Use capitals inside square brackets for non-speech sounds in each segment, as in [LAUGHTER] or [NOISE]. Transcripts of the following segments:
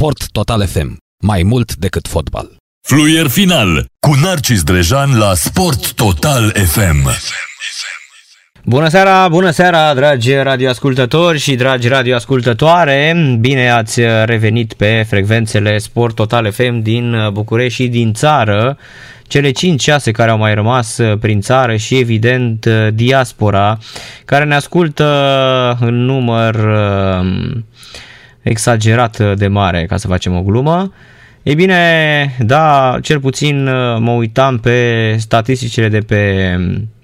Sport Total FM. Mai mult decât fotbal. Fluier final cu Narcis Drejan la Sport Total FM. Bună seara, bună seara, dragi radioascultători și dragi radioascultătoare! Bine ați revenit pe frecvențele Sport Total FM din București și din țară. Cele 5 6 care au mai rămas prin țară și evident diaspora care ne ascultă în număr um, exagerat de mare, ca să facem o glumă. Ei bine, da, cel puțin mă uitam pe statisticile de pe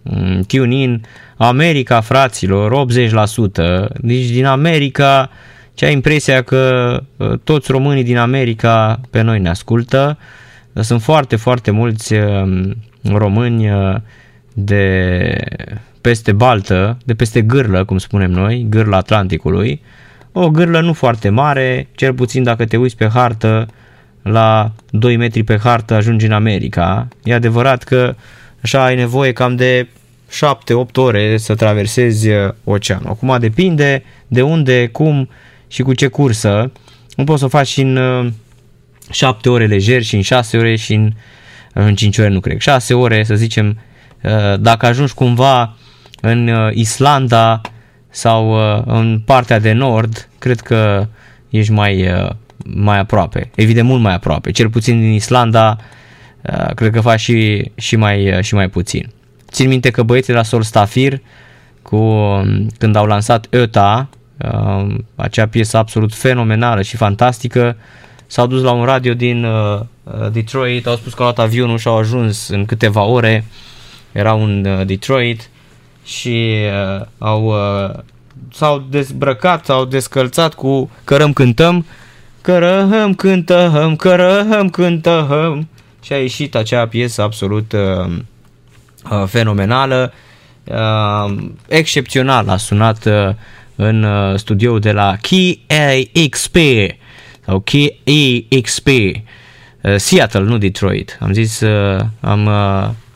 um, TuneIn, America, fraților, 80%. Deci din America, ce ai impresia că uh, toți românii din America pe noi ne ascultă. Sunt foarte, foarte mulți um, români uh, de peste baltă, de peste gârlă, cum spunem noi, gârla Atlanticului. O gârlă nu foarte mare, cel puțin dacă te uiți pe hartă, la 2 metri pe hartă ajungi în America. E adevărat că așa ai nevoie cam de 7-8 ore să traversezi uh, oceanul. Acum depinde de unde, cum și cu ce cursă. Nu poți să o faci și în 7 uh, ore lejer și în 6 ore și în, în 5 ore nu cred. 6 ore să zicem uh, dacă ajungi cumva în Islanda sau în partea de nord, cred că ești mai, mai aproape. Evident mult mai aproape. Cel puțin din Islanda cred că faci și, și, mai, și mai puțin. Țin minte că băieții de la Solstafir, cu, când au lansat ETA, uh, acea piesă absolut fenomenală și fantastică, s-au dus la un radio din uh, Detroit, au spus că au luat avionul și au ajuns în câteva ore, erau în uh, Detroit și uh, au, uh, s-au dezbrăcat, s-au descălțat cu Cărăm cântăm, Cărăm cântăm, cărăm cântăm și a ieșit acea piesă absolut uh, Uh, fenomenală, uh, excepțional a sunat uh, în studioul de la KAXP sau KEXP Seattle, nu Detroit. Am zis, am,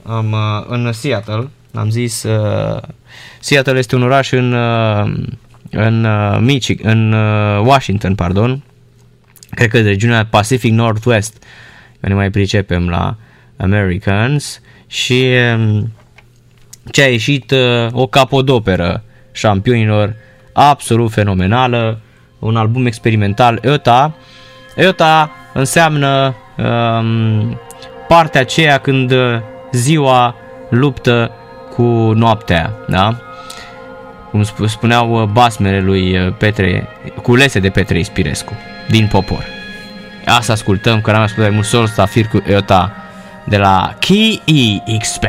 am în Seattle, am zis Seattle este un oraș în în Michigan, în Washington, pardon. Cred că de regiunea Pacific Northwest, că ne mai pricepem la Americans și um, ce a ieșit uh, o capodoperă șampionilor absolut fenomenală, un album experimental EOTA. EOTA înseamnă um, partea aceea când ziua luptă cu noaptea, da? Cum spuneau uh, basmele lui uh, Petre, culese de Petre Ispirescu, din popor. Asta ascultăm, că n-am ascultat mult sol, Stafir cu EOTA de la Key XP,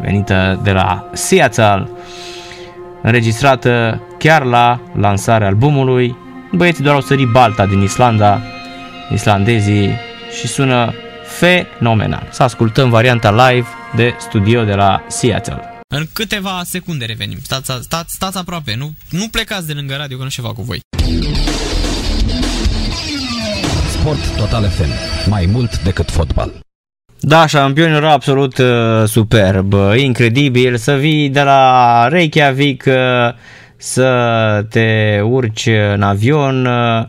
venită de la Seattle, înregistrată chiar la lansarea albumului. Băieții doar au sărit balta din Islanda, islandezii, și sună fenomenal. Să ascultăm varianta live de studio de la Seattle. În câteva secunde revenim. Stați, stați, stați aproape, nu, nu plecați de lângă radio că nu ceva cu voi. Sport Total FM. Mai mult decât fotbal. Da, șampion era absolut uh, superb, incredibil să vii de la Reykjavik uh, să te urci în avion, uh,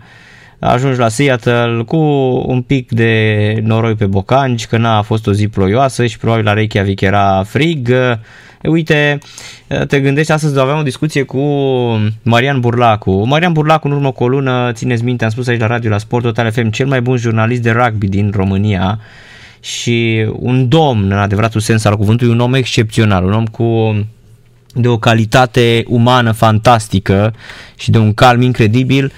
ajungi la Seattle cu un pic de noroi pe bocanci, că n-a fost o zi ploioasă și probabil la Reykjavik era frig. E, uite, te gândești astăzi de avea o discuție cu Marian Burlacu. Marian Burlacu în urmă cu o lună, țineți minte, am spus aici la radio la Sport Total FM, cel mai bun jurnalist de rugby din România și un domn în adevăratul sens al cuvântului, un om excepțional, un om cu de o calitate umană fantastică și de un calm incredibil.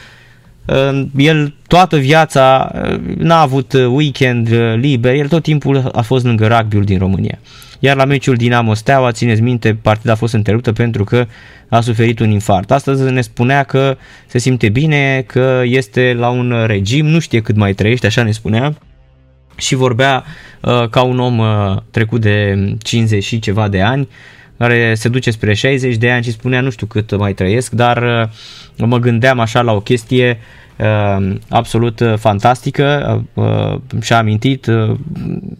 El toată viața n-a avut weekend liber, el tot timpul a fost lângă rugby din România. Iar la meciul Dinamo Steaua, țineți minte, partida a fost întreruptă pentru că a suferit un infart. Astăzi ne spunea că se simte bine, că este la un regim, nu știe cât mai trăiește, așa ne spunea și vorbea uh, ca un om uh, trecut de 50 și ceva de ani, care se duce spre 60 de ani și spunea nu știu cât mai trăiesc, dar uh, mă gândeam așa la o chestie uh, absolut uh, fantastică uh, și-a amintit uh,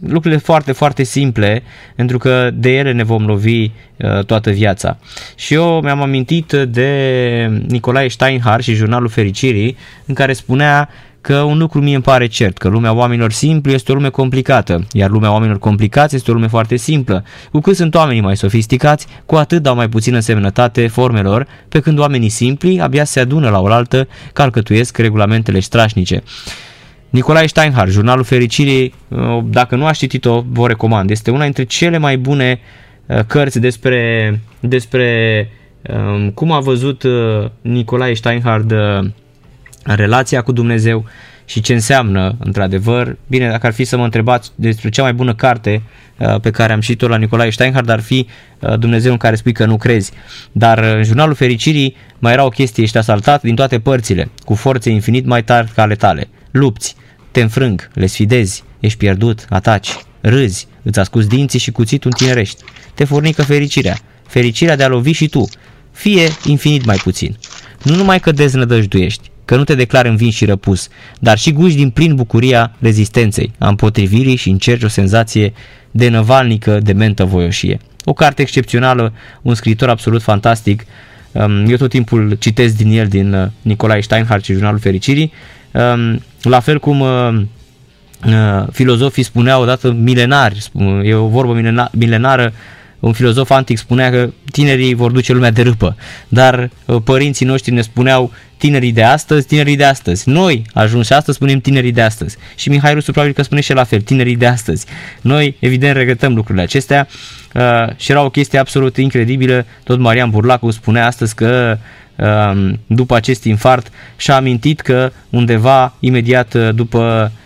lucrurile foarte, foarte simple, pentru că de ele ne vom lovi uh, toată viața. Și eu mi-am amintit de Nicolae Steinhardt și jurnalul Fericirii, în care spunea că un lucru mie îmi pare cert, că lumea oamenilor simpli este o lume complicată, iar lumea oamenilor complicați este o lume foarte simplă. Cu cât sunt oamenii mai sofisticați, cu atât dau mai puțină semnătate formelor, pe când oamenii simpli abia se adună la oaltă că alcătuiesc regulamentele strașnice. Nicolae Steinhardt, Jurnalul Fericirii, uh, dacă nu ați citit-o, vă recomand. Este una dintre cele mai bune uh, cărți despre, despre um, cum a văzut uh, Nicolae Steinhardt relația cu Dumnezeu și ce înseamnă, într-adevăr. Bine, dacă ar fi să mă întrebați despre cea mai bună carte pe care am citit-o la Nicolae Steinhardt, ar fi Dumnezeu în care spui că nu crezi. Dar în Jurnalul Fericirii mai era o chestie, ești asaltat din toate părțile, cu forțe infinit mai tari ca ale tale. Lupți, te înfrâng, le sfidezi, ești pierdut, ataci, râzi, îți ascuzi dinții și cuțitul tinerești. Te furnică fericirea, fericirea de a lovi și tu, fie infinit mai puțin. Nu numai că deznădăjduiești, că nu te declari învins și răpus, dar și guși din plin bucuria rezistenței, a împotrivirii și încerci o senzație de năvalnică, de mentă voioșie. O carte excepțională, un scriitor absolut fantastic. Um, eu tot timpul citesc din el, din uh, Nicolae Steinhardt și Jurnalul Fericirii Ehm, la fel cum uh, uh, filozofii spuneau odată milenari, e o vorbă milenară, un filozof antic spunea că tinerii vor duce lumea de râpă, dar uh, părinții noștri ne spuneau tinerii de astăzi, tinerii de astăzi. Noi, ajuns astăzi, spunem tinerii de astăzi. Și Mihai Rusu probabil că spune și la fel, tinerii de astăzi. Noi, evident, regretăm lucrurile acestea uh, și era o chestie absolut incredibilă. Tot Marian Burlacu spunea astăzi că uh, Um, după acest infart și-a amintit că undeva imediat uh, după uh,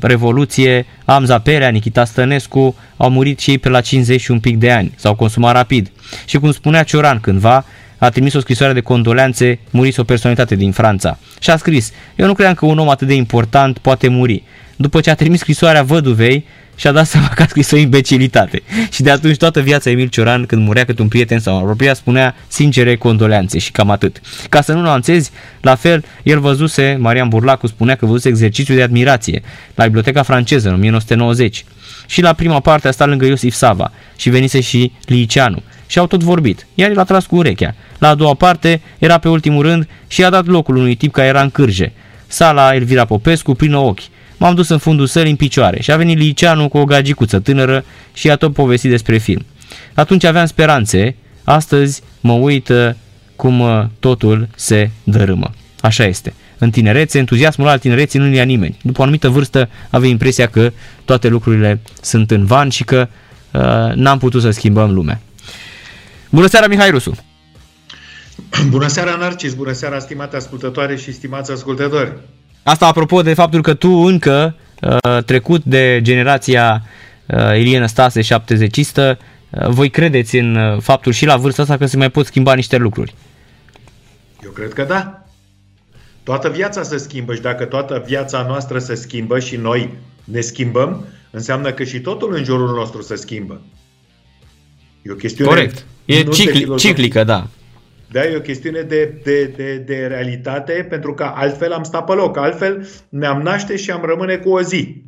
Revoluție, Amza Perea, Nikita Stănescu au murit și ei pe la 50 și un pic de ani, s-au consumat rapid. Și cum spunea Cioran cândva, a trimis o scrisoare de condoleanțe, murise o personalitate din Franța. Și a scris, eu nu credeam că un om atât de important poate muri. După ce a trimis scrisoarea văduvei, și-a dat seama că a scris o imbecilitate. Și de atunci toată viața Emil Cioran, când murea cât un prieten sau un apropiat, spunea sincere condoleanțe și cam atât. Ca să nu nuanțezi, la fel, el văzuse, Marian Burlacu spunea că văzuse exercițiul de admirație la Biblioteca franceză în 1990. Și la prima parte a stat lângă Iosif Sava și venise și Liceanu și au tot vorbit, iar el a tras cu urechea. La a doua parte era pe ultimul rând și a dat locul unui tip care era în cârje. Sala Elvira Popescu plină ochi M-am dus în fundul sălii în picioare și a venit Liceanu cu o gagicuță tânără și a tot povestit despre film. Atunci aveam speranțe, astăzi mă uit uh, cum uh, totul se dărâmă. Așa este. În tinerețe, entuziasmul al tinereții nu ia nimeni. După o anumită vârstă avea impresia că toate lucrurile sunt în van și că uh, n-am putut să schimbăm lumea. Bună seara, Mihai Rusu! Bună seara, Narcis! Bună seara, stimate ascultătoare și stimați ascultători! Asta apropo de faptul că tu încă uh, trecut de generația uh, Ilie Năstase 70 uh, voi credeți în uh, faptul și la vârsta asta că se mai pot schimba niște lucruri? Eu cred că da. Toată viața se schimbă și dacă toată viața noastră se schimbă și noi ne schimbăm, înseamnă că și totul în jurul nostru se schimbă. E o chestiune... Corect. E cicli, ciclică, da. Da, e o chestiune de, de, de, de realitate, pentru că altfel am stat pe loc. Altfel ne-am naște și am rămâne cu o zi.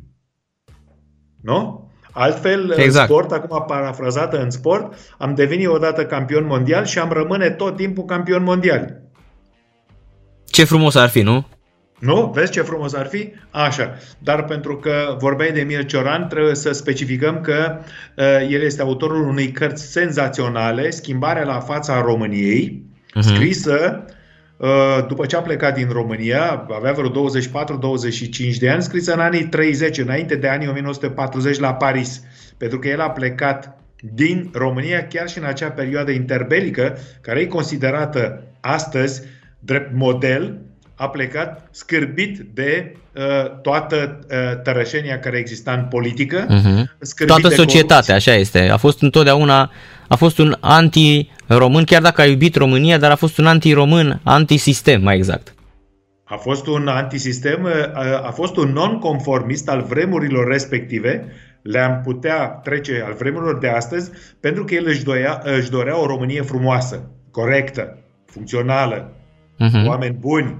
Nu? Altfel, exact. în sport, acum parafrazată în sport, am devenit odată campion mondial și am rămâne tot timpul campion mondial. Ce frumos ar fi, nu? Nu? Vezi ce frumos ar fi? Așa. Dar pentru că vorbeai de Emil Cioran, trebuie să specificăm că uh, el este autorul unei cărți senzaționale, Schimbarea la fața României, uh-huh. scrisă uh, după ce a plecat din România, avea vreo 24-25 de ani, scrisă în anii 30, înainte de anii 1940 la Paris. Pentru că el a plecat din România chiar și în acea perioadă interbelică, care e considerată astăzi drept model a plecat scârbit de uh, toată uh, tărășenia care exista în politică. Uh-huh. Toată societatea, așa este. A fost întotdeauna, a fost un anti-român, chiar dacă a iubit România, dar a fost un anti-român, anti-sistem, mai exact. A fost un antisistem, uh, a fost un non-conformist al vremurilor respective, le-am putea trece al vremurilor de astăzi, pentru că el își dorea, își dorea o Românie frumoasă, corectă, funcțională, uh-huh. oameni buni,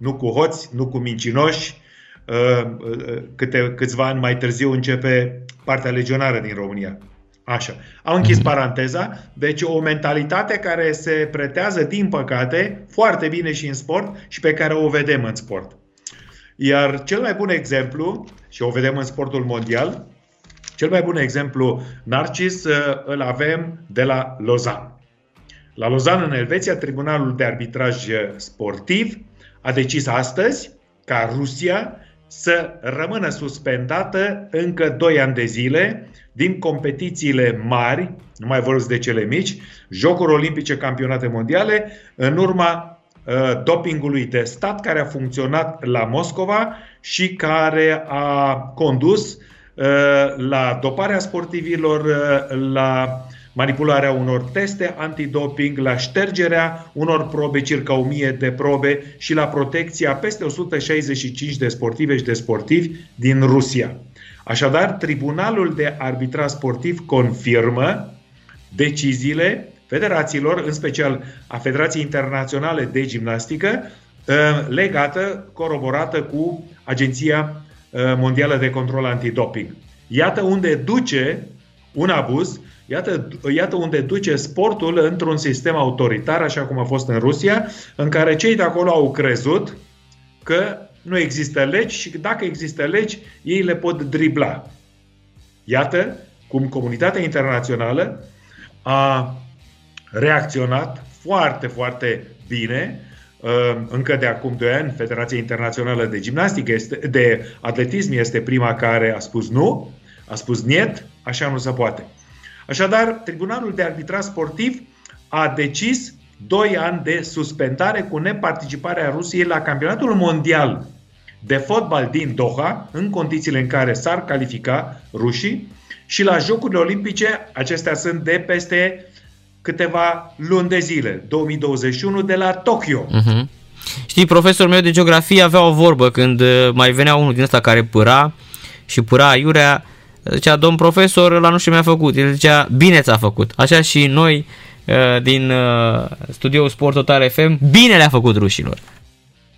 nu cu hoți, nu cu mincinoși. Uh, uh, câte, câțiva ani mai târziu începe partea legionară din România. Așa. Am închis mm-hmm. paranteza. Deci o mentalitate care se pretează, din păcate, foarte bine și în sport și pe care o vedem în sport. Iar cel mai bun exemplu, și o vedem în sportul mondial, cel mai bun exemplu, Narcis, uh, îl avem de la Lozan. La Lozan, în Elveția, Tribunalul de Arbitraj Sportiv a decis astăzi ca Rusia să rămână suspendată încă 2 ani de zile din competițiile mari, nu mai vorbesc de cele mici, Jocuri Olimpice, Campionate Mondiale, în urma uh, dopingului de stat care a funcționat la Moscova și care a condus uh, la doparea sportivilor, uh, la manipularea unor teste antidoping, la ștergerea unor probe, circa 1000 de probe și la protecția peste 165 de sportive și de sportivi din Rusia. Așadar, Tribunalul de Arbitrat Sportiv confirmă deciziile federațiilor, în special a Federației Internaționale de Gimnastică, ă, legată, coroborată cu Agenția ă, Mondială de Control Antidoping. Iată unde duce un abuz Iată, iată unde duce sportul într-un sistem autoritar, așa cum a fost în Rusia, în care cei de acolo au crezut că nu există legi și că dacă există legi, ei le pot dribla. Iată cum comunitatea internațională a reacționat foarte, foarte bine. Uh, încă de acum 2 ani, Federația Internațională de Gimnastică, este, de Atletism este prima care a spus nu, a spus niet, așa nu se poate. Așadar, Tribunalul de Arbitrat Sportiv a decis 2 ani de suspendare cu neparticiparea Rusiei la campionatul mondial de fotbal din Doha, în condițiile în care s-ar califica rușii, și la Jocurile Olimpice, acestea sunt de peste câteva luni de zile, 2021, de la Tokyo. Uh-huh. Știi, profesorul meu de geografie avea o vorbă când uh, mai venea unul din ăsta care păra și păra iurea, Zicea, domn profesor, la nu știu mi-a făcut. El zicea, bine ți-a făcut. Așa și noi uh, din uh, studioul Sport Total FM, bine le-a făcut rușilor.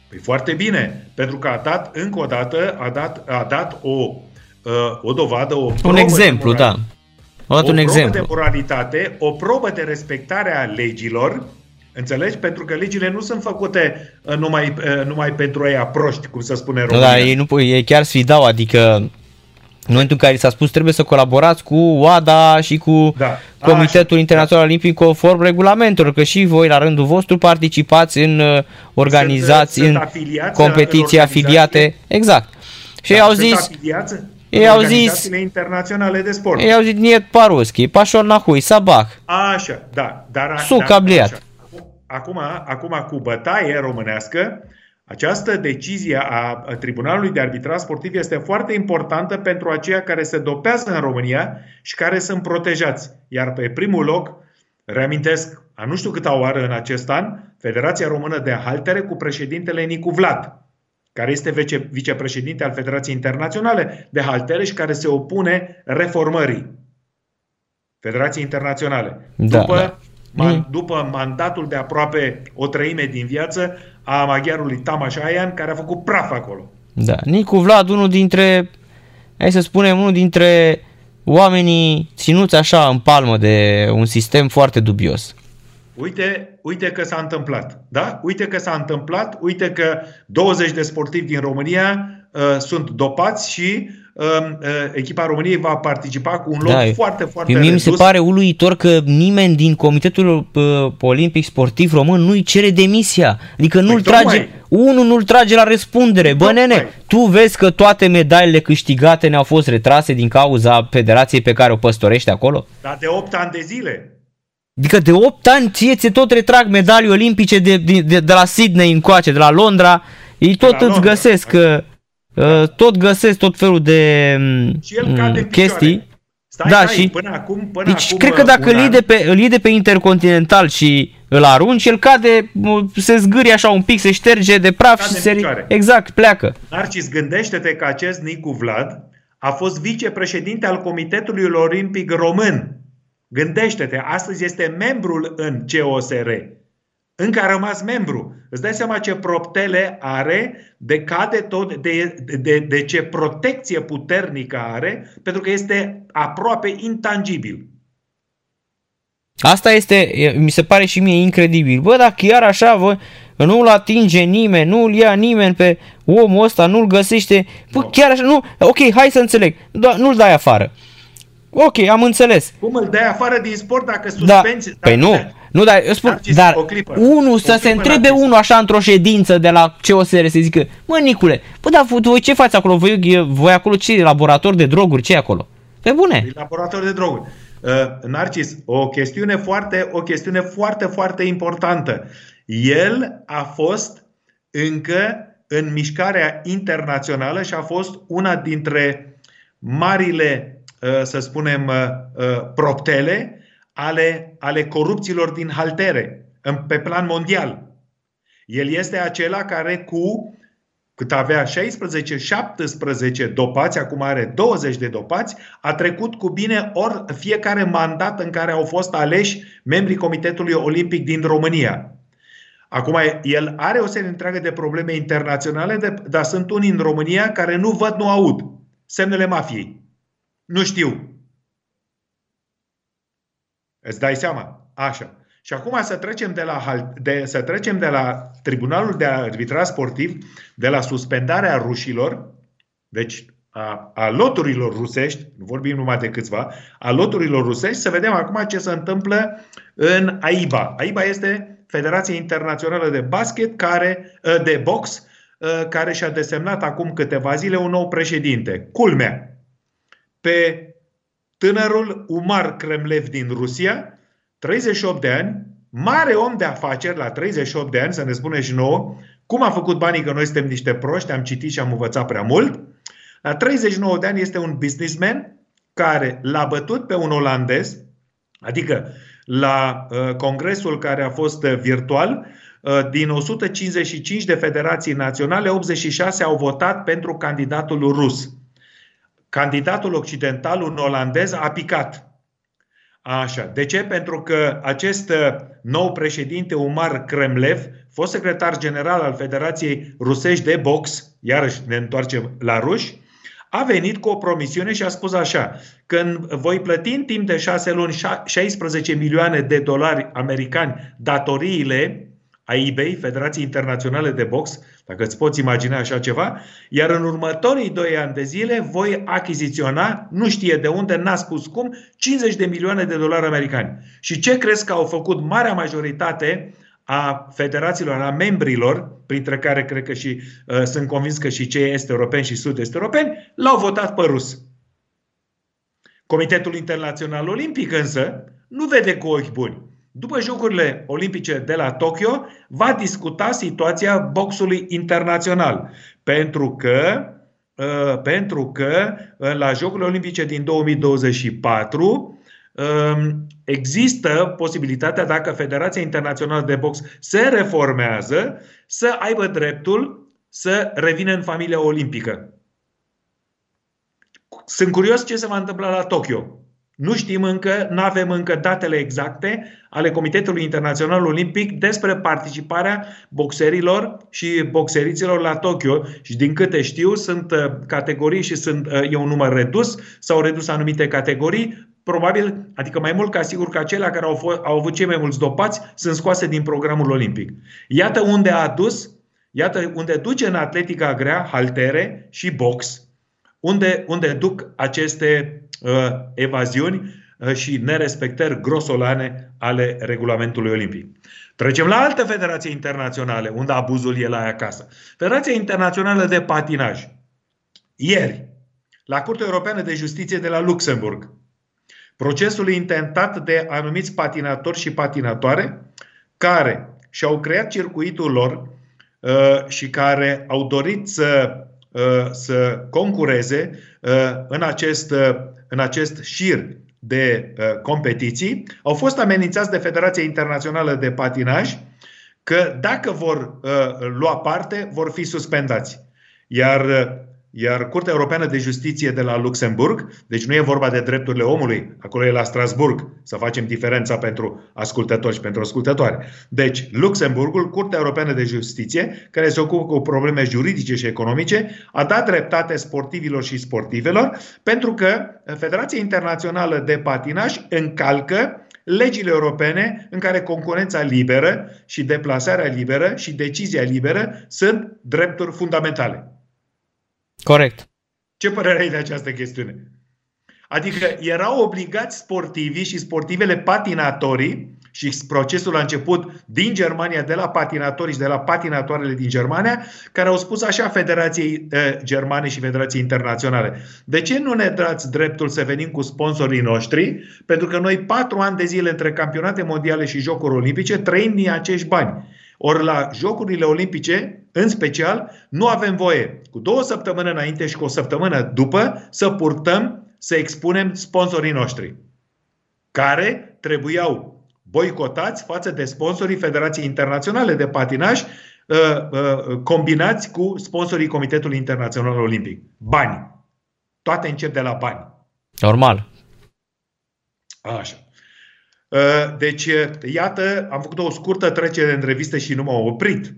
Păi foarte bine, pentru că a dat, încă o dată, a dat, a dat o, uh, o dovadă, o Un exemplu, da. O, dat un exemplu. de moralitate, o probă de respectare a legilor, Înțelegi? Pentru că legile nu sunt făcute numai, numai pentru ei proști, cum să spune România. Da, ei, nu, ei chiar sfidau, adică în momentul în care s-a spus trebuie să colaborați cu OADA și cu da. Comitetul A, Internațional da. Olimpic conform regulamentelor, că și voi la rândul vostru participați în uh, organizați, sunt, în sunt competiții afiliate. Exact. Și da, ei au zis... Ei au zis internaționale de sport. Ei au zis niet Paruschi, Pașor Nahui, Sabah. Așa, da, dar Suc dar, Acum, acum cu bătaie românească, această decizie a Tribunalului de Arbitrat Sportiv este foarte importantă pentru aceia care se dopează în România și care sunt protejați. Iar pe primul loc, reamintesc, a nu știu câta oară în acest an, Federația Română de Haltere cu președintele Nicu Vlad, care este vice, vicepreședinte al Federației Internaționale de Haltere și care se opune reformării Federației Internaționale. Da, după, da. Man, după mandatul de aproape o treime din viață a maghiarului Tamas Ayan, care a făcut praf acolo. Da, Nicu Vlad, unul dintre, hai să spunem, unul dintre oamenii ținuți așa în palmă de un sistem foarte dubios. Uite, uite că s-a întâmplat. Da? Uite că s-a întâmplat, uite că 20 de sportivi din România uh, sunt dopați și uh, uh, echipa României va participa cu un loc da, foarte, foarte Mie mi se pare uluitor că nimeni din Comitetul uh, Olimpic Sportiv Român nu-i cere demisia. Adică nu-l păi trage, unul nu-l trage la răspundere. Bă, nene, tu vezi că toate medalile câștigate ne-au fost retrase din cauza federației pe care o păstorește acolo? Da, de 8 ani de zile. Adică de 8 ani ție ți tot retrag medalii olimpice de, de, de, de la Sydney încoace, de la Londra, ei tot îți Londra. găsesc, uh, uh, tot găsesc tot felul de și el cade chestii. Stai, da, stai, și până acum, până deci acum, cred că dacă îl iei, de pe, îl iei de pe Intercontinental și îl arunci, el cade, se zgârie așa un pic, se șterge de praf cade și se... Exact, pleacă. Narcis, gândește-te că acest Nicu Vlad a fost vicepreședinte al Comitetului Olimpic Român Gândește-te, astăzi este membrul în COSR. Încă a rămas membru. Îți dai seama ce proptele are, de cade tot, de, de, de ce protecție puternică are, pentru că este aproape intangibil. Asta este, e, mi se pare și mie incredibil. Bă, dacă chiar așa, vă, nu-l atinge nimeni, nu-l ia nimeni pe omul ăsta, nu-l găsește, bă, Nu. chiar așa, nu, ok, hai să înțeleg, da, nu-l dai afară. Ok, am înțeles. Cum îl dai afară din sport dacă Da, suspenzi? păi nu, nu, dar eu spun, Narcis, dar o clipă. unul O să se clipă, întrebe Narcis. unul așa într-o ședință de la COSR să zică, mă Nicule, bă, dar voi ce faci acolo? Voi, voi acolo ce, laborator de droguri, ce e acolo? Pe bune. E laborator de droguri. Uh, Narcis, o chestiune foarte, o chestiune foarte, foarte importantă. El a fost încă în mișcarea internațională și a fost una dintre marile, uh, să spunem, uh, uh, proptele ale, ale corupților din haltere în- pe plan mondial. El este acela care cu cât avea 16-17 dopați, acum are 20 de dopați, a trecut cu bine ori fiecare mandat în care au fost aleși membrii Comitetului Olimpic din România. Acum, el are o serie întreagă de probleme internaționale, de, dar sunt unii în România care nu văd, nu aud. Semnele mafiei. Nu știu. Îți dai seama? Așa. Și acum să trecem de la, hal- de, să trecem de la Tribunalul de Arbitraj Sportiv, de la suspendarea rușilor, deci a, a loturilor rusești, nu vorbim numai de câțiva, a loturilor rusești, să vedem acum ce se întâmplă în AIBA. AIBA este Federația Internațională de Basket, care, de box, care și-a desemnat acum câteva zile un nou președinte. Culmea, pe tânărul Umar Kremlev din Rusia, 38 de ani, mare om de afaceri la 38 de ani, să ne spune și nouă, cum a făcut banii că noi suntem niște proști, am citit și am învățat prea mult. La 39 de ani este un businessman care l-a bătut pe un olandez, adică la uh, congresul care a fost uh, virtual, uh, din 155 de federații naționale, 86 au votat pentru candidatul rus. Candidatul occidental, un olandez, a picat. Așa. De ce? Pentru că acest uh, nou președinte, Umar Kremlev, fost secretar general al Federației Rusești de Box, iarăși ne întoarcem la ruși, a venit cu o promisiune și a spus așa, când voi plăti în timp de șase luni 16 milioane de dolari americani datoriile a eBay, Federației Internaționale de Box, dacă îți poți imagina așa ceva, iar în următorii doi ani de zile voi achiziționa, nu știe de unde, n-a spus cum, 50 de milioane de dolari americani. Și ce crezi că au făcut marea majoritate a federațiilor, a membrilor, printre care cred că și uh, sunt convins că și cei est europeni și sud-est europeni, l-au votat pe rus. Comitetul Internațional Olimpic însă nu vede cu ochi buni. După Jocurile Olimpice de la Tokyo, va discuta situația boxului internațional. Pentru că, uh, pentru că uh, la Jocurile Olimpice din 2024 uh, există posibilitatea, dacă Federația Internațională de Box se reformează, să aibă dreptul să revină în familia olimpică. Sunt curios ce se va întâmpla la Tokyo. Nu știm încă, nu avem încă datele exacte ale Comitetului Internațional Olimpic despre participarea boxerilor și boxeriților la Tokyo și din câte știu sunt categorii și sunt, e un număr redus, s-au redus anumite categorii, probabil, adică mai mult ca sigur că acelea care au, fost, au avut cei mai mulți dopați sunt scoase din programul olimpic. Iată unde a adus, iată unde duce în atletica grea, haltere și box, unde, unde duc aceste uh, evaziuni uh, și nerespectări grosolane ale regulamentului olimpic. Trecem la alte federații internaționale, unde abuzul e la ea acasă. Federația Internațională de Patinaj. Ieri, la Curtea Europeană de Justiție de la Luxemburg, procesul intentat de anumiți patinatori și patinatoare care și-au creat circuitul lor uh, și care au dorit să să concureze în acest, în acest șir de competiții, au fost amenințați de Federația Internațională de Patinaj că dacă vor lua parte, vor fi suspendați. Iar iar Curtea Europeană de Justiție de la Luxemburg, deci nu e vorba de drepturile omului, acolo e la Strasburg, să facem diferența pentru ascultători și pentru ascultătoare. Deci, Luxemburgul, Curtea Europeană de Justiție, care se ocupă cu probleme juridice și economice, a dat dreptate sportivilor și sportivelor pentru că Federația Internațională de Patinaj încalcă legile europene în care concurența liberă și deplasarea liberă și decizia liberă sunt drepturi fundamentale. Corect. Ce părere ai de această chestiune? Adică erau obligați sportivii și sportivele patinatorii și procesul a început din Germania, de la patinatorii și de la patinatoarele din Germania, care au spus așa Federației eh, Germane și Federației Internaționale. De ce nu ne dați dreptul să venim cu sponsorii noștri? Pentru că noi patru ani de zile între campionate mondiale și jocuri olimpice trăim din acești bani. Ori la Jocurile Olimpice, în special, nu avem voie cu două săptămâni înainte și cu o săptămână după să purtăm, să expunem sponsorii noștri, care trebuiau boicotați față de sponsorii Federației Internaționale de Patinaj, uh, uh, combinați cu sponsorii Comitetului Internațional Olimpic. Bani. Toate încep de la bani. Normal. Așa. Uh, deci, iată, am făcut o scurtă trecere în revistă și nu m-am oprit.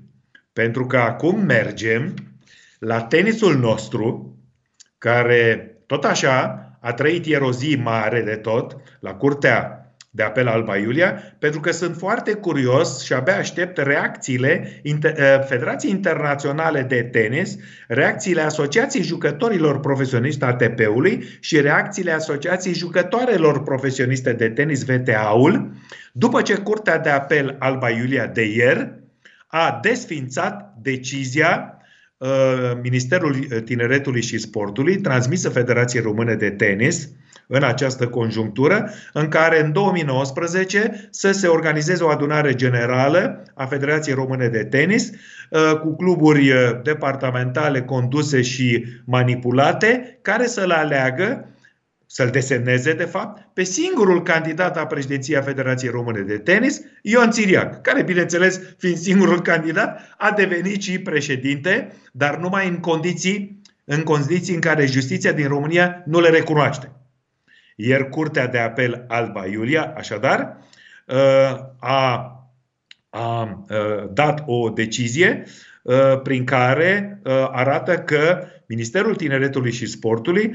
Pentru că acum mergem la tenisul nostru, care tot așa a trăit ieri o zi mare de tot, la curtea de apel Alba Iulia, pentru că sunt foarte curios și abia aștept reacțiile eh, Federației Internaționale de Tenis, reacțiile Asociației Jucătorilor Profesioniști ATP-ului și reacțiile Asociației Jucătoarelor Profesioniste de Tenis VTA-ul, după ce Curtea de Apel Alba Iulia de ieri a desfințat decizia uh, Ministerului Tineretului și Sportului transmisă Federației Române de Tenis în această conjunctură, în care în 2019 să se organizeze o adunare generală a Federației Române de Tenis uh, cu cluburi uh, departamentale conduse și manipulate, care să-l aleagă să-l desemneze, de fapt, pe singurul candidat a președinției a Federației Române de Tenis, Ion Țiriac, care, bineînțeles, fiind singurul candidat, a devenit și președinte, dar numai în condiții, în condiții în care justiția din România nu le recunoaște. Iar Curtea de Apel Alba Iulia, așadar, uh, a, a uh, dat o decizie uh, prin care arată că Ministerul Tineretului și Sportului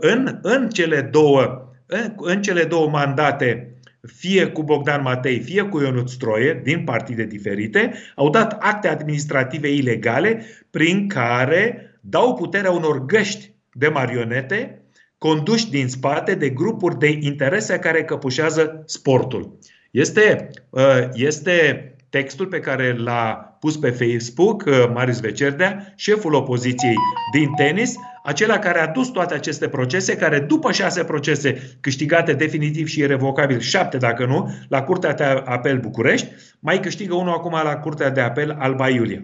în, în, cele, două, în, în cele două mandate fie cu Bogdan Matei, fie cu Ionut Stroie, din partide diferite, au dat acte administrative ilegale prin care dau puterea unor găști de marionete conduși din spate de grupuri de interese care căpușează sportul. Este, uh, este textul pe care l-a pus pe Facebook uh, Marius Vecerdea, șeful opoziției din tenis, acela care a dus toate aceste procese, care după șase procese câștigate definitiv și irrevocabil, șapte dacă nu, la Curtea de Apel București, mai câștigă unul acum la Curtea de Apel Alba Iulia.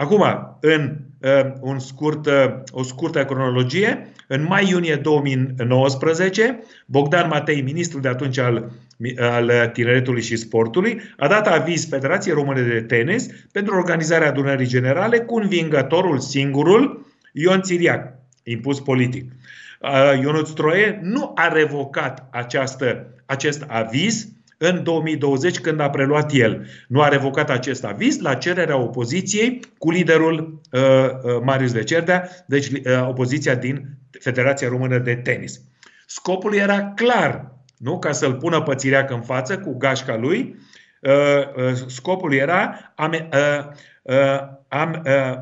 Acum, în uh, un scurt, uh, o scurtă cronologie, în mai-iunie 2019, Bogdan Matei, ministrul de atunci al, al Tineretului și Sportului, a dat aviz Federației Române de Tenis pentru organizarea adunării generale cu învingătorul singurul Ion Țiriac, impus politic. Uh, Ionut Stroie nu a revocat această, acest aviz, în 2020 când a preluat el. Nu a revocat acest aviz la cererea opoziției cu liderul uh, uh, Marius de Cerdea, deci uh, opoziția din Federația Română de Tenis. Scopul era clar, nu? ca să-l pună pățireac în față cu gașca lui, uh, uh, scopul era am, uh, uh, am, uh,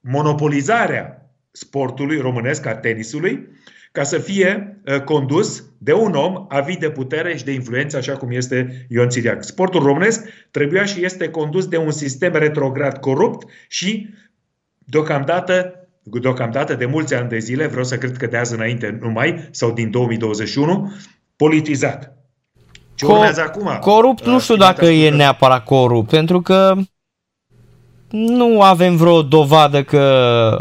monopolizarea sportului românesc, a tenisului, ca să fie uh, condus de un om avid de putere și de influență, așa cum este Ion Țiriac. Sportul românesc trebuia și este condus de un sistem retrograd corupt și deocamdată deocamdată de mulți ani de zile, vreau să cred că de azi înainte numai, sau din 2021, politizat. Ce urmează acum? Corupt nu știu dacă e neapărat corupt, pentru că nu avem vreo dovadă că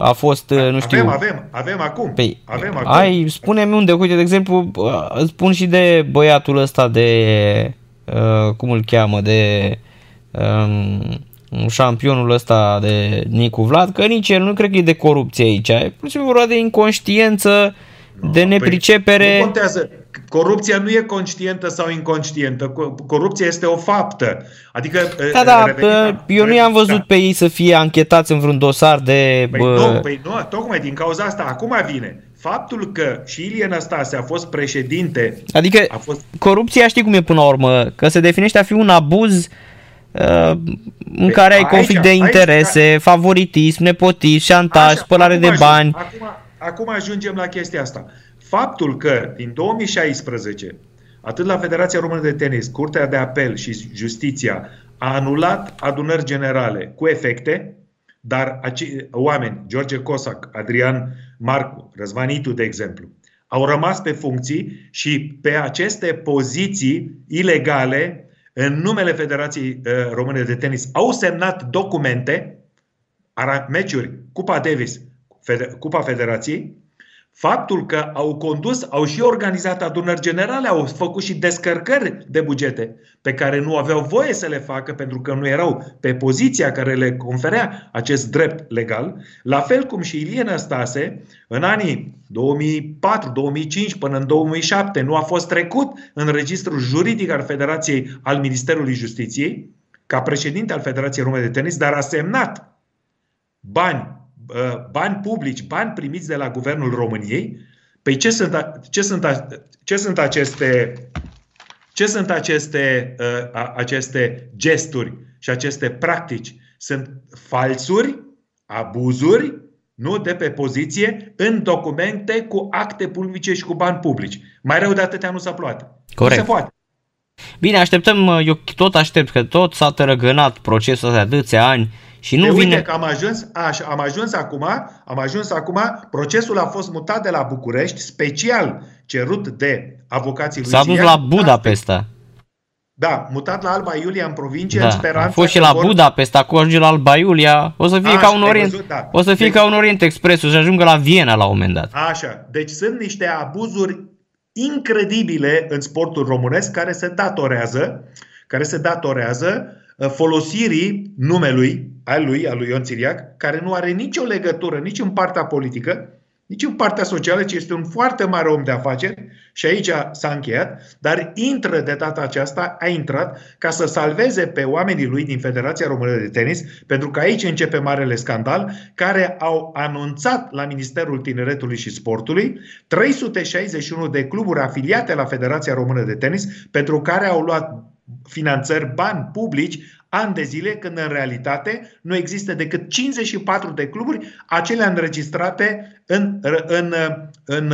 a fost, nu știu... Avem, avem, avem acum. Păi, avem acum. Ai, spune-mi unde, uite, de exemplu, spun și de băiatul ăsta de, uh, cum îl cheamă, de um, șampionul ăsta de Nicu Vlad, că nici el nu cred că e de corupție aici, e pur și simplu vorba de inconștiență, no, de păi, nepricepere. Păi, nu contează corupția nu e conștientă sau inconștientă. Corupția este o faptă. Adică, da, da, revenind, eu nu i-am văzut da. pe ei să fie anchetați în vreun dosar de... Păi bă... nu, păi nu, tocmai din cauza asta, acum vine. Faptul că și Ilie Năstase a fost președinte... Adică a fost... corupția știi cum e până la urmă, că se definește a fi un abuz uh, în care ai conflict de interese, aici, favoritism, nepotism, șantaj, așa, spălare de bani. Acum, acum ajungem la chestia asta. Faptul că din 2016, atât la Federația Română de Tenis, Curtea de Apel și Justiția a anulat adunări generale cu efecte, dar acei oameni, George Cosac, Adrian Marcu, Răzvanitu, de exemplu, au rămas pe funcții și pe aceste poziții ilegale, în numele Federației uh, Române de Tenis, au semnat documente, meciuri, Cupa Davis, Cupa Federației, Faptul că au condus, au și organizat adunări generale, au făcut și descărcări de bugete pe care nu aveau voie să le facă pentru că nu erau pe poziția care le conferea acest drept legal, la fel cum și Ilie Năstase, în anii 2004, 2005 până în 2007, nu a fost trecut în registrul juridic al Federației al Ministerului Justiției, ca președinte al Federației Române de Tenis, dar a semnat bani Uh, bani publici, bani primiți de la Guvernul României, păi ce sunt, ce sunt, ce sunt aceste ce sunt aceste, uh, aceste gesturi și aceste practici? Sunt falsuri, abuzuri, nu de pe poziție, în documente cu acte publice și cu bani publici. Mai rău de atâtea nu se poate. Corect. Nu se poate. Bine, așteptăm, eu tot aștept că tot s-a tărăgănat procesul de atâția ani și nu de vine... Uite că am ajuns, așa, am ajuns acum, am ajuns acum, procesul a fost mutat de la București, special cerut de avocații lui S-a dus la Budapesta. Da, mutat la Alba Iulia în provincie, da, în speranța a fost și la vor... Budapesta, cu ajunge la Alba Iulia, o să fie Așa, ca un Orient, văzut, da. o să fie deci, ca un Orient Express, o să ajungă la Viena la un moment dat. Așa, deci sunt niște abuzuri incredibile în sportul românesc care se datorează, care se datorează Uh, folosirii numelui al lui, al lui Ion Țiriac, care nu are nicio legătură nici în partea politică, nici în partea socială, ci este un foarte mare om de afaceri și aici s-a încheiat, dar intră de data aceasta, a intrat ca să salveze pe oamenii lui din Federația Română de Tenis, pentru că aici începe marele scandal, care au anunțat la Ministerul Tineretului și Sportului 361 de cluburi afiliate la Federația Română de Tenis, pentru care au luat finanțări, bani publici, ani de zile, când în realitate nu există decât 54 de cluburi, acelea înregistrate în, în, în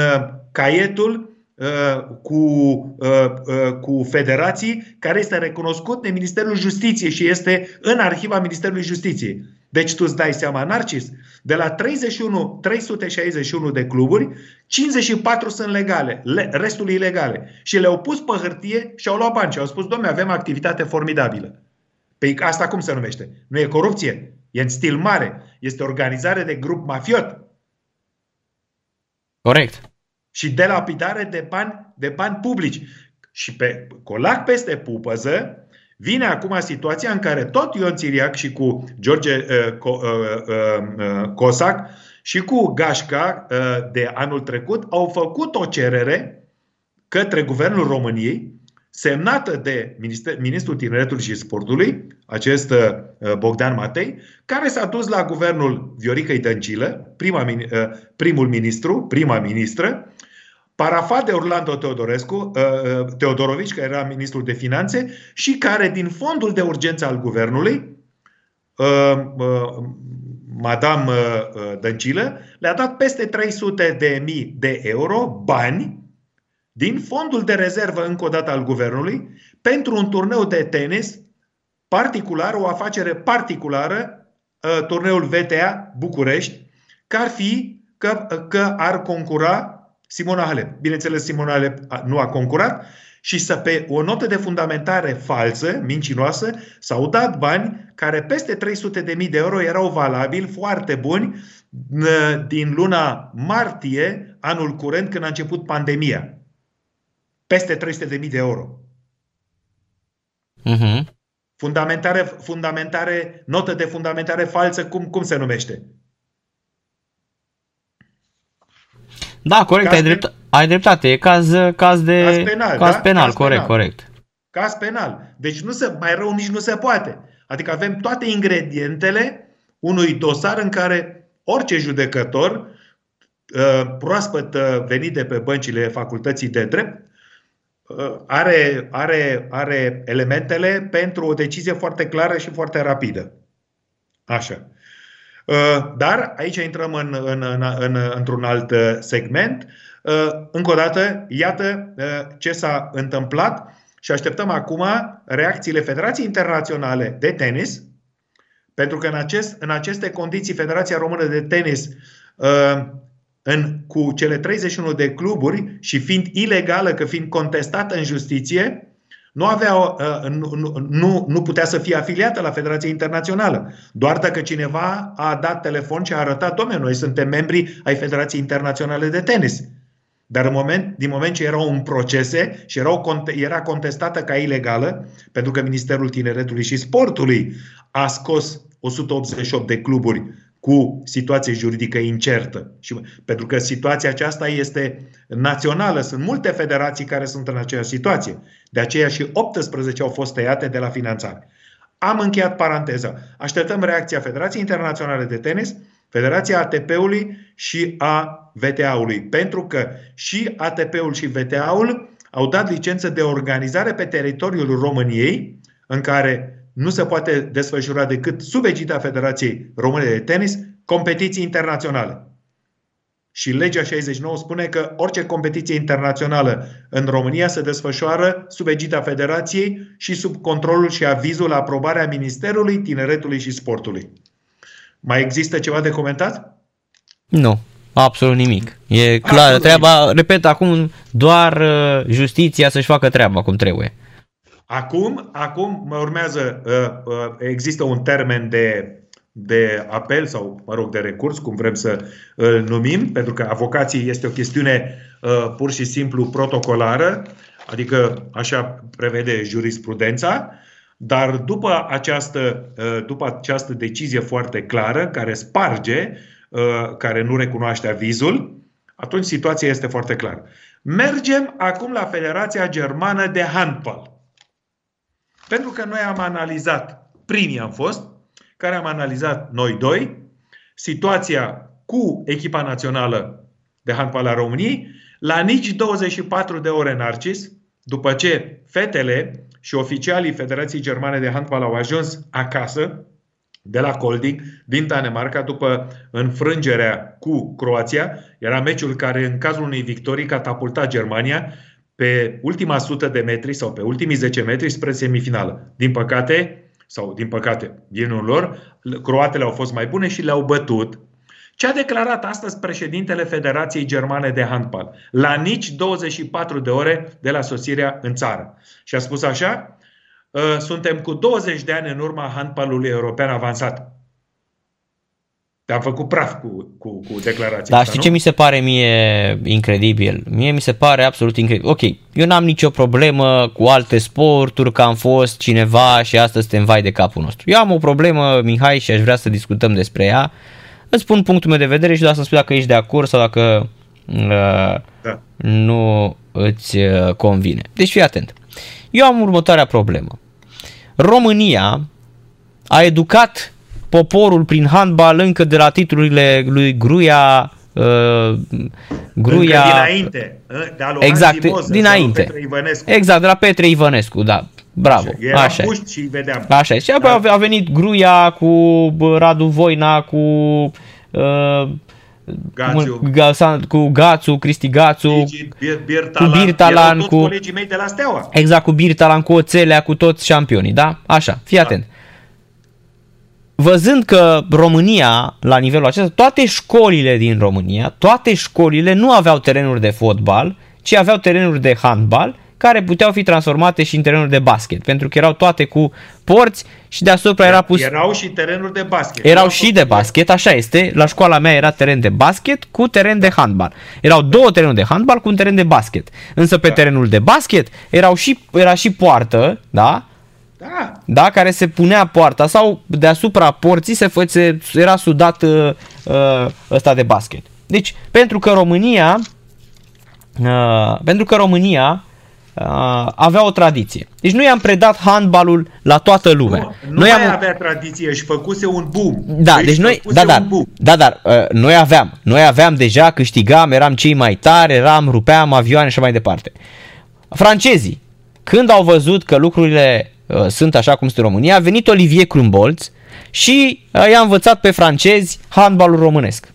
caietul uh, cu, uh, uh, cu federații care este recunoscut de Ministerul Justiției și este în arhiva Ministerului Justiției. Deci tu îți dai seama, Narcis, de la 31, 361 de cluburi, 54 sunt legale, le, restul ilegale. Și le-au pus pe hârtie și au luat bani și au spus, domne, avem activitate formidabilă. Păi asta cum se numește? Nu e corupție, e în stil mare, este organizare de grup mafiot. Corect. Și de lapidare de bani, de bani publici. Și pe colac peste pupăză, Vine acum situația în care tot Ion Țiriac și cu George uh, uh, uh, uh, Cosac și cu Gașca uh, de anul trecut au făcut o cerere către Guvernul României semnată de Minister, Ministrul Tineretului și Sportului, acest uh, Bogdan Matei, care s-a dus la guvernul Viorica Dăncilă, prima, uh, primul ministru, prima ministră, parafat de Orlando Teodorescu, uh, uh, Teodorovici, care era ministrul de finanțe și care din fondul de urgență al guvernului, uh, Madame Dăncilă, le-a dat peste 300 de mii de euro, bani, din fondul de rezervă încă o dată al guvernului, pentru un turneu de tenis particular, o afacere particulară, turneul VTA București, că ar fi că, că ar concura Simona Halep. Bineînțeles, Simona Halep nu a concurat și să pe o notă de fundamentare falsă, mincinoasă, s-au dat bani care peste 300.000 de euro erau valabili, foarte buni, din luna martie, anul curent, când a început pandemia. Peste 300.000 de euro. Uh-huh. Fundamentare, fundamentare, notă de fundamentare falsă, cum, cum se numește? Da, corect, ai, drept, Ai dreptate, e caz, caz de... Caz penal, caz da? penal Caz corect, penal. corect. Caz penal. Deci nu se, mai rău nici nu se poate. Adică avem toate ingredientele unui dosar în care orice judecător uh, proaspăt uh, venit de pe băncile facultății de drept uh, are, are, are elementele pentru o decizie foarte clară și foarte rapidă. Așa. Uh, Dar aici intrăm în, în, în, în, într-un alt uh, segment. Uh, Încă o dată, iată uh, ce s-a întâmplat și așteptăm acum reacțiile Federației Internaționale de Tenis, pentru că în, acest, în aceste condiții Federația Română de Tenis uh, în, cu cele 31 de cluburi și fiind ilegală, că fiind contestată în justiție, nu, avea, uh, nu, nu- nu, nu putea să fie afiliată la Federația Internațională. Doar dacă cineva a dat telefon și a arătat, domnule, noi suntem membri ai Federației Internaționale de Tenis. Dar în moment, din moment ce erau în procese și erau, conte- era contestată ca ilegală, pentru că Ministerul Tineretului și Sportului a scos 188 de cluburi cu situație juridică incertă. Și pentru că situația aceasta este națională, sunt multe federații care sunt în aceeași situație. De aceea și 18 au fost tăiate de la finanțare. Am încheiat paranteza. Așteptăm reacția Federației Internaționale de Tenis, Federația ATP-ului și a VTA-ului. Pentru că și ATP-ul și VTA-ul au dat licență de organizare pe teritoriul României, în care nu se poate desfășura decât sub egida Federației Române de Tenis competiții internaționale. Și legea 69 spune că orice competiție internațională în România se desfășoară sub egida Federației și sub controlul și avizul, aprobarea Ministerului Tineretului și Sportului. Mai există ceva de comentat? Nu, absolut nimic. E clar, Absolut treaba, repet, acum doar uh, justiția să-și facă treaba cum trebuie. Acum, acum mă urmează, uh, uh, există un termen de, de apel sau, mă rog, de recurs, cum vrem să îl numim, pentru că avocații este o chestiune uh, pur și simplu protocolară, adică așa prevede jurisprudența, dar după această, uh, după această decizie foarte clară, care sparge, uh, care nu recunoaște avizul, atunci situația este foarte clară. Mergem acum la Federația Germană de Handball. Pentru că noi am analizat, primii am fost, care am analizat noi doi, situația cu echipa națională de handbal a României, la nici 24 de ore Narcis, după ce fetele și oficialii Federației Germane de Handbal au ajuns acasă, de la Colding, din Danemarca, după înfrângerea cu Croația. Era meciul care, în cazul unei victorii, catapulta Germania pe ultima sută de metri sau pe ultimii 10 metri spre semifinală. Din păcate, sau din păcate, genul lor, croatele au fost mai bune și le-au bătut. Ce a declarat astăzi președintele Federației Germane de Handbal? La nici 24 de ore de la sosirea în țară. Și a spus așa, "Uh, suntem cu 20 de ani în urma handbalului european avansat. Te-am făcut praf cu, cu, cu declarația Dar asta, știi nu? ce mi se pare mie incredibil? Mie mi se pare absolut incredibil. Ok, eu n-am nicio problemă cu alte sporturi, că am fost cineva și astăzi suntem vai de capul nostru. Eu am o problemă, Mihai, și aș vrea să discutăm despre ea. Îți spun punctul meu de vedere și doar să spui dacă ești de acord sau dacă uh, Da. nu îți uh, convine. Deci fii atent. Eu am următoarea problemă. România a educat poporul prin handbal încă de la titlurile lui Gruia, uh, Gruia, Încă dinainte. De la exact, Moză, dinainte. Petre Ivănescu. Exact, de la Petre Ivănescu, da. Bravo. Era Așa. e. puști și îi vedeam. Așa este. Și apoi Da. a venit Gruia cu bă, Radu Voina, cu uh, Gațiu. cu, Gațu, cu Gațu, Cristi Gațu, Gigi, Bir- Birtalan, cu Birtalan, erau toți cu- colegii mei de la Steaua. Exact, cu Birtalan, cu Oțelea, cu toți șampionii, da? Așa, fii Da. atent. Văzând că România, la nivelul acesta, toate școlile din România, toate școlile nu aveau terenuri de fotbal, ci aveau terenuri de handbal, care puteau fi transformate și în terenuri de basket, pentru că erau toate cu porți și deasupra era pus... Erau și terenuri de basket. Erau Nu și au de fost- basket, așa este. La școala mea era teren de basket cu teren de handbal. Erau două terenuri de handbal cu un teren de basket. Însă pe Da. terenul de basket erau și, era și poartă, da? Da, Da, care se punea poarta sau deasupra porții se, fă, se era sudat uh, uh, ăsta de basket. Deci, pentru că România uh, pentru că România uh, avea o tradiție. Deci noi am predat handbalul la toată lumea. Nu, nu noi mai am, avea tradiție și făcuse un boom. da, deci noi, făcuse da, da, un boom. da, dar uh, noi aveam, noi aveam deja, câștigam, eram cei mai tari, eram, rupeam avioane și așa mai departe. Francezii, când au văzut că lucrurile uh, sunt așa cum sunt în România, a venit Olivier Crumbolz și uh, i-a învățat pe francezi handbalul românesc.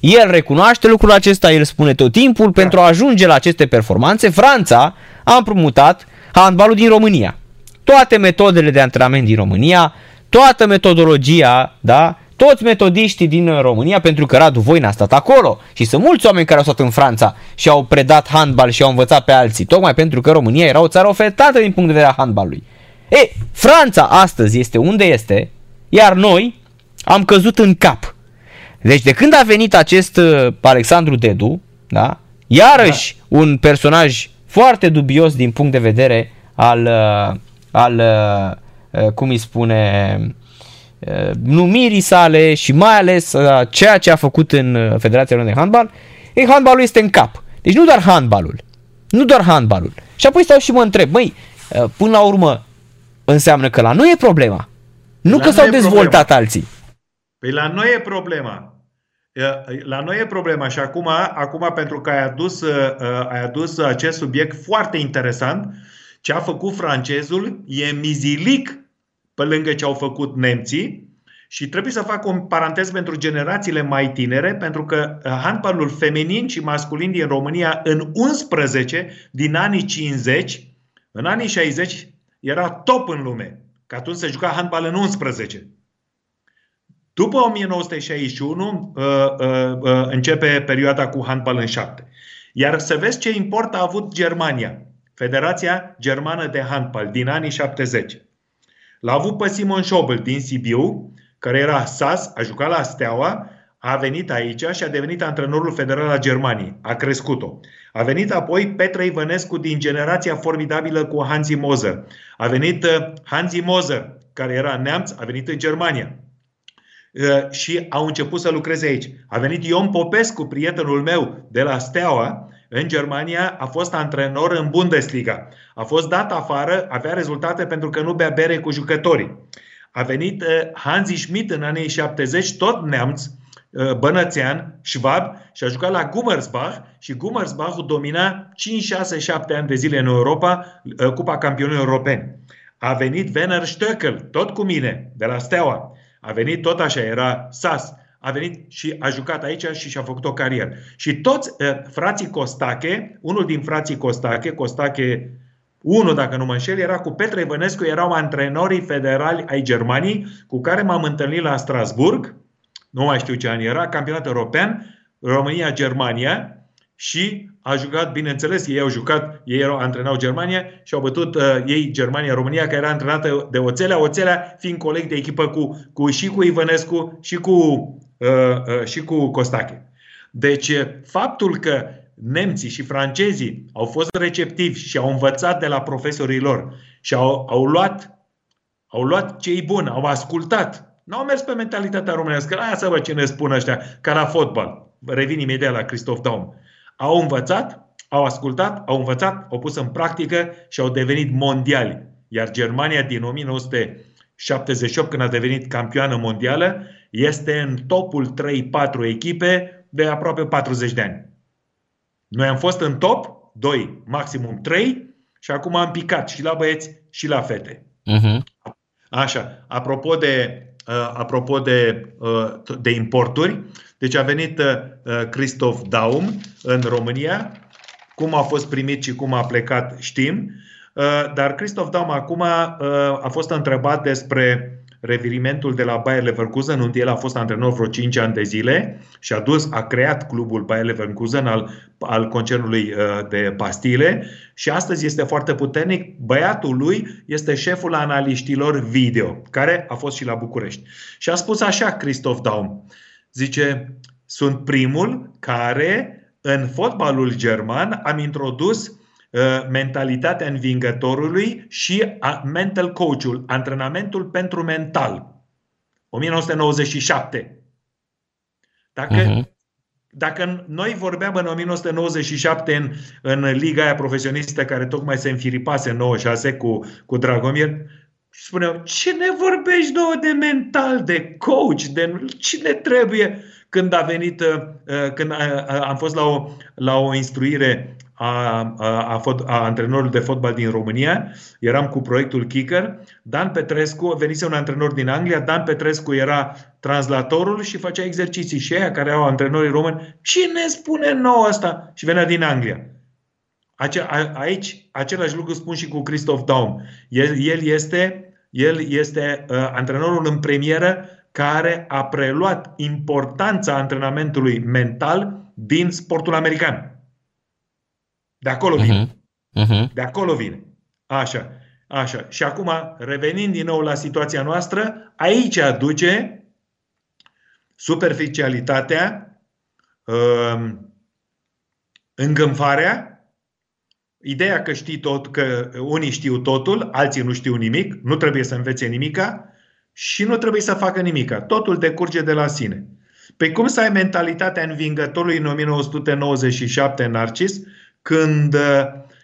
El recunoaște lucrul acesta, el spune tot timpul, Da. pentru a ajunge la aceste performanțe, Franța a împrumutat handbalul din România. Toate metodele de antrenament din România, toată metodologia, da, toți metodiștii din România, pentru că Radu Voina a stat acolo și sunt mulți oameni care au stat în Franța și au predat handbal și au învățat pe alții, tocmai pentru că România era o țară ofertată din punct de vedere a handbalului. E, Franța astăzi este unde este, iar noi am căzut în cap. Deci de când a venit acest uh, Alexandru Dedu, da, iarăși da. un personaj foarte dubios din punct de vedere al, uh, al uh, uh, cum îi spune, uh, numirii sale și mai ales uh, ceea ce a făcut în uh, Federația Română de Handbal, e, handbalul este în cap. Deci nu doar handbalul, nu doar handbalul. Și apoi stau și mă întreb, măi, uh, până la urmă înseamnă că la noi e problema. Nu La că s-au noi e dezvoltat problema. alții. Păi la noi e problema. E, La noi e problema și acum, acum pentru că ai adus, uh, ai adus acest subiect foarte interesant, ce a făcut francezul e mizilic pe lângă ce au făcut nemții și trebuie să fac un parantez pentru generațiile mai tinere, pentru că uh, handbalul feminin și masculin din România în 11 din anii 50, în anii 60 era top în lume, că atunci se juca handbal în 11. După 1961 uh, uh, uh, începe perioada cu handbal în șapte. Iar să vezi ce import a avut Germania, Federația Germană de Handbal din anii 70. L-a avut pe Simon Schobel din Sibiu, care era SAS, a jucat la Steaua, a venit aici și a devenit antrenorul federal al Germaniei. A crescut-o. A venit apoi Petre Ivănescu din generația formidabilă cu Hansi Moser. A venit uh, Hansi Moser, care era neamț, a venit în Germania Uh, și au început să lucreze aici. A venit Ion Popescu, prietenul meu de la Steaua, în Germania, a fost antrenor în Bundesliga. A fost dat afară, avea rezultate pentru că nu bea bere cu jucătorii. A venit uh, Hansi Schmidt în anii 70, tot neamț, uh, bănățean, șvab, și a jucat la Gummersbach și Gummersbach domina 5, 6, 7 ani de zile în Europa uh, Cupa Campionilor Europeni. A venit Werner Stöckel, tot cu mine, de la Steaua. A venit tot așa, era SAS. A venit și a jucat aici și și-a făcut o carieră. Și toți uh, frații Costache, unul din frații Costache, Costache 1, dacă nu mă înșel, era cu Petre Ivănescu, erau antrenorii federali ai Germaniei, cu care m-am întâlnit la Strasburg, nu mai știu ce an era, campionat european, România-Germania, și a jucat, bineînțeles, ei au jucat, ei erau antrenau Germania și au bătut uh, ei Germania-România, care era antrenată de Oțelea, Oțelea fiind coleg de echipă cu, cu și cu Ivănescu și cu, uh, uh, și cu Costache. Deci, faptul că nemții și francezii au fost receptivi și au învățat de la profesorii lor și au, au luat au luat cei buni, au ascultat. Nu au mers pe mentalitatea românească. Lasă vă ce ne spun ăștia, ca la fotbal. Revin imediat la Christoph Daum. Au învățat, au ascultat, au învățat, au pus în practică și au devenit mondiali. Iar Germania din 1978, când a devenit campioană mondială, este în topul 3-4 echipe de aproape 40 de ani. Noi am fost în top 2, maximum 3 și acum am picat și la băieți și la fete. Uh-huh. Așa, apropo de, uh, apropo de, uh, de importuri, deci a venit uh, Christoph Daum în România, cum a fost primit și cum a plecat știm, uh, dar Christoph Daum acum uh, a fost întrebat despre revirimentul de la Bayer Leverkusen, unde el a fost antrenor vreo 5 ani de zile și a dus, a creat clubul Bayer Leverkusen al, al concernului uh, de pastile și astăzi este foarte puternic. Băiatul lui este șeful analiștilor video, care a fost și la București. Și a spus așa Christoph Daum, zice, sunt primul care în fotbalul german am introdus mentalitatea învingătorului și mental coach-ul, antrenamentul pentru mental. 1997. Dacă uh-huh. dacă noi vorbeam în 1997 în, în liga aia profesionistă care tocmai se înfiripase 96 cu, cu Dragomir, și spuneau, ce ne vorbești nouă de mental, de coach, de cine trebuie? Când a venit, uh, când am fost la o, la o instruire a, a, a, fot, a antrenorului de fotbal din România, eram cu proiectul Kicker, Dan Petrescu, venise un antrenor din Anglia, Dan Petrescu era translatorul și făcea exerciții și aia care au antrenorii români, cine spune nou asta? Și venea din Anglia. Ace, a, aici, același lucru spun și cu Christoph Daum. El, el este, el este uh, antrenorul în premieră care a preluat importanța antrenamentului mental din sportul american. De acolo vine. Uh-huh. Uh-huh. De acolo vine. Așa. Așa. Și acum, revenind din nou la situația noastră, aici aduce superficialitatea, um, îngânfarea, ideea că știi tot, că unii știu totul, alții nu știu nimic, nu trebuie să învețe nimica și nu trebuie să facă nimica. Totul decurge de la sine. Pe cum să ai mentalitatea învingătorului în 1997 Narcis, când,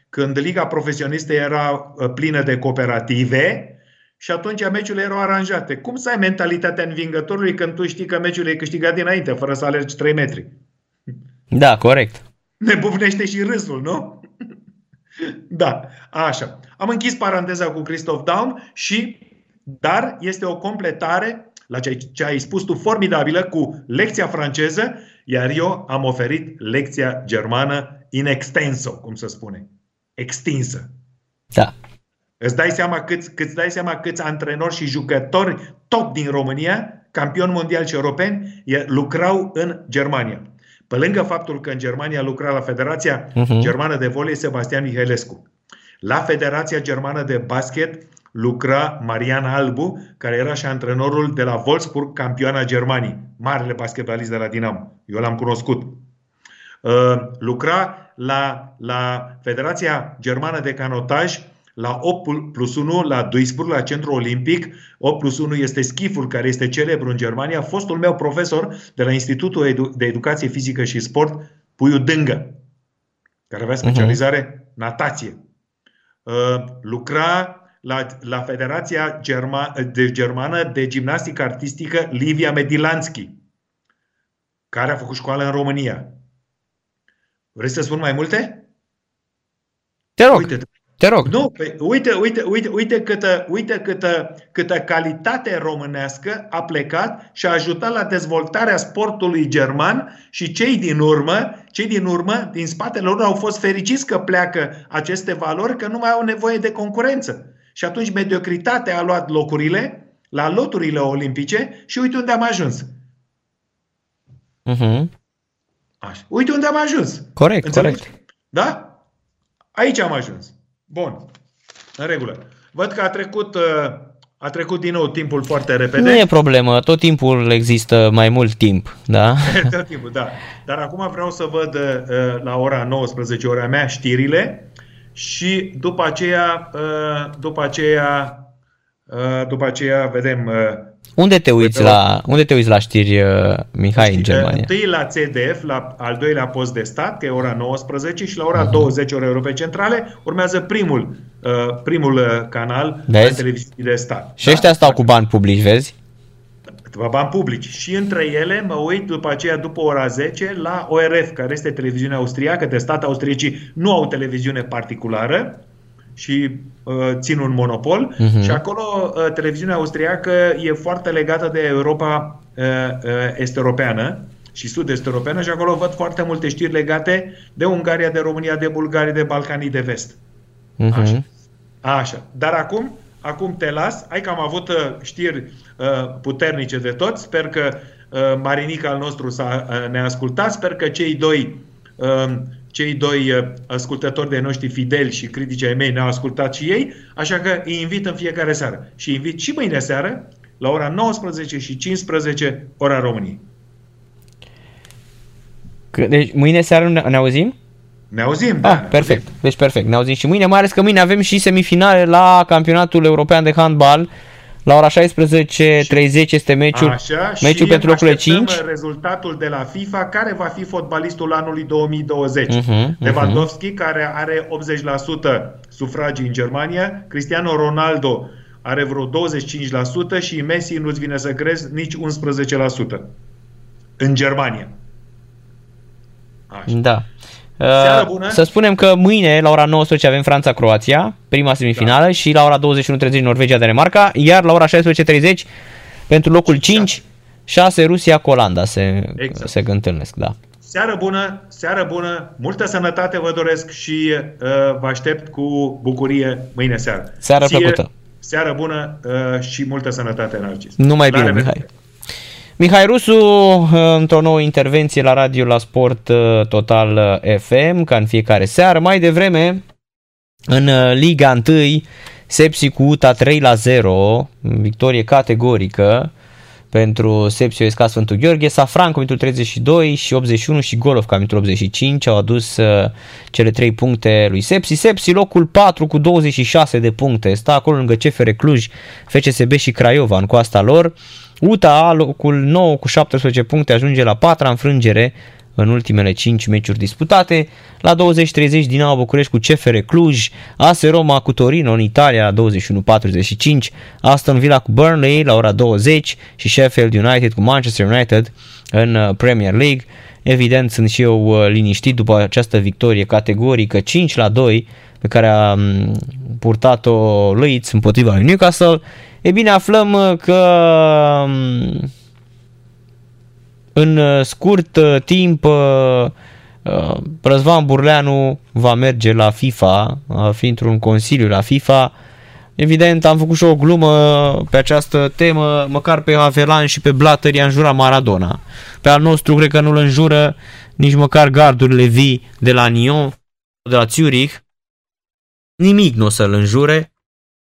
când Liga Profesionistă era uh, plină de cooperative și atunci meciurile erau aranjate. Cum să ai mentalitatea învingătorului când tu știi că meciul e câștigat dinainte, fără să alergi 3 metri? Da, corect. Ne bufnește și râsul, nu? [LAUGHS] da, așa. Am închis paranteza cu Christoph Daum și, dar este o completare la ce ai spus tu formidabilă cu lecția franceză, iar eu am oferit lecția germană in extenso, cum se spune. Extinsă. Da. Îți dai seama câți, câți dai seama câți antrenori și jucători top din România, campioni mondiali și europeni, lucrau în Germania. Pe lângă faptul că în Germania lucra la Federația uh-huh. Germană de Volei Sebastian Mihailescu. La Federația Germană de Basket lucra Marian Albu, care era și antrenorul de la Wolfsburg, campioana Germaniei, marele basketbalist de la Dinamo. Eu l-am cunoscut. Uh, lucra la, la Federația Germană de Canotaj la 8 plus 1 la Duisburg, la Centrul Olimpic. 8 plus 1 este schiful care este celebru în Germania. Fostul meu profesor de la Institutul de Educație Fizică și Sport, Puiu Dângă, care avea specializare uh-huh. natație. Uh, lucra la, la Federația Germa, de Germană de Gimnastică Artistică Livia Medilanski, care a făcut școală în România. Vreți să spun mai multe? Te rog. Uite, te rog. Nu, pe, uite, uite, uite, uite, câtă, uite câtă, câtă calitate românească a plecat și a ajutat la dezvoltarea sportului german și cei din urmă, cei din urmă, din spatele lor au fost fericiți că pleacă aceste valori, că nu mai au nevoie de concurență. Și atunci mediocritatea a luat locurile la loturile olimpice și uite unde am ajuns. Uh-huh. Așa. Uite unde am ajuns. Corect, Înțelegi? corect. Da? Aici am ajuns. Bun. În regulă. Văd că a trecut, uh, a trecut din nou timpul foarte repede. Nu e problemă, tot timpul există mai mult timp, da? [LAUGHS] tot timpul, da. Dar acum vreau să văd uh, la ora 19, ora mea, știrile și după aceea, uh, după aceea, după aceea vedem unde te uiți, la, unde te uiți la știri, uh, Mihai, Știi, în Germania? Întâi la CDF, la al doilea post de stat, că e ora 19 și la ora uh-huh. 20 ore Europei Centrale urmează primul, uh, primul uh, canal vezi? de televiziune de stat. Și da? ăștia stau cu bani publici, vezi? Bani publici. Și între ele mă uit după aceea, după ora 10, la ORF, care este televiziunea austriacă de stat. Austriecii nu au televiziune particulară, și uh, țin un monopol uh-huh. și acolo uh, televiziunea austriacă e foarte legată de Europa uh, uh, est-europeană și sud-est europeană și acolo văd foarte multe știri legate de Ungaria, de România, de Bulgaria, de Balcanii de vest. Uh-huh. Așa. Așa. Dar acum, acum te las. Hai că am avut uh, știri uh, puternice de tot. Sper că uh, Marinica al nostru s-a, uh, ne-a ascultat. Sper că cei doi uh, cei doi uh, ascultători de noștri fideli și critici ai mei ne-au ascultat și ei, așa că îi invit în fiecare seară. Și invit și mâine seară, la ora 19 și 15, ora României. Deci mâine seară ne auzim? Ne auzim, ah, da. perfect. Deci perfect. Ne auzim și mâine, mai ales că mâine avem și semifinale la campionatul european de handbal La ora 16.30 este meciul, Așa, meciul și pentru locurile așteptăm 5. rezultatul de la FIFA, care va fi fotbalistul anului 2020. Mhm, Lewandowski, care are 80% sufragii în Germania, Cristiano Ronaldo are vreo 25% și Messi, nu-ți vine să crezi, nici 11% în Germania. Așa. Da. Seară Uh, bună. Să spunem că mâine la ora 19 avem Franța-Croația, prima semifinală, și la ora 21.30 Norvegia-Danemarca, iar la ora 16.30 pentru locul 5, 6 Rusia cu Olanda se, Exact. se întâlnesc, da. Seară bună, seară bună, multă sănătate vă doresc și uh, vă aștept cu bucurie mâine seară. Seară plăcută. Seară bună uh, și multă sănătate, Narcis. Numai La bine, revedere. Mihai. Mihai Rusu, uh, într-o nouă intervenție la radio la Sport uh, Total uh, FM, ca în fiecare seară. Mai devreme, în uh, Liga 1, Sepsi cu UTA 3 la 0, victorie categorică pentru Sepsi OSK Sfântul Gheorghe, Safran cu minutul 32 și 81 și Golov ca minutul 85 au adus uh, cele 3 puncte lui Sepsi. Sepsi locul 4 cu 26 de puncte, stă acolo lângă CFR Cluj, FCSB și Craiova în coasta lor. UTA locul 9 cu 17 puncte ajunge la 4 înfrângere în ultimele 5 meciuri disputate. La 20-30 Dinamo București cu CFR Cluj, AS Roma cu Torino în Italia la 21-45, Aston Villa cu Burnley la ora 20 și Sheffield United cu Manchester United în uh, Premier League. Evident sunt și eu uh, liniștit după această victorie categorică 5 la 2 pe care a um, purtat-o Leeds împotriva lui Newcastle. E bine, aflăm uh, că um, în uh, scurt uh, timp uh, uh, Răzvan Burleanu va merge la FIFA, va fi într-un consiliu la FIFA. Evident, am făcut și o glumă pe această temă, măcar pe Havelan și pe Blatter i-a înjurat Maradona. Pe al nostru cred că nu-l înjură nici măcar gardurile vii de la Nyon, de la Zurich. Nimic nu o să-l înjure.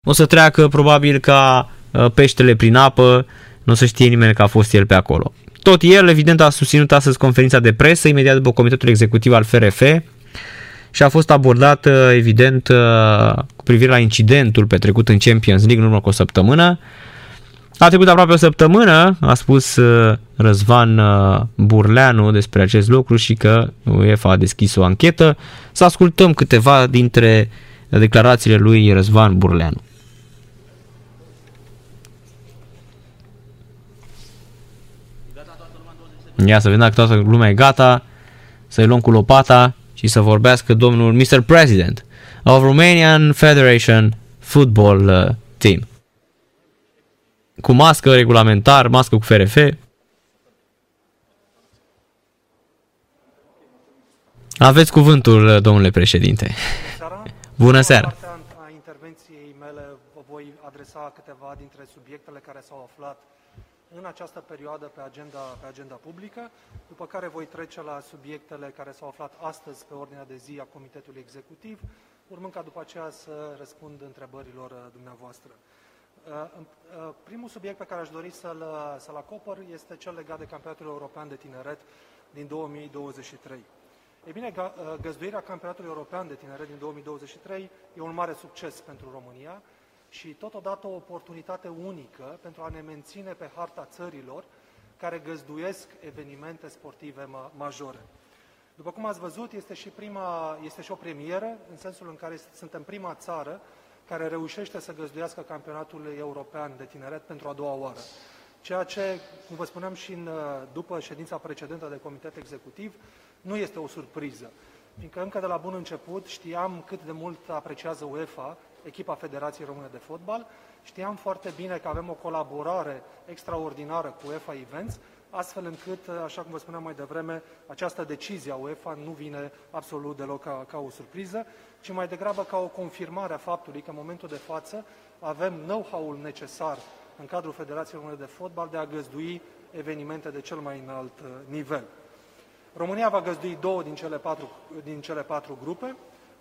O să treacă probabil ca uh, peștele prin apă, nu o să știe nimeni că a fost el pe acolo. Tot el, evident, a susținut astăzi conferința de presă, imediat după comitetul executiv al FRF și a fost abordat, uh, evident, uh, cu privire la incidentul petrecut în Champions League în urmă cu o săptămână. A trecut aproape o săptămână, a spus uh, Răzvan Burleanu despre acest lucru și că UEFA a deschis o anchetă. Să ascultăm câteva dintre declarațiile lui Răzvan Burleanu. Ia să vedem dacă toată lumea e gata, să-i luăm cu lopata și să vorbească domnul Mr. President of Romanian Federation Football uh, Team. Cu mască regulamentar, mască cu FRF. Aveți cuvântul, uh, domnule președinte. seara. [LAUGHS] Bună seara. În partea a intervenției mele vă voi adresa câteva dintre subiectele care s-au aflat în această perioadă pe agenda, pe agenda publică, după care voi trece la subiectele care s-au aflat astăzi pe ordinea de zi a Comitetului Executiv, urmând ca după aceea să răspund întrebărilor uh, dumneavoastră. Uh, uh, Primul subiect pe care aș dori să-l, să-l acopăr este cel legat de Campionatul European de Tineret din 2023. Ei bine, ga- găzduirea Campionatului European de Tineret din 2023 e un mare succes pentru România și totodată o oportunitate unică pentru a ne menține pe harta țărilor care găzduiesc evenimente sportive ma- majore. După cum ați văzut, este și, prima, este și o premieră, în sensul în care suntem prima țară care reușește să găzduiască campionatul european de tineret pentru a doua oară. Ceea ce, cum vă spuneam și în, după ședința precedentă de comitet executiv, nu este o surpriză. Fiindcă încă de la bun început știam cât de mult apreciază UEFA, echipa Federației Române de Fotbal, știam foarte bine că avem o colaborare extraordinară cu UEFA Events, astfel încât, așa cum vă spuneam mai devreme, această decizie a UEFA nu vine absolut deloc ca, ca o surpriză, ci mai degrabă ca o confirmare a faptului că în momentul de față avem know-how-ul necesar în cadrul Federației Române de Fotbal de a găzdui evenimente de cel mai înalt uh, nivel. România va găzdui două din cele patru, din cele patru grupe,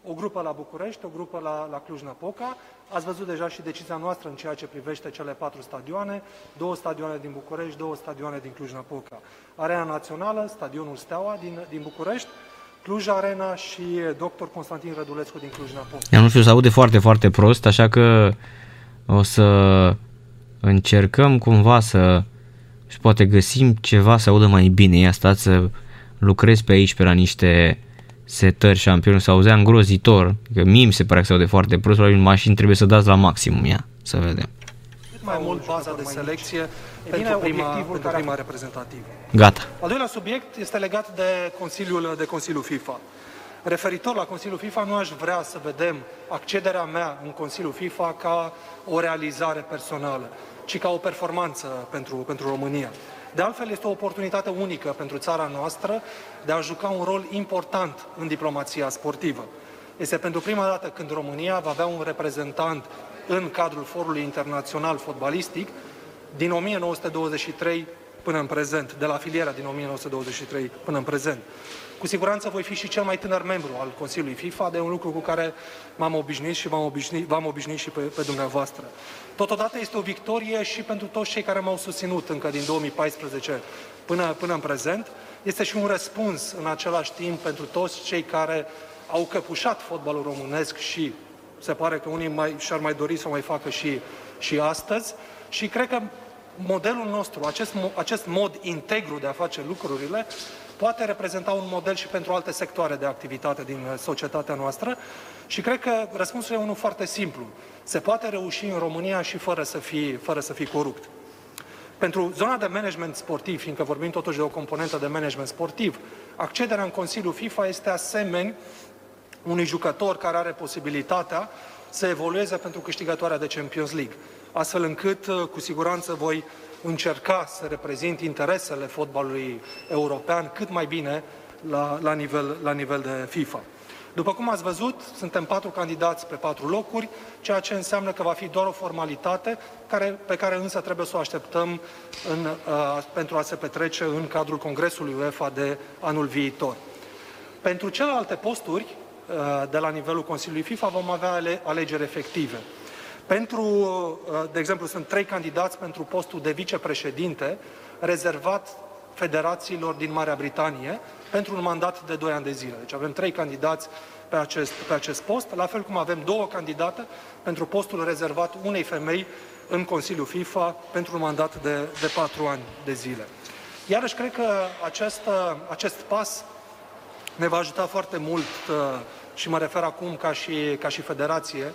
o grupă la București, o grupă la, la Cluj-Napoca. Ați văzut deja și decizia noastră în ceea ce privește cele patru stadioane, două stadioane din București, două stadioane din Cluj-Napoca. Arena Națională, stadionul Steaua din, din București, Cluj Arena și Dr. Constantin Rădulescu din Cluj-Napoca. Eu nu știu, se aude foarte, foarte prost, așa că o să încercăm cumva să și poate găsim ceva să audă mai bine. Ia stați să lucrez pe aici pe la niște setări șampioni, să auzea îngrozitor, că mie mi se pare că se aude foarte prost, probabil mașini trebuie să dați la maximum, ia, să vedem. mai mult baza de selecție pentru prima, pentru prima reprezentativă. Gata. Al doilea subiect este legat de Consiliul, de Consiliul FIFA. Referitor la Consiliul FIFA, nu aș vrea să vedem accederea mea în Consiliul FIFA ca o realizare personală, ci ca o performanță pentru, pentru România. De altfel, este o oportunitate unică pentru țara noastră de a juca un rol important în diplomația sportivă. Este pentru prima dată când România va avea un reprezentant în cadrul Forului Internațional Fotbalistic din 1923 până în prezent, de la filiera din 1923 până în prezent. Cu siguranță voi fi și cel mai tânăr membru al Consiliului FIFA, de un lucru cu care m-am obișnuit și v-am obișnuit, v-am obișnuit și pe, pe dumneavoastră. Totodată este o victorie și pentru toți cei care m-au susținut încă din 2014 până, până în prezent. Este și un răspuns în același timp pentru toți cei care au căpușat fotbalul românesc și se pare că unii mai, și-ar mai dori să o mai facă și, și astăzi. Și cred că modelul nostru, acest, acest mod integru de a face lucrurile, poate reprezenta un model și pentru alte sectoare de activitate din uh, societatea noastră și cred că răspunsul e unul foarte simplu. Se poate reuși în România și fără să fii, fără să fii corupt. Pentru zona de management sportiv, fiindcă vorbim totuși de o componentă de management sportiv, accederea în Consiliul FIFA este asemeni unui jucător care are posibilitatea să evolueze pentru câștigătoarea de Champions League, astfel încât, uh, cu siguranță, voi încerca să reprezint interesele fotbalului european cât mai bine la, la, nivel, la nivel de FIFA. După cum ați văzut, suntem patru candidați pe patru locuri, ceea ce înseamnă că va fi doar o formalitate care, pe care însă trebuie să o așteptăm în, uh, pentru a se petrece în cadrul Congresului UEFA de anul viitor. Pentru celelalte posturi, uh, de la nivelul Consiliului FIFA, vom avea ale, alegeri efective. Pentru, uh, de exemplu, sunt trei candidați pentru postul de vicepreședinte rezervat federațiilor din Marea Britanie pentru un mandat de 2 ani de zile. Deci avem trei candidați pe acest, pe acest post, la fel cum avem două candidate pentru postul rezervat unei femei în Consiliul FIFA pentru un mandat de, de patru ani de zile. Iarăși, cred că acest, acest pas ne va ajuta foarte mult uh, și mă refer acum ca și, ca și federație,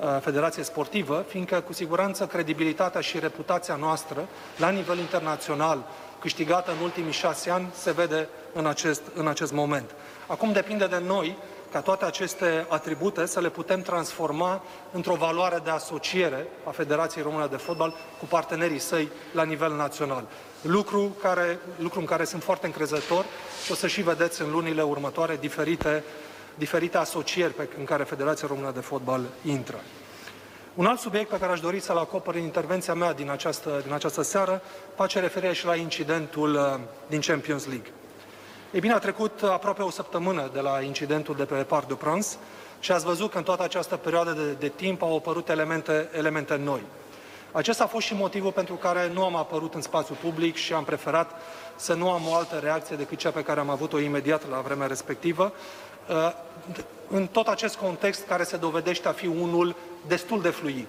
Uh, federație sportivă, fiindcă cu siguranță credibilitatea și reputația noastră la nivel internațional câștigată în ultimii șase ani se vede în acest, în acest moment. Acum depinde de noi ca toate aceste atribute să le putem transforma într-o valoare de asociere a Federației Române de Fotbal cu partenerii săi la nivel național. Lucru, care, lucru în care sunt foarte încrezător și o să și vedeți în lunile următoare diferite diferite asocieri pe, în care Federația Română de Fotbal intră. Un alt subiect pe care aș dori să-l acopăr în intervenția mea din această, din această seară face referire și la incidentul uh, din Champions League. Ei bine, a trecut aproape o săptămână de la incidentul de pe Parc de Prince și ați văzut că în toată această perioadă de, de timp au apărut elemente, elemente noi. Acesta a fost și motivul pentru care nu am apărut în spațiu public și am preferat să nu am o altă reacție decât cea pe care am avut-o imediat la vremea respectivă, Uh, în tot acest context care se dovedește a fi unul destul de fluid.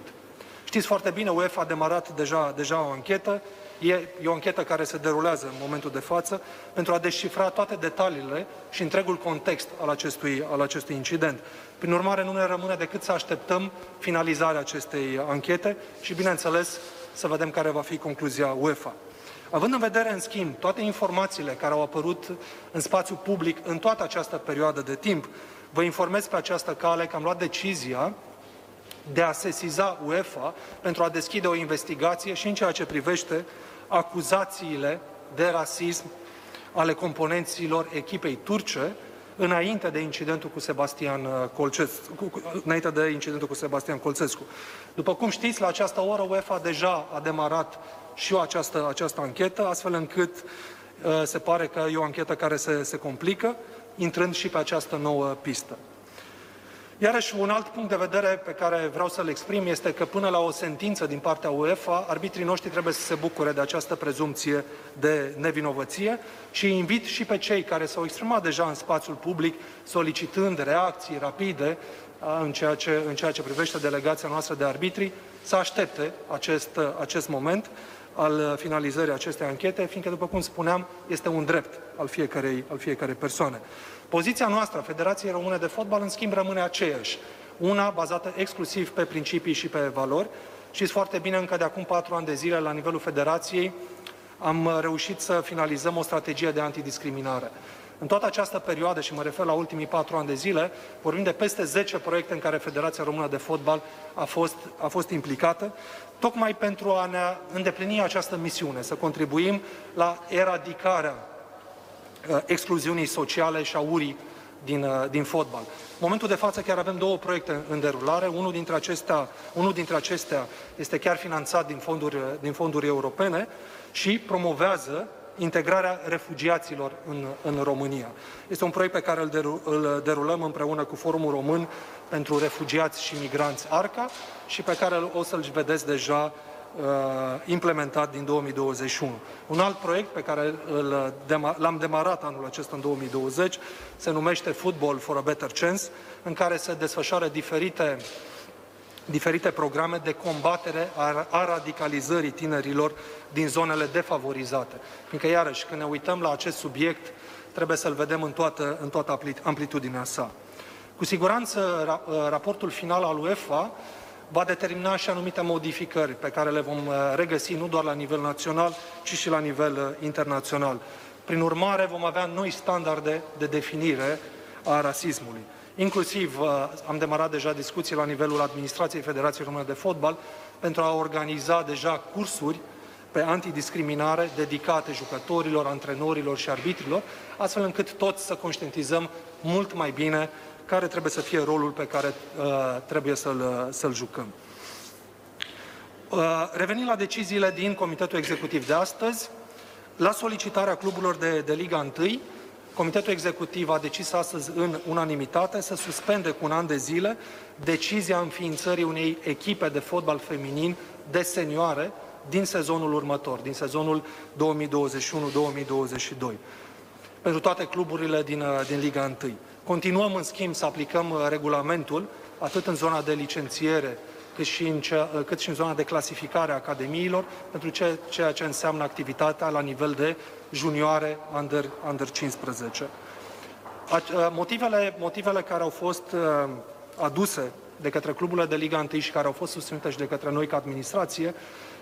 Știți foarte bine, UEFA a demarat deja, deja o anchetă, e, e o anchetă care se derulează în momentul de față pentru a descifra toate detaliile și întregul context al acestui, al acestui incident. Prin urmare, nu ne rămâne decât să așteptăm finalizarea acestei anchete și, bineînțeles, să vedem care va fi concluzia UEFA. Având în vedere, în schimb, toate informațiile care au apărut în spațiu public în toată această perioadă de timp, vă informez pe această cale că am luat decizia de a sesiza UEFA pentru a deschide o investigație și în ceea ce privește acuzațiile de rasism ale componenților echipei turce înainte de incidentul cu Sebastian uh, Colcescu, înainte de incidentul cu Sebastian Colțescu. După cum știți, la această oră UEFA deja a demarat și eu această, această anchetă, astfel încât uh, se pare că e o anchetă care se, se complică, intrând și pe această nouă pistă. Iarăși, un alt punct de vedere pe care vreau să-l exprim este că până la o sentință din partea UEFA, arbitrii noștri trebuie să se bucure de această prezumție de nevinovăție și invit și pe cei care s-au exprimat deja în spațiul public solicitând reacții rapide în ceea ce, în ceea ce privește delegația noastră de arbitri, să aștepte acest, acest moment al finalizării acestei anchete, fiindcă, după cum spuneam, este un drept al fiecarei, al fiecarei persoane. Poziția noastră a Federației Române de Fotbal, în schimb, rămâne aceeași. Una bazată exclusiv pe principii și pe valori. Știți foarte bine, încă de acum patru ani de zile, la nivelul Federației, am reușit să finalizăm o strategie de antidiscriminare. În toată această perioadă, și mă refer la ultimii patru ani de zile, vorbim de peste 10 proiecte în care Federația Română de Fotbal a fost, a fost implicată, tocmai pentru a ne îndeplini această misiune, să contribuim la eradicarea uh, excluziunii sociale și a urii din, uh, din fotbal. În momentul de față chiar avem două proiecte în derulare. Unul dintre acestea, unul dintre acestea este chiar finanțat din fonduri, din fonduri europene și promovează integrarea refugiaților în, în România. Este un proiect pe care îl, deru, îl derulăm împreună cu Forumul Român pentru Refugiați și Migranți ARCA și pe care o să-l vedeți deja uh, implementat din 2021. Un alt proiect pe care l-am demarat anul acesta în 2020 se numește Football for a Better Chance, în care se desfășoară diferite diferite programe de combatere a radicalizării tinerilor din zonele defavorizate. Fiindcă, iarăși, când ne uităm la acest subiect, trebuie să-l vedem în toată, în toată amplitudinea sa. Cu siguranță, ă, raportul final al UEFA va determina și anumite modificări pe care le vom ă, regăsi nu doar la nivel național, ci și la nivel ă, internațional. Prin urmare, vom avea noi standarde de definire a rasismului. Inclusiv am demarat deja discuții la nivelul Administrației Federației Române de Fotbal pentru a organiza deja cursuri pe antidiscriminare dedicate jucătorilor, antrenorilor și arbitrilor, astfel încât toți să conștientizăm mult mai bine care trebuie să fie rolul pe care uh, trebuie să-l, să jucăm. Uh, revenind la deciziile din Comitetul Executiv de astăzi, la solicitarea cluburilor de, de Liga 1, Comitetul Executiv a decis astăzi în unanimitate să suspende cu un an de zile decizia înființării unei echipe de fotbal feminin de senioare din sezonul următor, din sezonul 2021-2022, pentru toate cluburile din, din Liga 1. Continuăm, în schimb, să aplicăm uh, regulamentul, atât în zona de licențiere, cât și în, cea, uh, cât și în zona de clasificare a academiilor, pentru ce, ceea ce înseamnă activitatea la nivel de junioare under, under 15. Uh, motivele, motivele care au fost aduse de către cluburile de Liga 1 și care au fost susținute și de către noi ca administrație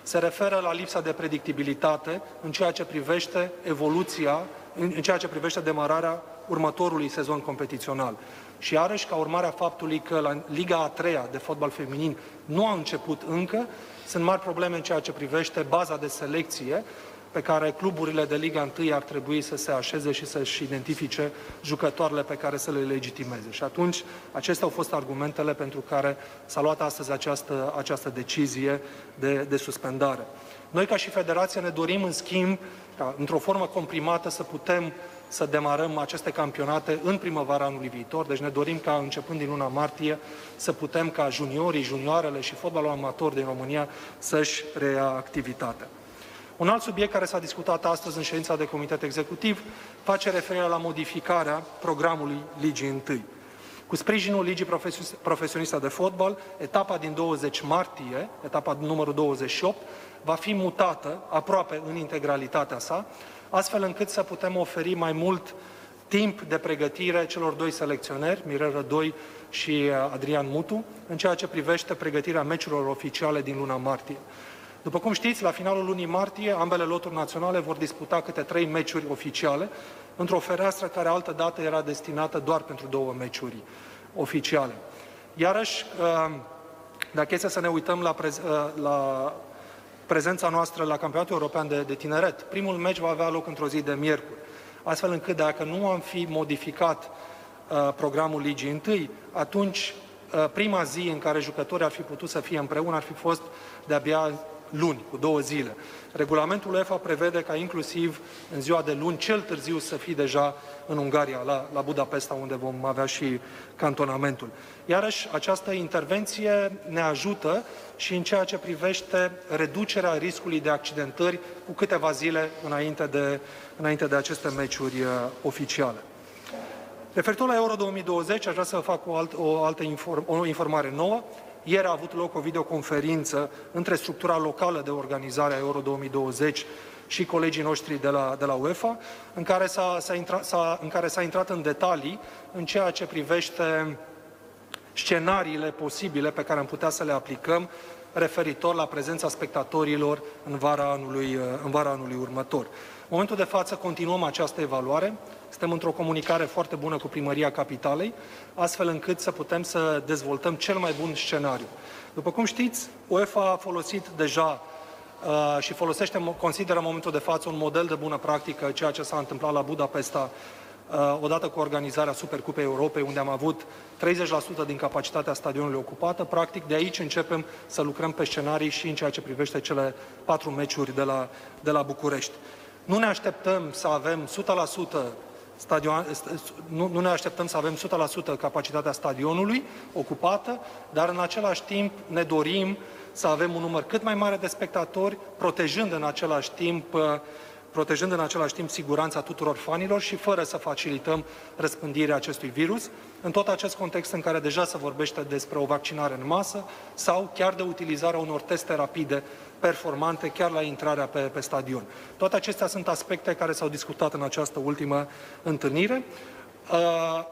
se referă la lipsa de predictibilitate în ceea ce privește evoluția, în ceea ce privește demararea următorului sezon competițional. Și iarăși, ca urmare a faptului că la Liga a treia de fotbal feminin nu a început încă, sunt mari probleme în ceea ce privește baza de selecție pe care cluburile de Liga 1 ar trebui să se așeze și să-și identifice jucătoarele pe care să le legitimeze. Și atunci, acestea au fost argumentele pentru care s-a luat astăzi această, această decizie de, de suspendare. Noi, ca și federație, ne dorim, în schimb, ca într-o formă comprimată să putem să demarăm aceste campionate în primăvara anului viitor. Deci ne dorim ca, începând din luna martie, să putem ca juniorii, junioarele și fotbalul amator din România să-și reia activitatea. Un alt subiect care s-a discutat astăzi în ședința de comitet executiv face referire la modificarea programului Ligii 1. Cu sprijinul Ligii Profesioniste de Fotbal, etapa din 20 martie, etapa numărul 28, va fi mutată aproape în integralitatea sa, astfel încât să putem oferi mai mult timp de pregătire celor doi selecționeri, Mirel Rădoi și uh, Adrian Mutu, în ceea ce privește pregătirea meciurilor oficiale din luna martie. După cum știți, la finalul lunii martie, ambele loturi naționale vor disputa câte trei meciuri oficiale, într-o fereastră care altă dată era destinată doar pentru două meciuri oficiale. Iarăși, uh, dacă este să ne uităm la, prez- uh, la prezența noastră la Campionatul European de, de Tineret, primul meci va avea loc într-o zi de miercuri, astfel încât dacă nu am fi modificat uh, programul Ligii 1, atunci uh, prima zi în care jucătorii ar fi putut să fie împreună ar fi fost de-abia luni, cu două zile. Regulamentul UEFA prevede ca inclusiv în ziua de luni, cel târziu, să fie deja în Ungaria, la, la Budapesta, unde vom avea și cantonamentul. Iarăși, această intervenție ne ajută și în ceea ce privește reducerea riscului de accidentări cu câteva zile înainte de, înainte de aceste meciuri uh, oficiale. Referitor la Euro 2020, aș vrea să fac o, alt, o altă inform, o informare nouă. Ieri a avut loc o videoconferință între structura locală de organizare a Euro 2020 și colegii noștri de la, de la UEFA, în care s-a, s-a intrat, s-a, în care s-a intrat în detalii în ceea ce privește scenariile posibile pe care am putea să le aplicăm referitor la prezența spectatorilor în vara anului, în vara anului următor. În momentul de față continuăm această evaluare, suntem într-o comunicare foarte bună cu Primăria Capitalei, astfel încât să putem să dezvoltăm cel mai bun scenariu. După cum știți, UEFA a folosit deja uh, și folosește, consideră în momentul de față un model de bună practică, ceea ce s-a întâmplat la Budapesta uh, odată cu organizarea Supercupei Europei, unde am avut 30% din capacitatea stadionului ocupată. Practic, de aici începem să lucrăm pe scenarii și în ceea ce privește cele patru meciuri de la, de la București. Nu ne așteptăm să avem 100% stadion, nu, nu ne așteptăm să avem 100% capacitatea stadionului ocupată, dar în același timp ne dorim să avem un număr cât mai mare de spectatori, protejând în același timp uh, protejând în același timp siguranța tuturor fanilor și fără să facilităm răspândirea acestui virus, în tot acest context în care deja se vorbește despre o vaccinare în masă sau chiar de utilizarea unor teste rapide performante chiar la intrarea pe, pe stadion. Toate acestea sunt aspecte care s-au discutat în această ultimă întâlnire. Uh,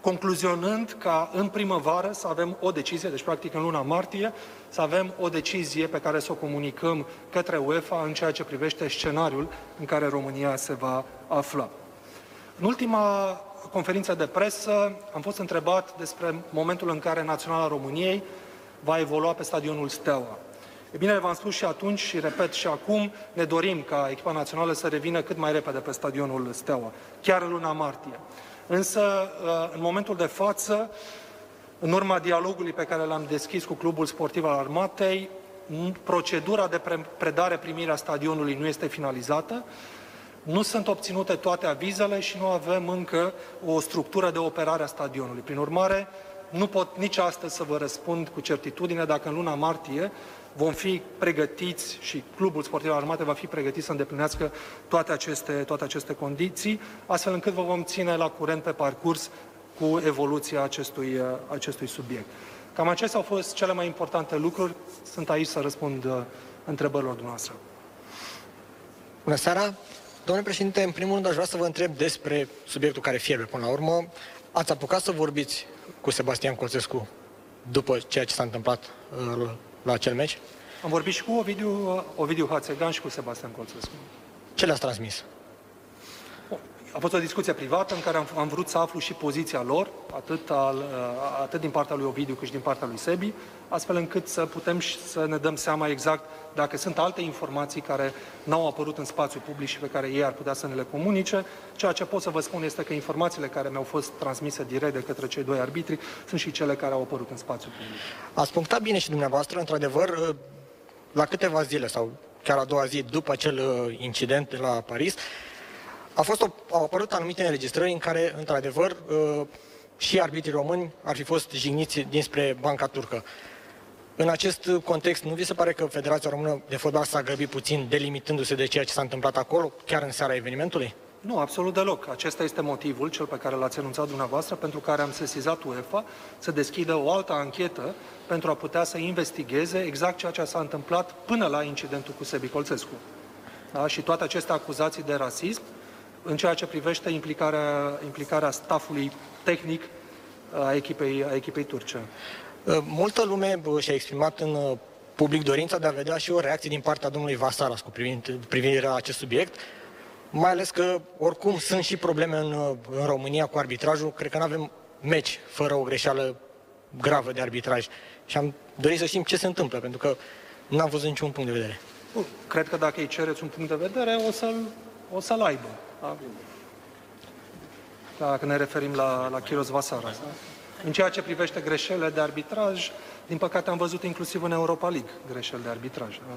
concluzionând ca în primăvară să avem o decizie, deci practic în luna martie, să avem o decizie pe care să o comunicăm către UEFA în ceea ce privește scenariul în care România se va afla. În ultima conferință de presă am fost întrebat despre momentul în care Naționala României va evolua pe stadionul Steaua. E bine, v-am spus și atunci și repet și acum, ne dorim ca echipa națională să revină cât mai repede pe stadionul Steaua, chiar în luna martie. Însă, uh, în momentul de față, în urma dialogului pe care l-am deschis cu Clubul Sportiv al Armatei, procedura de predare primirea stadionului nu este finalizată, nu sunt obținute toate avizele și nu avem încă o structură de operare a stadionului. Prin urmare, nu pot nici astăzi să vă răspund cu certitudine dacă în luna martie vom fi pregătiți și Clubul Sportiv Armate va fi pregătit să îndeplinească toate aceste, toate aceste condiții, astfel încât vă vom ține la curent pe parcurs cu evoluția acestui, acestui subiect. Cam acestea au fost cele mai importante lucruri. Sunt aici să răspund uh, întrebărilor dumneavoastră. Bună seara! Domnule președinte, în primul rând aș vrea să vă întreb despre subiectul care fierbe până la urmă. Ați apucat să vorbiți cu Sebastian Colțescu după ceea ce s-a întâmplat uh, la acel meci? Am vorbit și cu Ovidiu, Ovidiu Hațegan și cu Sebastian Colțescu. Ce le-ați transmis? A fost o discuție privată în care am, am vrut să aflu și poziția lor, atât, al, atât din partea lui Ovidiu cât și din partea lui Sebi, astfel încât să putem și să ne dăm seama exact dacă sunt alte informații care n-au apărut în spațiu public și pe care ei ar putea să ne le comunice. Ceea ce pot să vă spun este că informațiile care mi-au fost transmise direct de către cei doi arbitri sunt și cele care au apărut în spațiu public. Ați punctat bine și dumneavoastră, într-adevăr, la câteva zile sau chiar a doua zi după acel uh, incident de la Paris, a fost o, au apărut anumite înregistrări în care, într-adevăr, uh, și arbitrii români ar fi fost jigniți dinspre banca turcă. În acest context, nu vi se pare că Federația Română de Fotbal s-a grăbit puțin, delimitându-se de ceea ce s-a întâmplat acolo, chiar în seara evenimentului? Nu, absolut deloc. Acesta este motivul, cel pe care l-ați anunțat dumneavoastră, pentru care am sesizat UEFA să deschidă o altă anchetă pentru a putea să investigheze exact ceea ce s-a întâmplat până la incidentul cu Sebi Colțescu. Da? Și toate aceste acuzații de rasism, în ceea ce privește implicarea, implicarea stafului tehnic a echipei, a echipei turce. Uh, multă lume uh, și-a exprimat în uh, public dorința de a vedea și o reacție din partea domnului Vasaras cu privire la acest subiect, mai ales că oricum sunt și probleme în, în România cu arbitrajul. Cred că nu avem meci fără o greșeală gravă de arbitraj. Și am dorit să știm ce se întâmplă, pentru că n-am văzut niciun punct de vedere. Cred că dacă îi cereți un punct de vedere, o să-l, o să-l aibă. Da? Dacă ne referim la, la Chiros Vasara. Da? În ceea ce privește greșelile de arbitraj, din păcate am văzut inclusiv în Europa League greșeli de arbitraj. Da?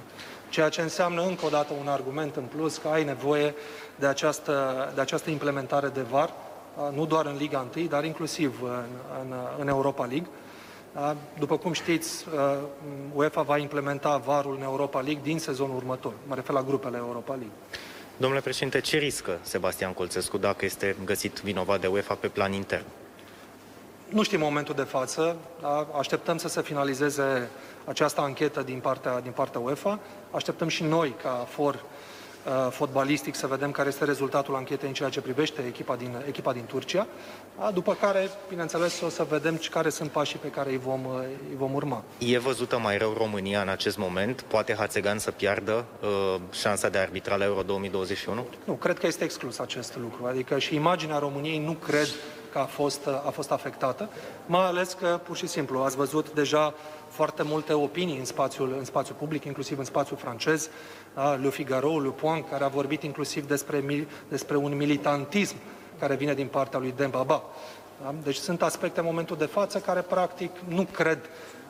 Ceea ce înseamnă încă o dată un argument în plus că ai nevoie de această, de această implementare de VAR, da? nu doar în Liga 1, dar inclusiv în, în, în Europa League. Da? După cum știți, uh, UEFA va implementa VAR-ul în Europa League din sezonul următor. Mă refer la grupele Europa League. Domnule președinte, ce riscă Sebastian Colțescu dacă este găsit vinovat de UEFA pe plan intern? Nu știm momentul de față, da? așteptăm să se finalizeze această anchetă din partea, din partea UEFA, așteptăm și noi ca for uh, fotbalistic să vedem care este rezultatul anchetei în ceea ce privește echipa din, echipa din Turcia, da? după care, bineînțeles, o să vedem care sunt pașii pe care îi vom, uh, îi vom urma. E văzută mai rău România în acest moment? Poate Hațegan să piardă uh, șansa de a arbitra la Euro 2021? Nu, cred că este exclus acest lucru, adică și imaginea României nu cred că a fost, a fost afectată, mai ales că, pur și simplu, ați văzut deja foarte multe opinii în spațiul, în spațiul public, inclusiv în spațiul francez, da? Le Figaro, Le Point, care a vorbit inclusiv despre, despre un militantism care vine din partea lui Dembaba. Da? Deci sunt aspecte în momentul de față care, practic, nu cred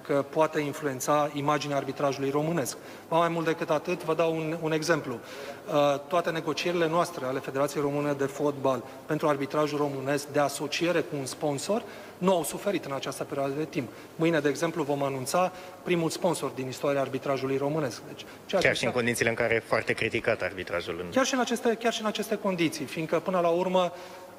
că poate influența imaginea arbitrajului românesc. Mai mult decât atât, vă dau un, un exemplu. Uh, toate negocierile noastre ale Federației Române de Fotbal pentru arbitrajul românesc de asociere cu un sponsor nu au suferit în această perioadă de timp. Mâine, de exemplu, vom anunța primul sponsor din istoria arbitrajului românesc. Deci, ceea chiar și în condițiile în care e foarte criticat arbitrajul. În... Chiar, și în aceste, chiar și în aceste condiții, fiindcă până la urmă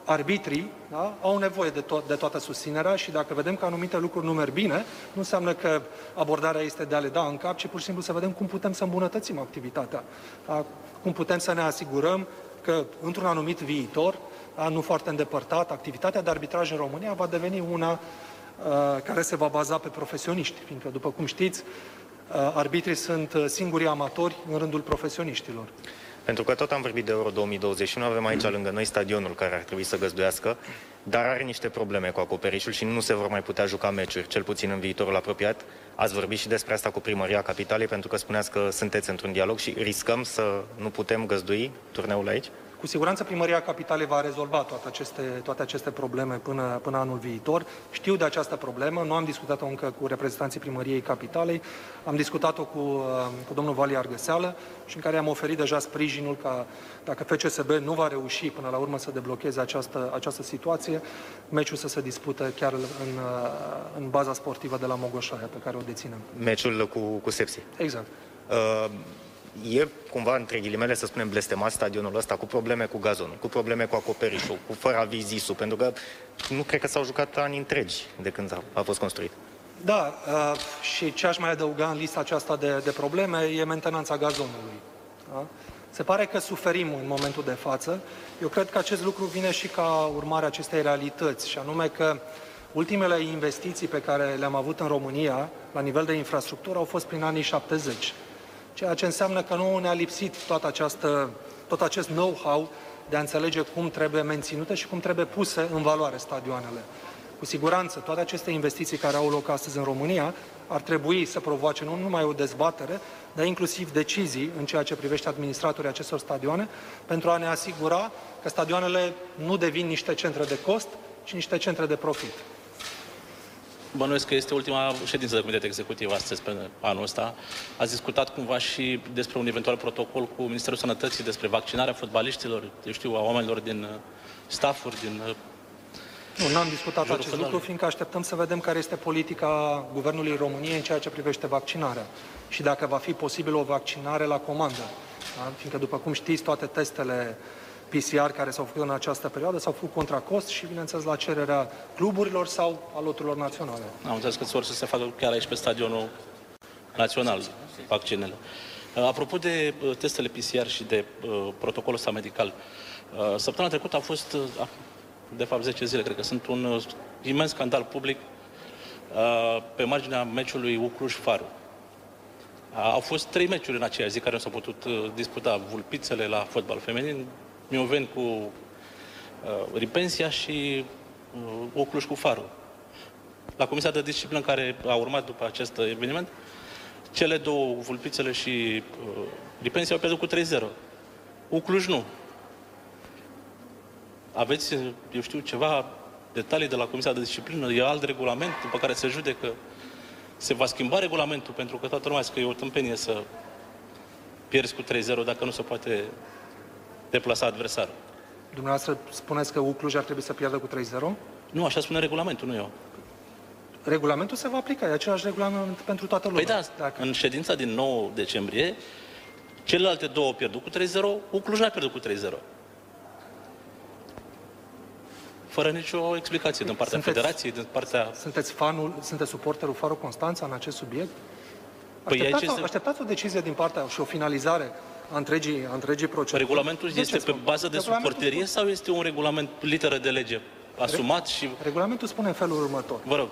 arbitrii da, au nevoie de, to- de toată susținerea și dacă vedem că anumite lucruri nu merg bine, nu înseamnă că abordarea este de a le da în cap, ci pur și simplu să vedem cum putem să îmbunătățim activitatea. Da, cum putem să ne asigurăm că într-un anumit viitor, da, nu foarte îndepărtat, activitatea de arbitraj în România va deveni una uh, care se va baza pe profesioniști, fiindcă, după cum știți, uh, arbitrii sunt uh, singurii amatori în rândul profesioniștilor. Pentru că tot am vorbit de Euro 2021, avem aici lângă noi stadionul care ar trebui să găzduiască, dar are niște probleme cu acoperișul și nu se vor mai putea juca meciuri, cel puțin în viitorul apropiat. Ați vorbit și despre asta cu primăria capitalei, pentru că spuneați că sunteți într-un dialog și riscăm să nu putem găzdui turneul aici? Cu siguranță Primăria Capitalei va rezolva toate aceste, toate aceste probleme până, până anul viitor. Știu de această problemă, nu am discutat-o încă cu reprezentanții Primăriei Capitalei, am discutat-o cu, uh, cu domnul Vali Argăseală și în care am oferit deja sprijinul ca dacă FCSB nu va reuși până la urmă să deblocheze această, această situație, meciul să se dispute chiar în, uh, în baza sportivă de la Mogoșaia pe care o deținem. Meciul cu, cu Sepsi. Exact. Uh e cumva, între ghilimele, să spunem, blestemat stadionul ăsta cu probleme cu gazonul, cu probleme cu acoperișul, cu fără avizisul, pentru că nu cred că s-au jucat ani întregi de când a, a fost construit. Da, uh, și ce aș mai adăuga în lista aceasta de, de probleme e mentenanța gazonului. Da? Se pare că suferim în momentul de față. Eu cred că acest lucru vine și ca urmare a acestei realități, și anume că ultimele investiții pe care le-am avut în România, la nivel de infrastructură, au fost prin anii 70 ceea ce înseamnă că nu ne-a lipsit toată această, tot acest know-how de a înțelege cum trebuie menținute și cum trebuie puse în valoare stadioanele. Cu siguranță, toate aceste investiții care au loc astăzi în România ar trebui să provoace nu numai o dezbatere, dar inclusiv decizii în ceea ce privește administratorii acestor stadioane, pentru a ne asigura că stadioanele nu devin niște centre de cost, ci niște centre de profit. Bănuiesc că este ultima ședință de comitet executiv astăzi pe anul ăsta. Ați discutat cumva și despre un eventual protocol cu Ministerul Sănătății despre vaccinarea fotbaliștilor, eu știu, a oamenilor din uh, staffuri, din uh, nu, n-am discutat acest lucru, fiindcă așteptăm să vedem care este politica Guvernului României în ceea ce privește vaccinarea și dacă va fi posibil o vaccinare la comandă. Da? Fiindcă, după cum știți, toate testele PCR care s-au făcut în această perioadă s-au făcut contra cost și, bineînțeles, la cererea cluburilor sau a loturilor naționale. Am înțeles că vor să se facă chiar aici pe stadionul național vaccinele. Uh, apropo de uh, testele PCR și de uh, protocolul ăsta medical, uh, săptămâna trecută a fost, uh, de fapt 10 zile, cred că sunt un uh, imens scandal public uh, pe marginea meciului Ucluș-Faru. Au fost trei meciuri în aceea zi care nu s-au putut uh, disputa. Vulpițele la fotbal feminin, Mioveni cu uh, Ripensia și uh, Ocluș cu Farul. La Comisia de Disciplină care a urmat după acest eveniment, cele două, Vulpițele și uh, Ripensia, au pierdut cu 3-0. Ucluj nu. Aveți, eu știu, ceva detalii de la Comisia de Disciplină, e alt regulament după care se judecă. Se va schimba regulamentul pentru că toată lumea că e o tâmpenie să pierzi cu 3-0 dacă nu se poate deplasa adversarul. Dumneavoastră spuneți că Ucluj ar trebui să pierdă cu 3-0? Nu, așa spune regulamentul, nu eu. Regulamentul se va aplica, e același regulament pentru toată lumea. Păi da, Dacă... în ședința din 9 decembrie, celelalte două au pierdut cu 3-0, Ucluj n-a pierdut cu 3-0. Fără nicio explicație din partea sunteți, federației, din partea... Sunteți fanul, sunteți suporterul Faro Constanța în acest subiect? Păi așteptați, ce o, așteptați o decizie din partea și o finalizare a întregii, a întregii proceduri. Regulamentul de este pe bază de suporterie sau este un regulament literă de lege asumat și... Regulamentul spune în felul următor. Vă rog.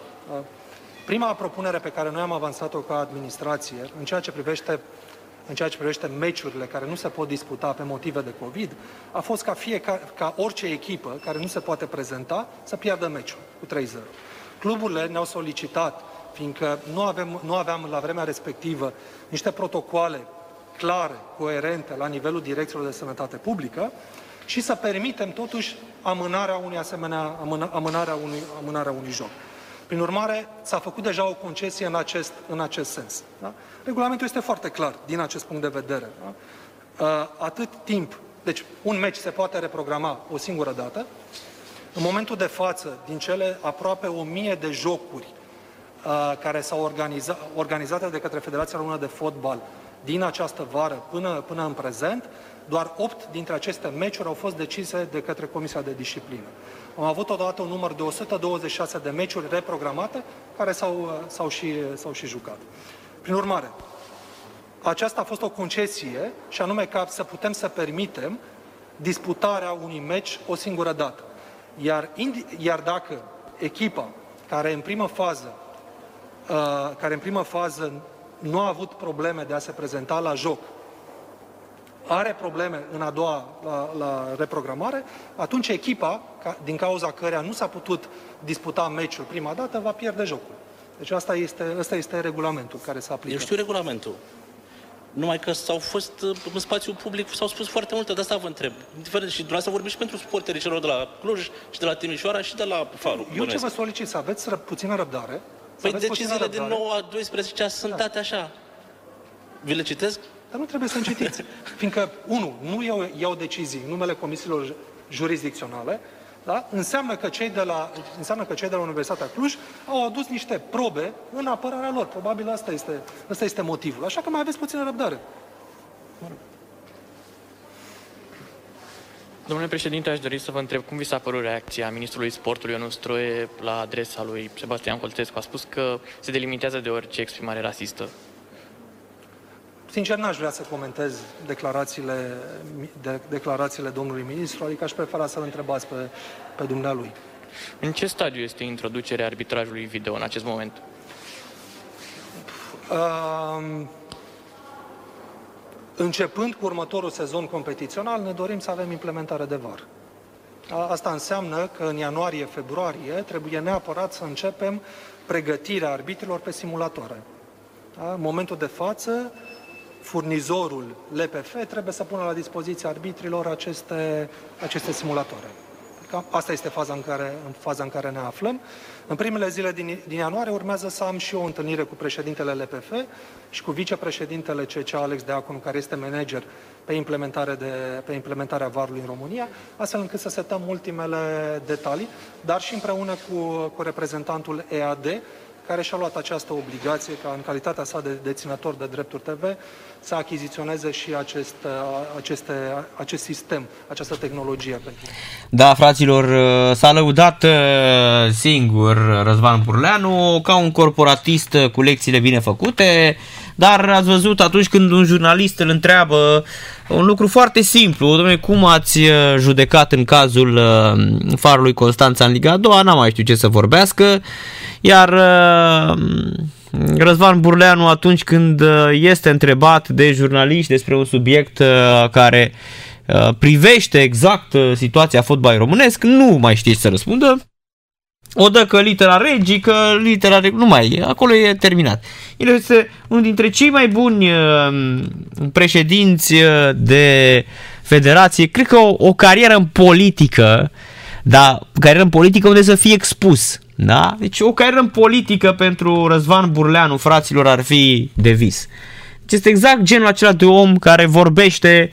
Prima propunere pe care noi am avansat-o ca administrație, în ceea ce privește în ceea ce privește meciurile care nu se pot disputa pe motive de COVID, a fost ca, fiecare, ca orice echipă care nu se poate prezenta să piardă meciul cu 3-0. Cluburile ne-au solicitat, fiindcă nu, avem, nu aveam la vremea respectivă niște protocoale clare, coerente la nivelul direcțiilor de sănătate publică și să permitem totuși amânarea unui asemenea, amână, amânarea unui, amânarea unui joc. Prin urmare, s-a făcut deja o concesie în acest, în acest sens. Da? Regulamentul este foarte clar din acest punct de vedere. Da? Uh, atât timp, deci un meci se poate reprograma o singură dată. În momentul de față, din cele aproape o mie de jocuri uh, care s-au organizat, organizate de către Federația Română de Fotbal din această vară până, până în prezent, doar 8 dintre aceste meciuri au fost decise de către Comisia de Disciplină. Am avut odată un număr de 126 de meciuri reprogramate care s-au, s-au, și, s-au și jucat. Prin urmare, aceasta a fost o concesie și anume ca să putem să permitem disputarea unui meci o singură dată. Iar, iar dacă echipa care în primă fază uh, care în primă fază nu a avut probleme de a se prezenta la joc are probleme în a doua la, la reprogramare, atunci echipa, ca, din cauza căreia nu s-a putut disputa meciul prima dată, va pierde jocul. Deci asta este, asta este regulamentul care se aplică. Eu știu regulamentul. Numai că s-au fost în spațiu public, s-au spus foarte multe, de asta vă întreb. Indiferent, și dumneavoastră vorbim și pentru suporterii celor de la Cluj, și de la Timișoara, și de la Faru. Eu ce vă solicit, să aveți ră, puțină răbdare. Păi deciziile din 9 a 12 sunt da. date așa. Vi le citesc? Dar nu trebuie să încetiți. [LAUGHS] Fiindcă, unu, nu iau, iau decizii în numele comisiilor jurisdicționale, da? înseamnă, că cei de la, înseamnă că cei de la Universitatea Cluj au adus niște probe în apărarea lor. Probabil asta este, asta este motivul. Așa că mai aveți puțină răbdare. Domnule președinte, aș dori să vă întreb cum vi s-a părut reacția ministrului sportului Ionus Stroie la adresa lui Sebastian Colțescu. A spus că se delimitează de orice exprimare rasistă. Sincer, n-aș vrea să comentez declarațiile, de, declarațiile domnului ministru, adică aș prefera să-l întrebați pe, pe dumnealui. În ce stadiu este introducerea arbitrajului video în acest moment? Uh, începând cu următorul sezon competițional, ne dorim să avem implementare de VAR. Asta înseamnă că în ianuarie-februarie trebuie neapărat să începem pregătirea arbitrilor pe simulatoare. Da? În momentul de față, furnizorul LPF trebuie să pună la dispoziția arbitrilor aceste, aceste simulatoare. Asta este faza în care, în faza în care ne aflăm. În primele zile din, din ianuarie urmează să am și o întâlnire cu președintele LPF și cu vicepreședintele CC Alex Deaconu, care este manager pe, implementare de, pe implementarea varului în România, astfel încât să setăm ultimele detalii, dar și împreună cu, cu reprezentantul EAD, care și-a luat această obligație ca în calitatea sa de deținător de drepturi TV să achiziționeze și acest, aceste, acest sistem, această tehnologie. Da, fraților, s-a lăudat uh, singur Răzvan Burleanu ca un corporatist cu lecțiile bine făcute, dar ați văzut atunci când un jurnalist îl întreabă un lucru foarte simplu, domnule, cum ați uh, judecat în cazul uh, farului Constanța în Liga 2, n-am mai știu ce să vorbească, iar Răzvan Burleanu atunci când uh, este întrebat de jurnaliști despre un subiect uh, care uh, privește exact situația fotbalului românesc, nu mai știe să răspundă. O dă că litera regii, că litera regii, nu mai e, acolo e terminat. El este unul dintre cei mai buni președinți de federație, cred că o, o carieră în politică dar carieră în politică unde să fie expus. Da? Deci o carieră în politică pentru Răzvan Burleanu, fraților, ar fi de vis. Deci este exact genul acela de om care vorbește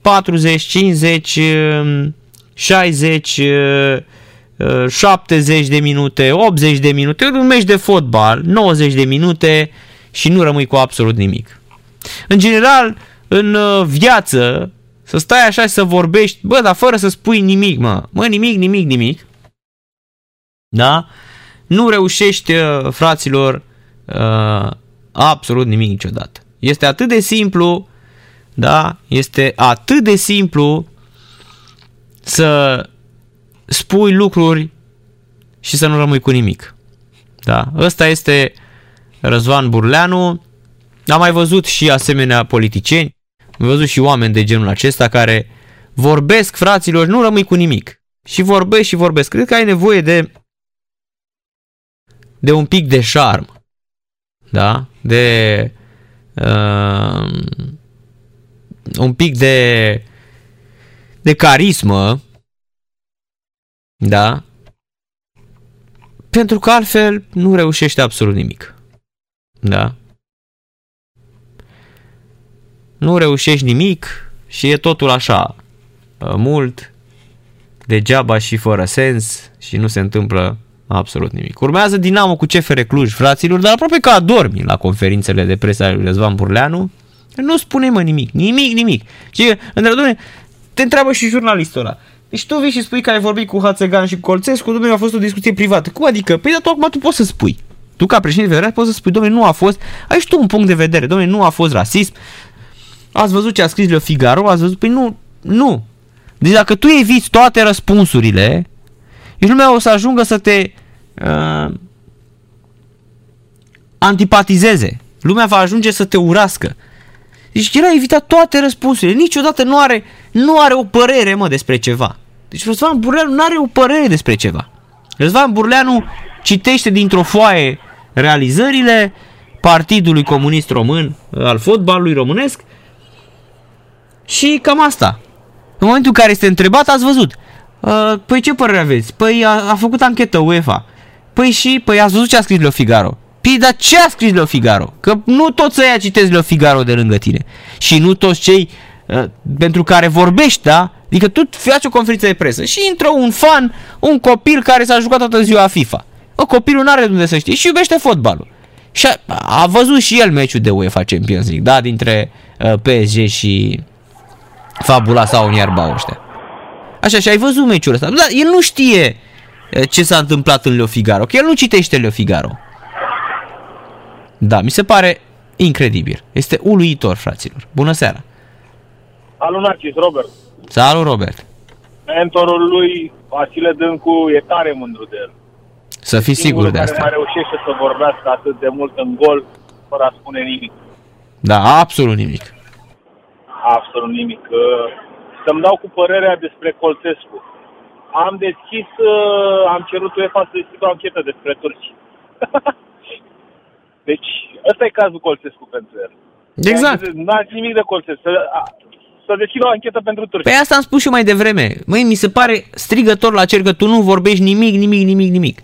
40, 50, 60, 70 de minute, 80 de minute, un meci de fotbal, 90 de minute și nu rămâi cu absolut nimic. În general, în uh, viață, să stai așa și să vorbești, bă, dar fără să spui nimic, mă. Mă, nimic, nimic, nimic. Da? Nu reușești, uh, fraților, uh, absolut nimic niciodată. Este atât de simplu, da? Este atât de simplu să spui lucruri și să nu rămâi cu nimic. Da? Ăsta este Răzvan Burleanu. Am mai văzut și asemenea politicieni, am văzut și oameni de genul acesta care vorbesc, fraților, nu rămâi cu nimic. Și vorbesc și vorbesc. Cred că ai nevoie de de un pic de șarm. Da? De uh, un pic de de carismă. Da? Pentru că altfel nu reușește absolut nimic. Da? Nu reușești nimic și e totul așa, uh, mult, degeaba și fără sens și nu se întâmplă absolut nimic. Urmează Dinamo cu CFR Cluj, fraților, dar aproape că adormi la conferințele de presă ale lui Răzvan Burleanu. Nu spune mă nimic, nimic, nimic. Și, într te întreabă și jurnalistul ăla. Deci tu vii și spui că ai vorbit cu Hațegan și cu Colțescu, domnule, a fost o discuție privată. Cum adică? Păi, dar tu acum tu poți să spui. Tu ca președinte federal poți să spui, domnule, nu a fost, ai și tu un punct de vedere, domnule, nu a fost rasism. Ați văzut ce a scris Le Figaro, ați văzut, păi nu, nu. Deci dacă tu eviți toate răspunsurile, și lumea o să ajungă să te uh, antipatizeze. Lumea va ajunge să te urască. Deci el a evitat toate răspunsurile. Niciodată nu are, nu are o părere, mă, despre ceva. Deci Răzvan Burleanu nu are o părere despre ceva. Răzvan Burleanu citește dintr-o foaie realizările Partidului Comunist Român, al fotbalului românesc și cam asta. În momentul în care este întrebat, ați văzut. Uh, păi ce părere aveți? Păi a, a făcut anchetă UEFA. Păi și, păi ați văzut ce a scris Le Figaro. Păi, dar ce a scris Le Figaro? Că nu toți ăia citesc Le Figaro de lângă tine. Și nu toți cei uh, pentru care vorbești, da? Adică tu faci o conferință de presă și intră un fan, un copil care s-a jucat toată ziua FIFA. O copilul nu are unde să știe și iubește fotbalul. Și a, a văzut și el meciul de UEFA Champions League, da? Dintre uh, PSG și Fabula sau Uniarba ăștia. Așa, și ai văzut meciul ăsta. Dar el nu știe uh, ce s-a întâmplat în Leo Figaro, că el nu citește Leo Figaro. Da, mi se pare incredibil. Este uluitor, fraților. Bună seara! Salut, Narcis, Robert. Salut, Robert. Mentorul lui, Vasile Dâncu, e tare mândru de el. Să fii sigur de asta. care mai reușește să vorbească atât de mult în gol, fără a spune nimic. Da, absolut nimic. Absolut nimic. Să-mi dau cu părerea despre Colțescu. Am deschis, am cerut UEFA să deschid o anchetă despre turci. [LAUGHS] deci, ăsta e cazul Colțescu pentru el. Exact. N-a nimic de Colțescu. Să, să deschid o anchetă pentru turci. Păi asta am spus și eu mai devreme. Măi, mi se pare strigător la cer că tu nu vorbești nimic, nimic, nimic, nimic.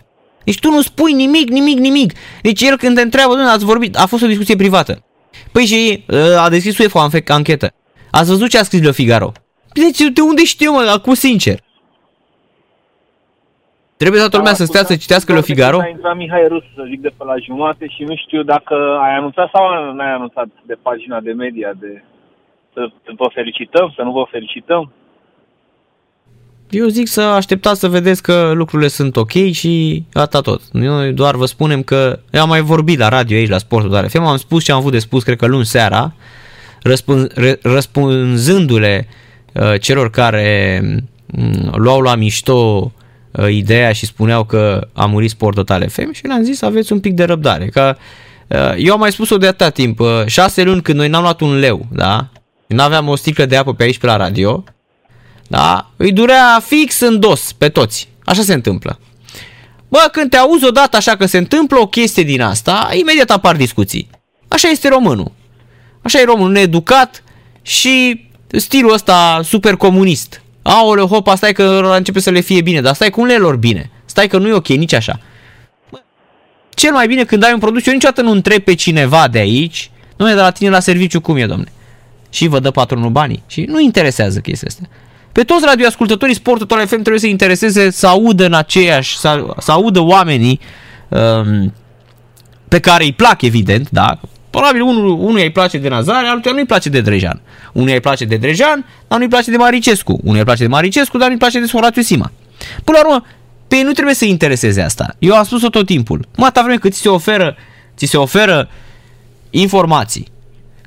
Deci tu nu spui nimic, nimic, nimic. Deci el când te întreabă, domnule, ați vorbit, a fost o discuție privată. Păi și uh, a deschis UEFA o anchetă. Ați văzut ce a scris Le Figaro? Deci de unde știu, mă, acum sincer. Trebuie toată lumea să stea să citească Le Figaro? A intrat Mihai Rus, să zic, de pe la jumate și nu știu dacă ai anunțat sau nu ai anunțat de pagina de media de să vă felicităm, să nu vă felicităm. Eu zic să așteptați să vedeți că lucrurile sunt ok și atât tot. Noi doar vă spunem că eu am mai vorbit la radio aici la Sportul Dar FM, am spus ce am avut de spus, cred că luni seara, răspund, răspunzându-le uh, celor care uh, luau la mișto uh, ideea și spuneau că a murit Sport Total FM și le-am zis aveți un pic de răbdare. Că uh, eu am mai spus-o de atâta timp, uh, șase luni când noi n-am luat un leu, da? Nu aveam o sticlă de apă pe aici pe la radio, da? Îi durea fix în dos pe toți. Așa se întâmplă. Bă, când te auzi odată așa că se întâmplă o chestie din asta, imediat apar discuții. Așa este românul. Așa e românul needucat și stilul ăsta super comunist Aoleu, hopa, stai că începe să le fie bine, dar stai cum le lor bine. Stai că nu e ok nici așa. Bă, cel mai bine când ai un produs, eu niciodată nu întreb pe cineva de aici, nu e de la tine la serviciu cum e, domne. Și vă dă patronul banii. Și nu interesează chestia asta. Pe toți radioascultătorii Sportul Total FM trebuie să intereseze să audă în aceeași, să, să audă oamenii um, pe care îi plac, evident, da? Probabil unul, unuia îi place de Nazare, altuia nu îi place de Drejan. Unuia îi place de Drejan, dar nu îi place de Maricescu. Unuia îi place de Maricescu, dar nu îi place de Horatiu Sima. Până la urmă, pe ei nu trebuie să intereseze asta. Eu am spus-o tot timpul. Mă, atâta vreme cât ți se oferă, ți se oferă informații,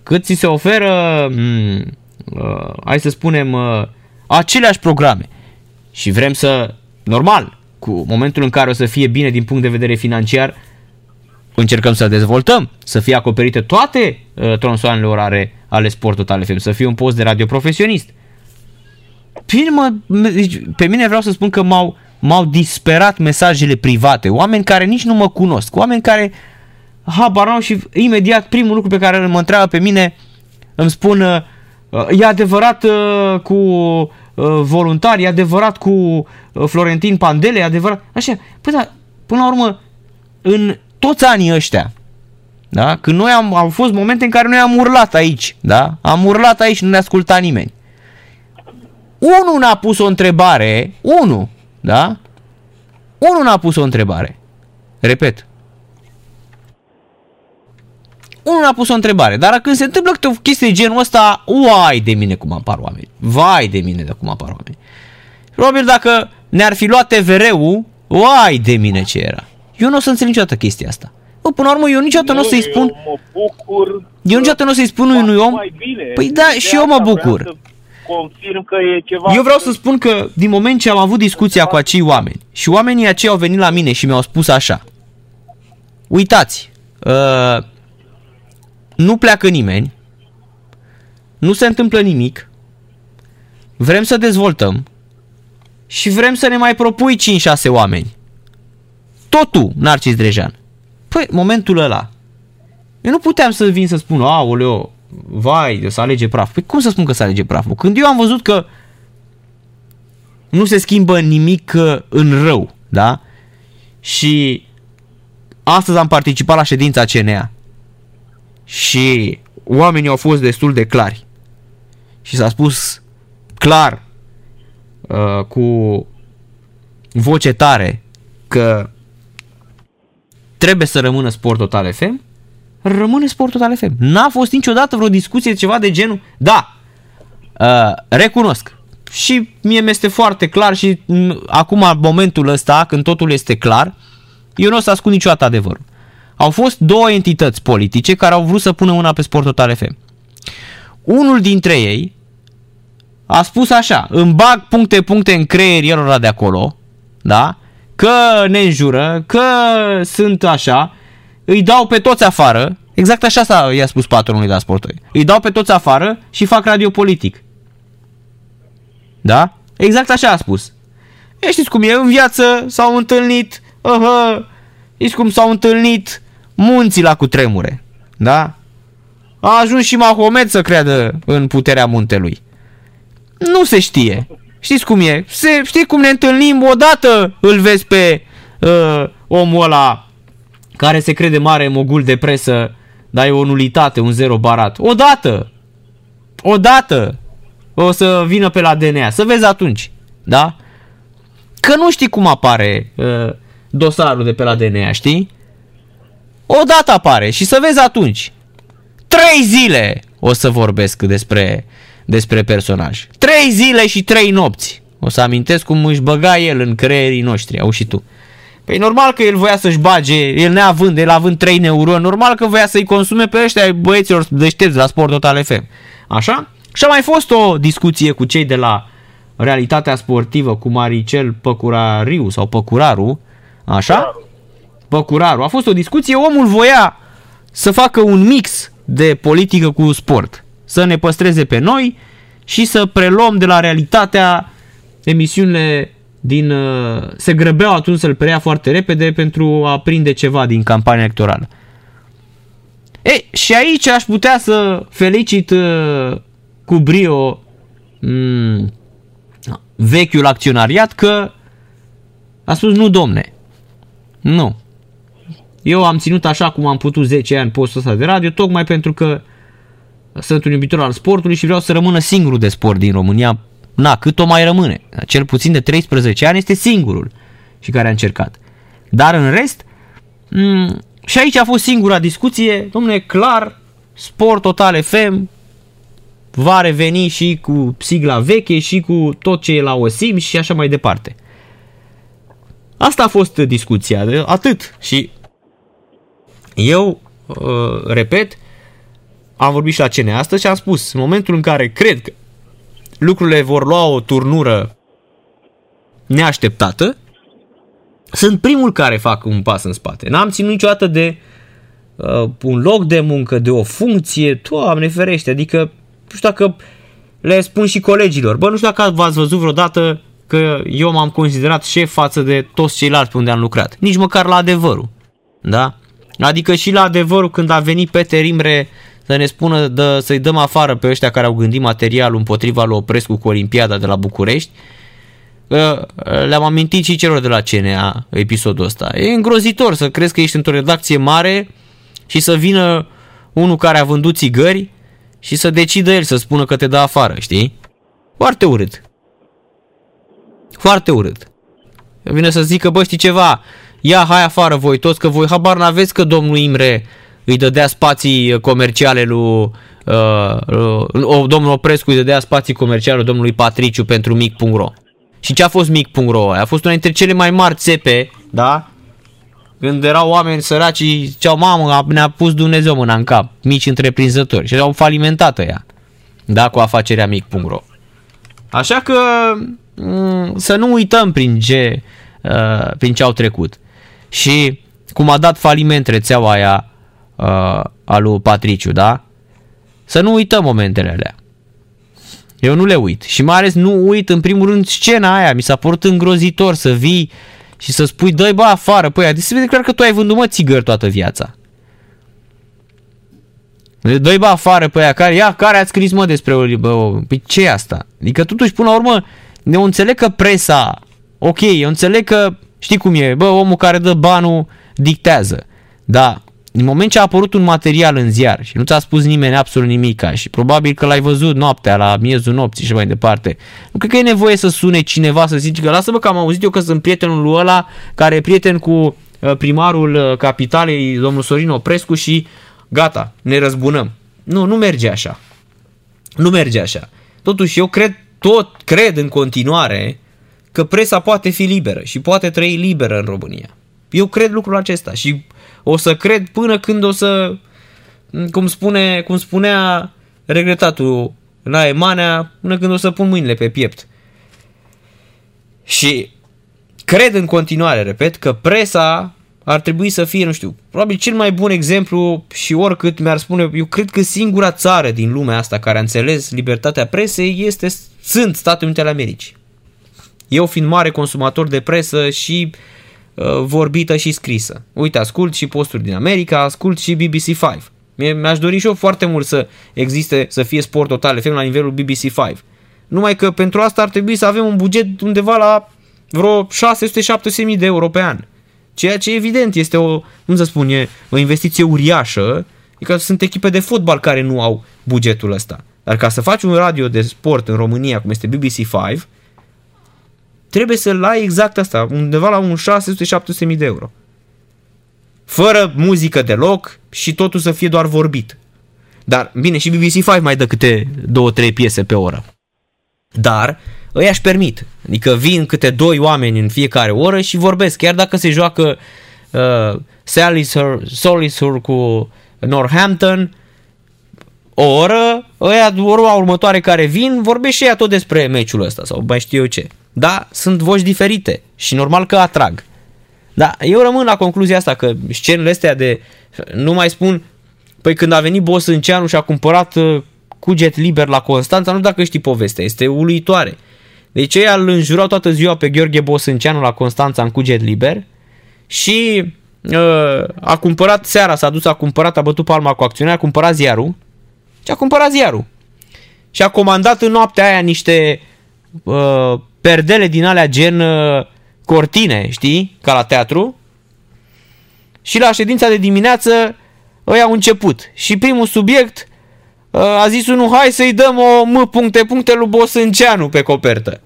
cât ți se oferă, m- uh, hai să spunem, uh, aceleași programe. Și vrem să, normal, cu momentul în care o să fie bine din punct de vedere financiar, încercăm să dezvoltăm, să fie acoperite toate uh, tronsoanele orare ale Sport Total FM, să fie un post de radio profesionist. Bine, mă, deci, pe mine vreau să spun că m-au, m-au disperat mesajele private, oameni care nici nu mă cunosc, oameni care habar n-au și imediat primul lucru pe care mă întreabă pe mine îmi spun uh, e adevărat uh, cu uh, voluntari, e adevărat cu uh, Florentin Pandele, e adevărat, așa, păi da, până la urmă, în toți anii ăștia, da? Când noi am, au fost momente în care noi am urlat aici, da? Am urlat aici, nu ne asculta nimeni. Unul n-a pus o întrebare, unul, da? Unul n-a pus o întrebare. Repet. Unul n-a pus o întrebare, dar când se întâmplă câte o chestie de genul ăsta, uai de mine cum apar oameni. Vai de mine de cum apar oameni. Probabil dacă ne-ar fi luat TVR-ul, uai de mine ce era. Eu nu o să înțeleg niciodată chestia asta. Bă, până la urmă, eu niciodată nu o să-i spun... Eu mă bucur. Eu niciodată nu o să-i spun unui om... Mai bine. Păi da, De și eu mă asta vreau bucur. să Confirm că e ceva... Eu vreau să spun că din moment ce am avut discuția cu acei oameni și oamenii aceia au venit la mine și mi-au spus așa. Uitați, uh, nu pleacă nimeni, nu se întâmplă nimic, vrem să dezvoltăm și vrem să ne mai propui 5-6 oameni. Tot tu, Narcis Drejan. Păi, momentul ăla. Eu nu puteam să vin să spun, aoleo, vai, să alege praf. Păi cum să spun că să alege praful? Când eu am văzut că nu se schimbă nimic uh, în rău, da? Și astăzi am participat la ședința CNA și oamenii au fost destul de clari și s-a spus clar uh, cu voce tare că trebuie să rămână Sport Total FM, rămâne Sport Total FM. N-a fost niciodată vreo discuție ceva de genul, da, uh, recunosc. Și mie mi-este foarte clar și m- acum momentul ăsta, când totul este clar, eu nu o să ascund niciodată adevărul. Au fost două entități politice care au vrut să pună una pe Sport Total FM. Unul dintre ei a spus așa, îmi bag puncte puncte în creier ăla de acolo, da? Că ne înjură, că sunt așa, îi dau pe toți afară, exact așa s-a, i-a spus patronului de la Sportoi. Îi dau pe toți afară și fac radio politic. Da? Exact așa a spus. E, știți cum e, în viață s-au întâlnit, uh, știți cum s-au întâlnit munții la cutremure. Da? A ajuns și Mahomet să creadă în puterea muntelui. Nu se știe. Știți cum e? Se, știi cum ne întâlnim odată, îl vezi pe uh, omul ăla care se crede mare mogul de presă, dar e o nulitate, un zero barat. Odată! Odată! O să vină pe la DNA. Să vezi atunci. Da? Că nu știi cum apare uh, dosarul de pe la DNA, știi? Odată apare și să vezi atunci. Trei zile o să vorbesc despre, despre personaj. Trei zile și trei nopți. O să amintesc cum își băga el în creierii noștri, au și tu. Păi normal că el voia să-și bage, el neavând, el având 3 neuroni, normal că voia să-i consume pe ăștia băieților deștepți la Sport Total FM. Așa? Și a mai fost o discuție cu cei de la realitatea sportivă, cu Maricel Păcurariu sau Păcuraru, așa? Păcuraru. A fost o discuție, omul voia să facă un mix de politică cu sport. Să ne păstreze pe noi și să preluăm de la realitatea emisiunile din... uh, Se grăbeau atunci să-l preia foarte repede pentru a prinde ceva din campania electorală. E, și aici aș putea să felicit uh, cu brio mm, vechiul acționariat că a spus nu domne, nu. Eu am ținut așa cum am putut 10 ani postul ăsta de radio, tocmai pentru că sunt un iubitor al sportului și vreau să rămână singurul de sport din România. Na, cât o mai rămâne. Cel puțin de 13 ani este singurul și care a încercat. Dar în rest, m- și aici a fost singura discuție, domnule, clar, Sport Total FM va reveni și cu sigla veche și cu tot ce e la OSIM și așa mai departe. Asta a fost discuția, atât. Și eu, uh, repet, am vorbit și la CNE astăzi și am spus, în momentul în care cred că lucrurile vor lua o turnură neașteptată, sunt primul care fac un pas în spate. N-am ținut niciodată de uh, un loc de muncă, de o funcție, Doamne ferește, adică nu știu dacă le spun și colegilor, bă, nu știu dacă v-ați văzut vreodată că eu m-am considerat șef față de toți ceilalți pe unde am lucrat. Nici măcar la adevărul. Da? Adică și la adevărul când a venit Peter Imre să ne spună de, să-i dăm afară pe ăștia care au gândit materialul împotriva lui Oprescu cu Olimpiada de la București, le-am amintit și celor de la CNA episodul ăsta. E îngrozitor să crezi că ești într-o redacție mare și să vină unul care a vândut țigări și să decidă el să spună că te dă afară, știi? Foarte urât. Foarte urât. Vine să zică, bă, știi ceva, ia, hai afară voi toți, că voi habar n-aveți că domnul Imre îi dădea spații comerciale lui uh, uh, domnul Oprescu îi dădea spații comerciale domnului Patriciu pentru mic.ro. Și ce a fost mic.ro? A fost una dintre cele mai mari țepe, da? Când erau oameni săraci și ziceau, mamă, ne-a pus Dumnezeu mâna în cap, mici întreprinzători. Și erau falimentată ea, da, cu afacerea mic.ro. Așa că mm, să nu uităm prin ce, uh, prin ce au trecut. Și cum a dat faliment rețeaua aia uh, a lui Patriciu, da? Să nu uităm momentele alea. Eu nu le uit. Și mai ales nu uit în primul rând scena aia. Mi s-a părut îngrozitor să vii și să spui, dă bă afară, păi, adică se vede clar că tu ai vândut mă țigări toată viața. Dă-i bă afară pe aia, care, ia, care ați scris mă despre o bă, Păi ce e asta? Adică totuși până la urmă, eu înțeleg că presa, ok, eu înțeleg că, știi cum e, bă, omul care dă banul dictează. Dar în moment ce a apărut un material în ziar și nu ți-a spus nimeni absolut nimic și probabil că l-ai văzut noaptea la miezul nopții și mai departe, nu cred că e nevoie să sune cineva să zici că lasă-mă că am auzit eu că sunt prietenul lui ăla care e prieten cu uh, primarul uh, capitalei, domnul Sorin Oprescu și gata, ne răzbunăm. Nu, nu merge așa. Nu merge așa. Totuși eu cred, tot cred în continuare că presa poate fi liberă și poate trăi liberă în România. Eu cred lucrul acesta și o să cred până când o să, cum, spune, cum spunea regretatul la Emanea, până când o să pun mâinile pe piept. Și cred în continuare, repet, că presa ar trebui să fie, nu știu, probabil cel mai bun exemplu și oricât mi-ar spune, eu cred că singura țară din lumea asta care a înțeles libertatea presei este, sunt Statele Unite ale Americii. Eu fiind mare consumator de presă și uh, Uh, vorbită și scrisă. Uite, ascult și posturi din America, ascult și BBC 5. Mi-aș dori și eu foarte mult să existe, să fie sport total FM la nivelul BBC 5. Numai că pentru asta ar trebui să avem un buget undeva la vreo 600-700 de euro pe an. Ceea ce evident este o, cum să spun, e o investiție uriașă, adică sunt echipe de fotbal care nu au bugetul ăsta. Dar ca să faci un radio de sport în România, cum este BBC 5, trebuie să-l ai exact asta, undeva la un 600-700 mii de euro. Fără muzică deloc și totul să fie doar vorbit. Dar, bine, și BBC 5 mai dă câte 2-3 piese pe oră. Dar, își aș permit. Adică vin câte doi oameni în fiecare oră și vorbesc. Chiar dacă se joacă uh, Solitaire cu Northampton, o oră, ăia, ora următoare care vin, vorbește și ea tot despre meciul ăsta sau mai știu eu ce. Da, sunt voci diferite și normal că atrag. Da, eu rămân la concluzia asta că scenele astea de, nu mai spun, păi când a venit Bosânceanu și a cumpărat uh, cuget liber la Constanța, nu dacă știi povestea, este uluitoare. Deci ei îl înjurau toată ziua pe Gheorghe Bosânceanu la Constanța în cuget liber și uh, a cumpărat seara, s-a dus, a cumpărat, a bătut palma cu acțiunea, a cumpărat ziarul și a cumpărat ziarul. Și a comandat în noaptea aia niște uh, perdele din alea gen uh, cortine, știi, ca la teatru. Și la ședința de dimineață ăia au început. Și primul subiect uh, a zis unul, hai să-i dăm o m puncte puncte lui Bosânceanu pe copertă.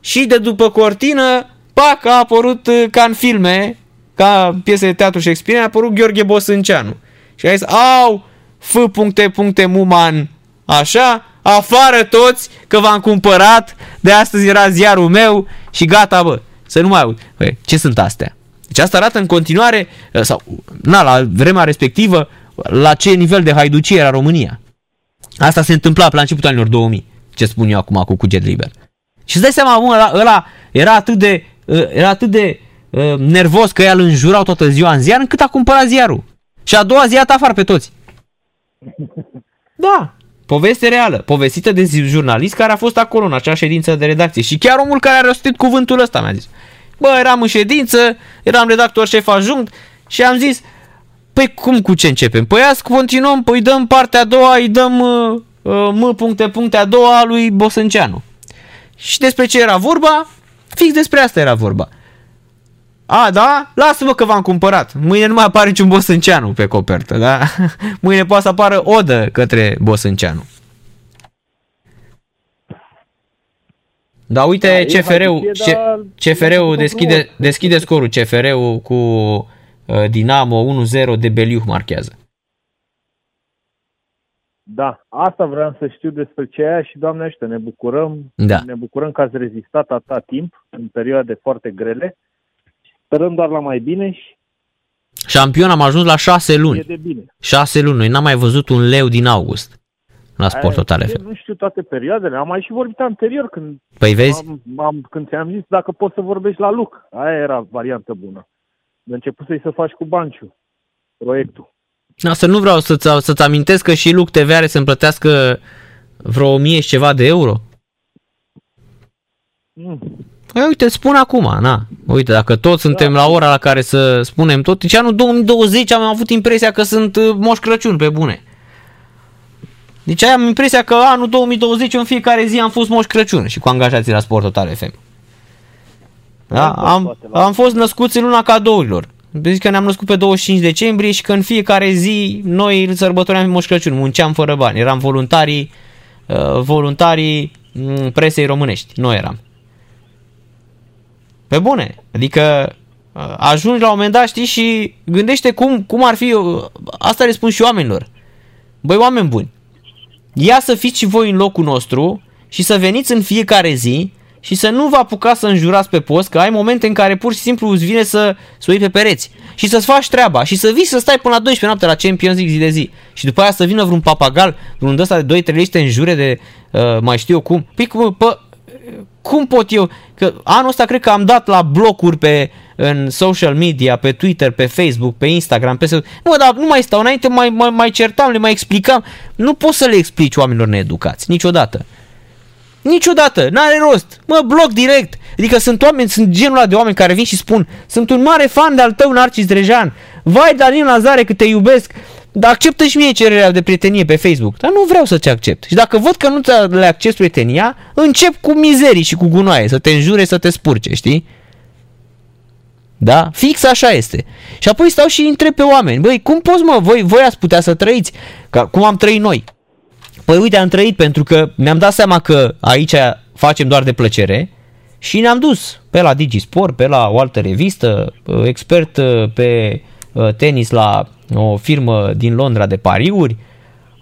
Și de după cortină, pac, a apărut uh, ca în filme, ca piese de teatru Shakespeare, a apărut Gheorghe Bosânceanu. Și a zis, au, f puncte puncte muman, așa, afară toți că v-am cumpărat, de astăzi era ziarul meu și gata, bă, să nu mai aud. Păi, ce sunt astea? Deci asta arată în continuare, uh, sau, na, la vremea respectivă, la ce nivel de haiducie era România. Asta se întâmpla la începutul anilor 2000, ce spun eu acum cu cuget liber. Și îți dai seama, mă, ăla, ăla era atât de, uh, era atât de uh, nervos că el înjurau toată ziua în ziar, încât a cumpărat ziarul. Și a doua zi a afară pe toți. [LAUGHS] Da, poveste reală, povestită de jurnalist care a fost acolo în acea ședință de redacție. Și chiar omul care a rostit cuvântul ăsta mi-a zis. Bă, eram în ședință, eram redactor șef ajunct și am zis, păi cum cu ce începem? Păi azi continuăm, păi dăm partea a doua, îi dăm uh, uh, m puncte puncte a doua lui Bosânceanu. Și despre ce era vorba? Fix despre asta era vorba. A, da? Lasă-mă că v-am cumpărat. Mâine nu mai apare niciun Bosânceanu pe copertă, da? [LAUGHS] Mâine poate să apară odă către Bosânceanu. Da, uite da, CFR-ul, da, CFR-ul deschide, deschide scorul CFR-ul cu uh, Dinamo 1-0 de Beliuh marchează. Da, asta vreau să știu despre ce aia și, Doamne ajută, ne bucurăm, da. ne bucurăm că ați rezistat atâta timp în perioade foarte grele. Sperăm doar la mai bine și Șampion am ajuns la șase luni. E de bine. Șase luni. Noi n-am mai văzut un leu din august la Sport Total FM. Nu știu toate perioadele. Am mai și vorbit anterior când, păi vezi? Am, am, când ți-am zis dacă poți să vorbești la Luc. Aia era variantă bună. De început să-i să faci cu Banciu proiectul. Asta nu vreau să-ți, să-ți amintesc că și Luc TV are să-mi plătească vreo 1000 și ceva de euro. Mm. Păi uite, spun acum, na. Uite, dacă toți da. suntem la ora la care să spunem tot, deci anul 2020 am avut impresia că sunt uh, Moș Crăciun pe bune. Deci am impresia că anul 2020 în fiecare zi am fost Moș Crăciun și cu angajații la Sport Total FM. Da? Am, am fost născuți în luna cadourilor. Zic că ne-am născut pe 25 decembrie și că în fiecare zi noi îl sărbătoream Moș Crăciun, munceam fără bani, eram voluntarii, uh, voluntarii mm, presei românești, noi eram. Pe bune. Adică uh, ajungi la un moment dat, știi, și gândește cum, cum ar fi, uh, asta le spun și oamenilor. Băi, oameni buni, ia să fiți și voi în locul nostru și să veniți în fiecare zi și să nu vă apucați să înjurați pe post, că ai momente în care pur și simplu îți vine să, să uiți pe pereți și să-ți faci treaba și să vii să stai până la 12 noapte la Champions League zi de zi și după aia să vină vreun papagal, vreun ăsta de 2-3 liste în jure de uh, mai știu eu cum. Păi cum, pă, cum pot eu, că anul ăsta cred că am dat la blocuri pe, în social media, pe Twitter, pe Facebook, pe Instagram, pe... Nu, dar nu mai stau, înainte mai, mai, mai certam, le mai explicam. Nu poți să le explici oamenilor needucați, niciodată. Niciodată, n-are rost. Mă, bloc direct. Adică sunt oameni, sunt genul ăla de oameni care vin și spun Sunt un mare fan de al tău, Narcis Drejan. Vai, Danil Nazare, că te iubesc. Dar acceptă și mie cererea de prietenie pe Facebook. Dar nu vreau să-ți accept. Și dacă văd că nu ți le accept prietenia, încep cu mizerii și cu gunoaie, să te înjure, să te spurce, știi? Da? Fix așa este. Și apoi stau și întreb pe oameni, băi, cum poți mă, voi, voi ați putea să trăiți? Ca, cum am trăit noi? Păi uite, am trăit pentru că mi-am dat seama că aici facem doar de plăcere și ne-am dus pe la Digisport, pe la o altă revistă, expert pe uh, tenis la o firmă din Londra de pariuri,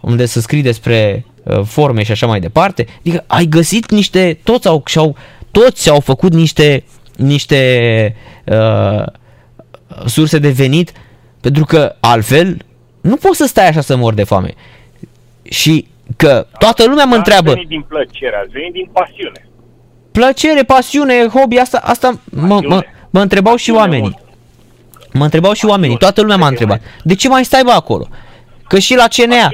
unde să scrii despre uh, forme și așa mai departe. Adică ai găsit niște, toți au, și-au, toți au făcut niște, niște uh, surse de venit, pentru că altfel nu poți să stai așa să mor de foame. Și că toată lumea mă întreabă... venit din plăcere, ați venit din pasiune. Plăcere, pasiune, hobby, asta, asta mă, mă, mă întrebau pasiune și oamenii. Mult. Mă întrebau și oamenii, toată lumea m-a întrebat. De ce mai stai bă acolo? Că și la CNA.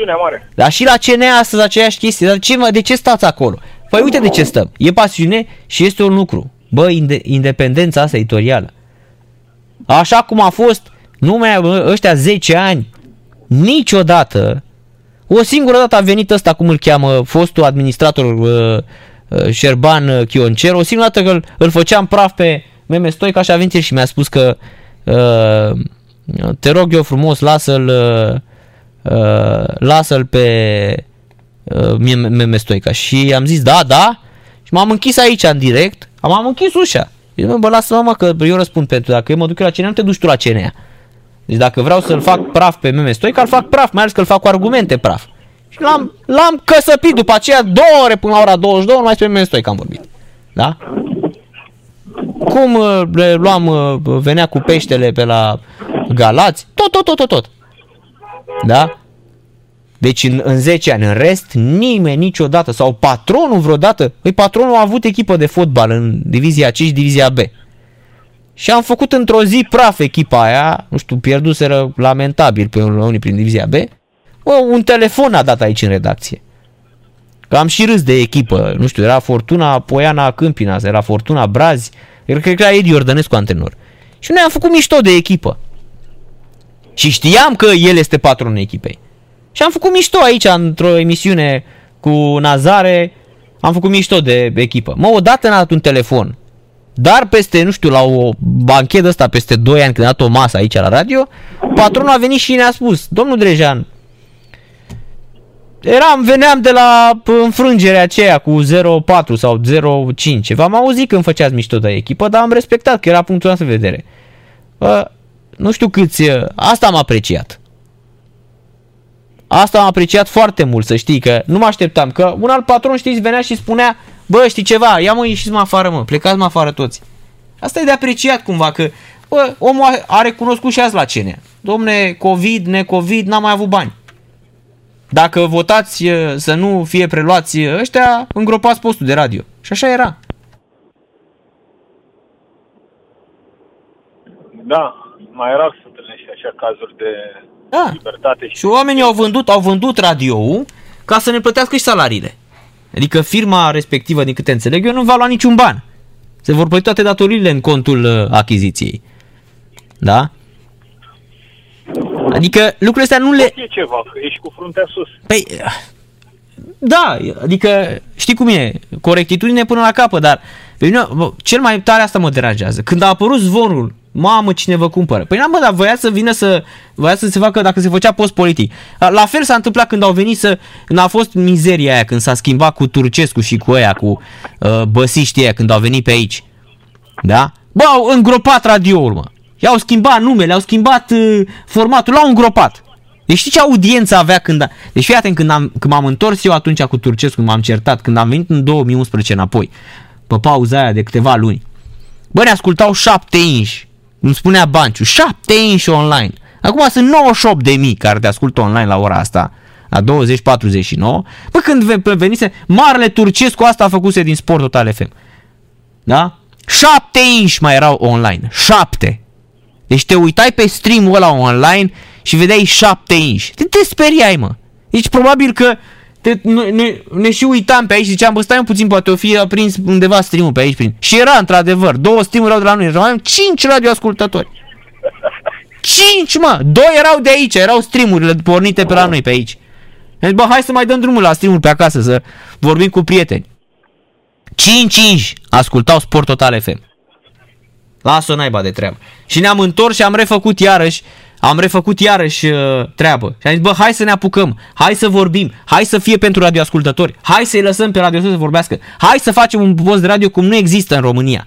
Dar și la CNA astăzi aceeași chestie. Dar de ce, de ce stați acolo? Păi uite de ce stăm. E pasiune și este un lucru. Bă, inde- independența asta editorială. Așa cum a fost numai ăștia 10 ani, niciodată, o singură dată a venit ăsta, cum îl cheamă, fostul administrator uh, uh, Șerban uh, Chioncer, o singură dată că îl, îl făceam praf pe Meme Stoica și a venit el și mi-a spus că uh, te rog eu frumos, lasă-l uh, uh, lasă-l pe uh, Meme Meme Stoica și am zis da, da și m-am închis aici în direct, am, am închis ușa. Eu, mă, bă, lasă-mă mă, că eu răspund pentru dacă eu mă duc eu la CNA, nu te duci tu la CNA. Deci dacă vreau să-l fac praf pe Meme Stoica, îl fac praf, mai ales că îl fac cu argumente praf. Și l-am, l-am căsăpit după aceea două ore până la ora 22, numai despre Meme Stoica am vorbit. Da? Cum uh, le luam, uh, venea cu peștele pe la Galați, tot, tot, tot, tot, tot. Da? Deci în, în 10 ani, în rest, nimeni niciodată, sau patronul vreodată, păi patronul a avut echipă de fotbal în divizia C și divizia B. Și am făcut într-o zi praf echipa aia, nu știu, pierduseră lamentabil pe unii prin divizia B. O, un telefon a dat aici în redacție. Că am și râs de echipă, nu știu, era Fortuna Poiana Câmpina, era Fortuna Brazi, cred că era Edi Ordănescu antrenor. Și noi am făcut mișto de echipă. Și știam că el este patronul echipei. Și am făcut mișto aici, într-o emisiune cu Nazare, am făcut mișto de echipă. Mă, odată n-a dat un telefon. Dar peste, nu știu, la o banchetă asta, peste 2 ani, când a dat o masă aici la radio, patronul a venit și ne-a spus, domnul Drejan, eram, veneam de la înfrângerea aceea cu 0-4 sau 0-5. V-am auzit când făceați mișto de echipă, dar am respectat că era punctul nostru de vedere. Uh, nu știu câți, asta am apreciat. Asta am apreciat foarte mult, să știi, că nu mă așteptam. Că un alt patron, știți, venea și spunea, bă, știi ceva, ia mă, ieșiți-mă afară, mă, plecați-mă afară toți. Asta e de apreciat cumva, că, bă, omul a, a recunoscut și azi la cine. Domne, COVID, ne-COVID, n-am mai avut bani. Dacă votați să nu fie preluați ăștia, îngropați postul de radio. Și așa era. Da, mai rar să întâlnești așa cazuri de da. libertate. Și, și oamenii au vândut, au vândut radioul ca să ne plătească și salariile. Adică firma respectivă, din câte înțeleg eu, nu va lua niciun ban. Se vor plăti toate datoriile în contul uh, achiziției. Da? Adică lucrurile astea nu le... E ceva, că ești cu fruntea sus. Păi, da, adică știi cum e, corectitudine până la capăt, dar pe mine, bă, cel mai tare asta mă deranjează. Când a apărut zvonul, mamă, cine vă cumpără? Păi, mă, dar voia să vină să, voia să se facă dacă se făcea post politic. La fel s-a întâmplat când au venit să, când a fost mizeria aia, când s-a schimbat cu Turcescu și cu ăia, cu uh, băsiștii aia, când au venit pe aici. Da? Bă, au îngropat radioul, mă. I-au schimbat numele, au schimbat uh, formatul, l-au îngropat. Deci știi ce audiență avea când... A... Deci fii atent, când, am, când m-am întors eu atunci cu Turcescu, când m-am certat, când am venit în 2011 înapoi, pe pauza aia de câteva luni, bă, ne ascultau șapte inși. Îmi spunea Banciu, șapte inși online. Acum sunt 98 de mii care te ascultă online la ora asta, la 20.49. Bă, când venise, Marele Turcescu asta a făcuse din Sport Total FM. Da? Șapte inși mai erau online. Șapte. Deci te uitai pe stream-ul ăla online și vedeai șapte inși. Te, te speriai, mă. Deci probabil că te, ne, ne, ne și uitam pe aici și ziceam, bă, stai un puțin, poate o fi aprins undeva stream-ul pe aici. Prin. Și era, într-adevăr, două stream erau de la noi, erau cinci radioascultători. Cinci, mă! Doi erau de aici, erau streamurile pornite pe la noi pe aici. Deci, bă, hai să mai dăm drumul la stream pe acasă, să vorbim cu prieteni. Cinci inși ascultau Sport Total FM. Lasă-o naiba de treabă. Și ne-am întors și am refăcut iarăși am refăcut iarăși uh, treabă. Și am zis, bă, hai să ne apucăm, hai să vorbim, hai să fie pentru radioascultători, hai să-i lăsăm pe radio să vorbească, hai să facem un post de radio cum nu există în România.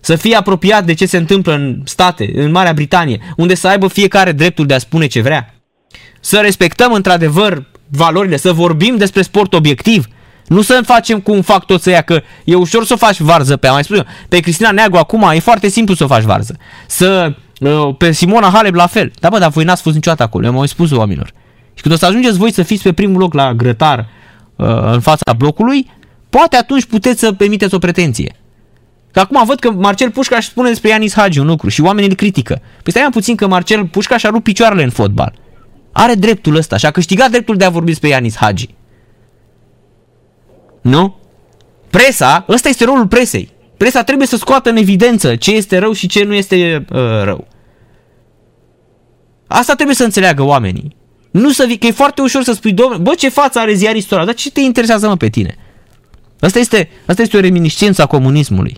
Să fie apropiat de ce se întâmplă în state, în Marea Britanie, unde să aibă fiecare dreptul de a spune ce vrea. Să respectăm într-adevăr valorile, să vorbim despre sport obiectiv, nu să facem cum fac toți ăia, că e ușor să o faci varză pe, am mai spus eu, pe Cristina Neagu acum e foarte simplu să o faci varză. Să Uh, pe Simona Halep la fel. Da, bă, dar voi n-ați fost niciodată acolo, eu am spus oamenilor. Și când o să ajungeți voi să fiți pe primul loc la grătar uh, în fața blocului, poate atunci puteți să emiteți o pretenție. Că acum văd că Marcel Pușca își spune despre Ianis Hagi un lucru și oamenii îl critică. Păi stai puțin că Marcel Pușca și-a rupt picioarele în fotbal. Are dreptul ăsta și a câștigat dreptul de a vorbi despre Ianis Hagi. Nu? Presa, ăsta este rolul presei. Presa trebuie să scoată în evidență ce este rău și ce nu este uh, rău. Asta trebuie să înțeleagă oamenii. Nu să vii, că e foarte ușor să spui, domnule, bă, ce față are ziaristul ăla, dar ce te interesează mă pe tine? Asta este, asta este o reminiscență a comunismului.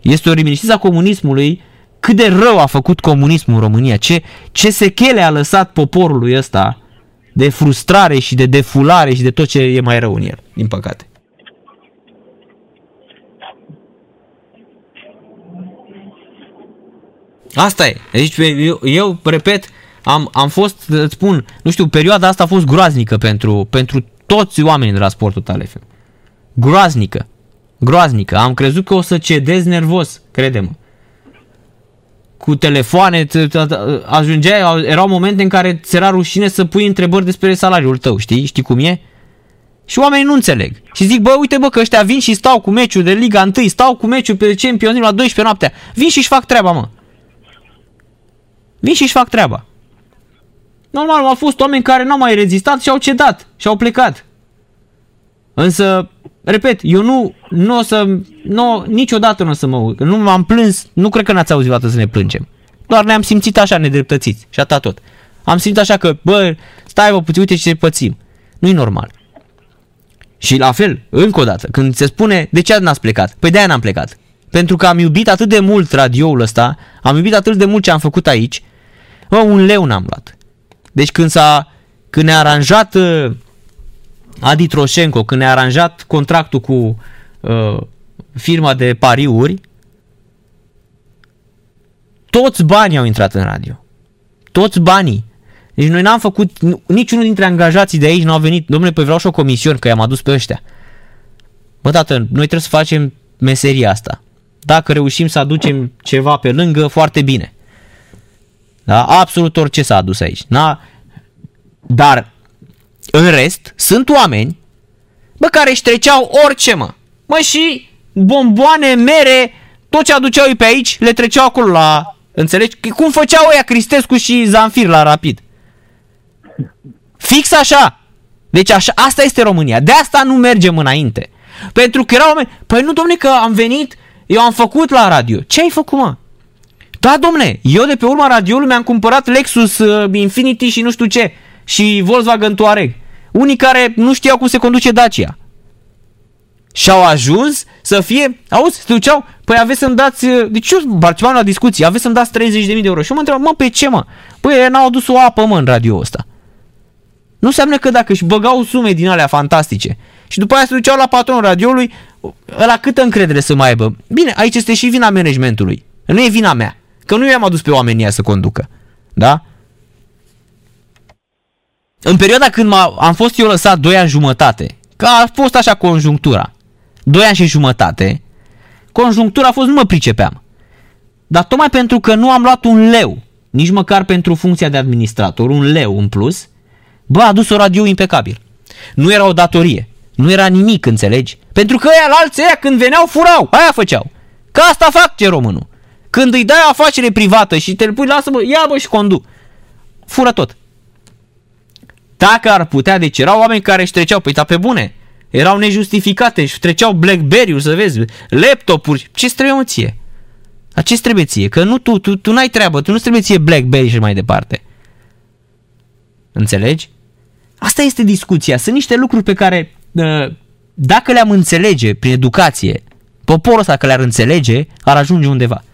Este o reminiscență a comunismului cât de rău a făcut comunismul în România, ce, ce sechele a lăsat poporului ăsta de frustrare și de defulare și de tot ce e mai rău în el, din păcate. Asta e. Deci eu, eu repet, am, am fost, îți spun, nu știu, perioada asta a fost groaznică pentru, pentru toți oamenii de la Sport Total FM. Groaznică. Groaznică. Am crezut că o să cedez nervos, crede-mă. Cu telefoane, ajungeai, erau momente în care ți era rușine să pui întrebări despre salariul tău, știi? Știi cum e? Și oamenii nu înțeleg. Și zic, bă, uite bă, că ăștia vin și stau cu meciul de Liga 1, stau cu meciul pe Champions la 12 noaptea. Vin și-și fac treaba, mă. Vin și-și fac treaba. Normal, au fost oameni care n-au mai rezistat și au cedat și au plecat. Însă, repet, eu nu, nu o să, nu, niciodată nu o să mă uit. Nu m-am plâns, nu cred că n-ați auzit dată să ne plângem. Doar ne-am simțit așa nedreptățiți și atât tot. Am simțit așa că, bă, stai bă, puțin, uite ce pățim. Nu-i normal. Și la fel, încă o dată, când se spune, de ce n-ați plecat? Păi de-aia n-am plecat. Pentru că am iubit atât de mult radioul ăsta, am iubit atât de mult ce am făcut aici, bă, un leu n-am luat. Deci când s-a, când ne-a aranjat uh, Adi Troșenko, când ne-a aranjat contractul cu uh, firma de pariuri, toți banii au intrat în radio. Toți banii. Deci noi n-am făcut, niciunul dintre angajații de aici n-au venit, domnule, păi vreau și o comision, că i-am adus pe ăștia. Bă, tată, noi trebuie să facem meseria asta. Dacă reușim să aducem ceva pe lângă, foarte bine. Da? Absolut orice s-a adus aici. Da? Dar, în rest, sunt oameni, bă, care își treceau orice, mă. Mă, și bomboane, mere, tot ce aduceau ei pe aici, le treceau acolo la... Înțelegi? Cum făceau ăia Cristescu și Zanfir la Rapid. Fix așa. Deci așa, asta este România. De asta nu mergem înainte. Pentru că erau oameni, păi nu domne că am venit, eu am făcut la radio. Ce ai făcut, mă? Da, domne, eu de pe urma radioului mi-am cumpărat Lexus uh, Infinity și nu știu ce. Și Volkswagen Touareg. Unii care nu știau cum se conduce Dacia. Și au ajuns să fie, auzi, se duceau, păi aveți să-mi dați, uh, deci eu participam la discuții, aveți să-mi dați 30.000 de euro. Și eu mă întreb, mă, pe ce mă? Păi n-au adus o apă, mă, în radio ăsta. Nu înseamnă că dacă își băgau sume din alea fantastice și după aia se duceau la patronul radioului, ăla câtă încredere să mai aibă? Bine, aici este și vina managementului. Nu e vina mea. Că nu i-am adus pe oamenii să conducă. Da? În perioada când am fost eu lăsat 2 ani jumătate, că a fost așa conjunctura, 2 ani și jumătate, conjunctura a fost, nu mă pricepeam. Dar tocmai pentru că nu am luat un leu, nici măcar pentru funcția de administrator, un leu în plus, bă, a adus o radio impecabil. Nu era o datorie, nu era nimic, înțelegi? Pentru că ăia la alții ăia când veneau furau, aia făceau. Că asta fac ce românul. Când îi dai o afacere privată și te pui, lasă-mă, ia bă și condu. Fură tot. Dacă ar putea, deci erau oameni care își treceau, păi pe bune, erau nejustificate, și treceau Blackberry-uri, să vezi, laptopuri, ce trebuie mă ție? A ce trebuie ție? Că nu tu, tu, tu n-ai treabă, tu nu trebuie ție Blackberry și mai departe. Înțelegi? Asta este discuția. Sunt niște lucruri pe care, ă, dacă le-am înțelege prin educație, poporul ăsta că le-ar înțelege, ar ajunge undeva.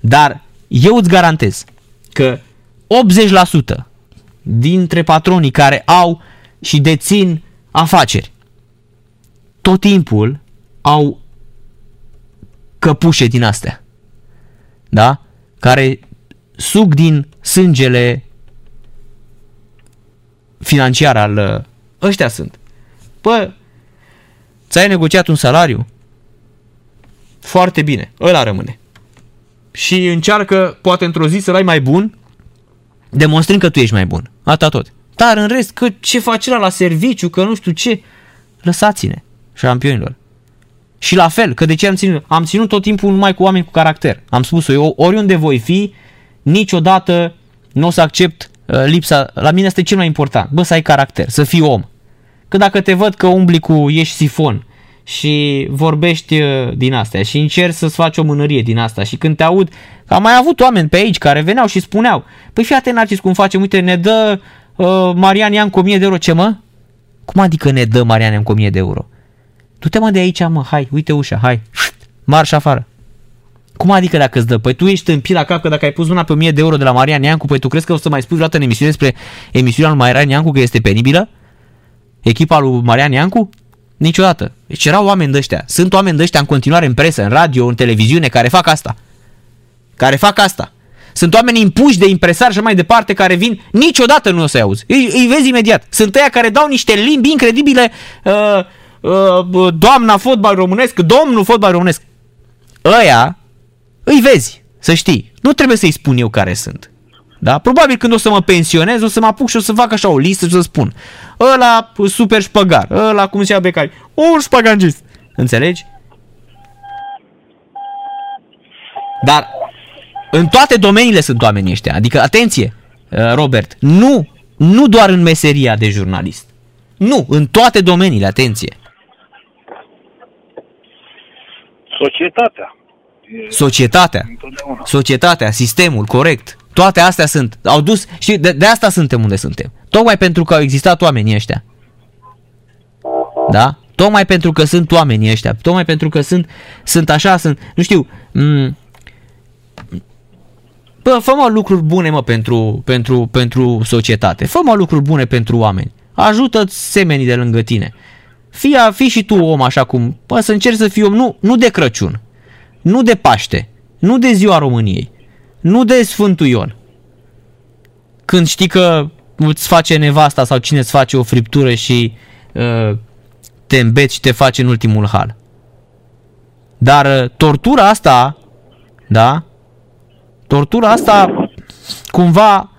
Dar eu îți garantez că 80% dintre patronii care au și dețin afaceri, tot timpul au căpușe din astea. Da? Care sug din sângele financiar al ăștia sunt. Pă, ți-ai negociat un salariu? Foarte bine, ăla rămâne și încearcă, poate într-o zi, să-l ai mai bun, demonstrând că tu ești mai bun. Atât tot. Dar în rest, că ce face la serviciu, că nu știu ce, lăsați-ne, șampionilor. Și la fel, că de ce am ținut? Am ținut tot timpul numai cu oameni cu caracter. Am spus-o, eu oriunde voi fi, niciodată nu o să accept uh, lipsa, la mine este cel mai important, bă, să ai caracter, să fii om. Că dacă te văd că umbli cu ești sifon, și vorbești uh, din astea și încerci să-ți faci o mânărie din asta și când te aud, am mai avut oameni pe aici care veneau și spuneau, păi fii atent Narcis cum facem, uite ne dă uh, Marian Ian cu 1000 de euro, ce mă? Cum adică ne dă Marian Ian cu 1000 de euro? Du-te mă de aici, mă, hai, uite ușa, hai, marș afară. Cum adică dacă îți dă? Păi tu ești în pila cap că dacă ai pus una pe 1000 de euro de la Marian Iancu, păi tu crezi că o să mai spui vreodată în emisiune despre emisiunea lui Marian Iancu că este penibilă? Echipa lui Marian Iancu? Niciodată. Deci erau oameni de ăștia. Sunt oameni de ăștia în continuare în presă, în radio, în televiziune, care fac asta. Care fac asta. Sunt oameni impuși de impresari și mai departe care vin, niciodată nu o să-i auzi. Îi, îi vezi imediat. Sunt ăia care dau niște limbi incredibile, uh, uh, doamna fotbal românesc, domnul fotbal românesc. Ăia îi vezi, să știi. Nu trebuie să-i spun eu care sunt. Da? Probabil când o să mă pensionez, o să mă apuc și o să fac așa o listă și să spun. Ăla super șpăgar, ăla cum se ia becari, un șpagangist. Înțelegi? Dar în toate domeniile sunt oamenii ăștia. Adică, atenție, uh, Robert, nu, nu doar în meseria de jurnalist. Nu, în toate domeniile, atenție. Societatea. Societatea. Societatea, sistemul, corect. Toate astea sunt. Au dus, și de, de asta suntem unde suntem. Tocmai pentru că au existat oamenii ăștia. Da? Tocmai pentru că sunt oamenii ăștia. Tocmai pentru că sunt, sunt așa, sunt, nu știu, m- Bă, fă mă lucruri bune, mă, pentru, pentru, pentru societate. Fă mă lucruri bune pentru oameni. ajută semenii de lângă tine. Fii, fii și tu om așa cum... Bă, să încerci să fii om nu, nu de Crăciun, nu de Paște, nu de Ziua României, nu de Sfântul Ion. Când știi că îți face nevasta sau cine îți face o friptură și uh, te îmbeți și te face în ultimul hal. Dar uh, tortura asta, da, tortura asta cumva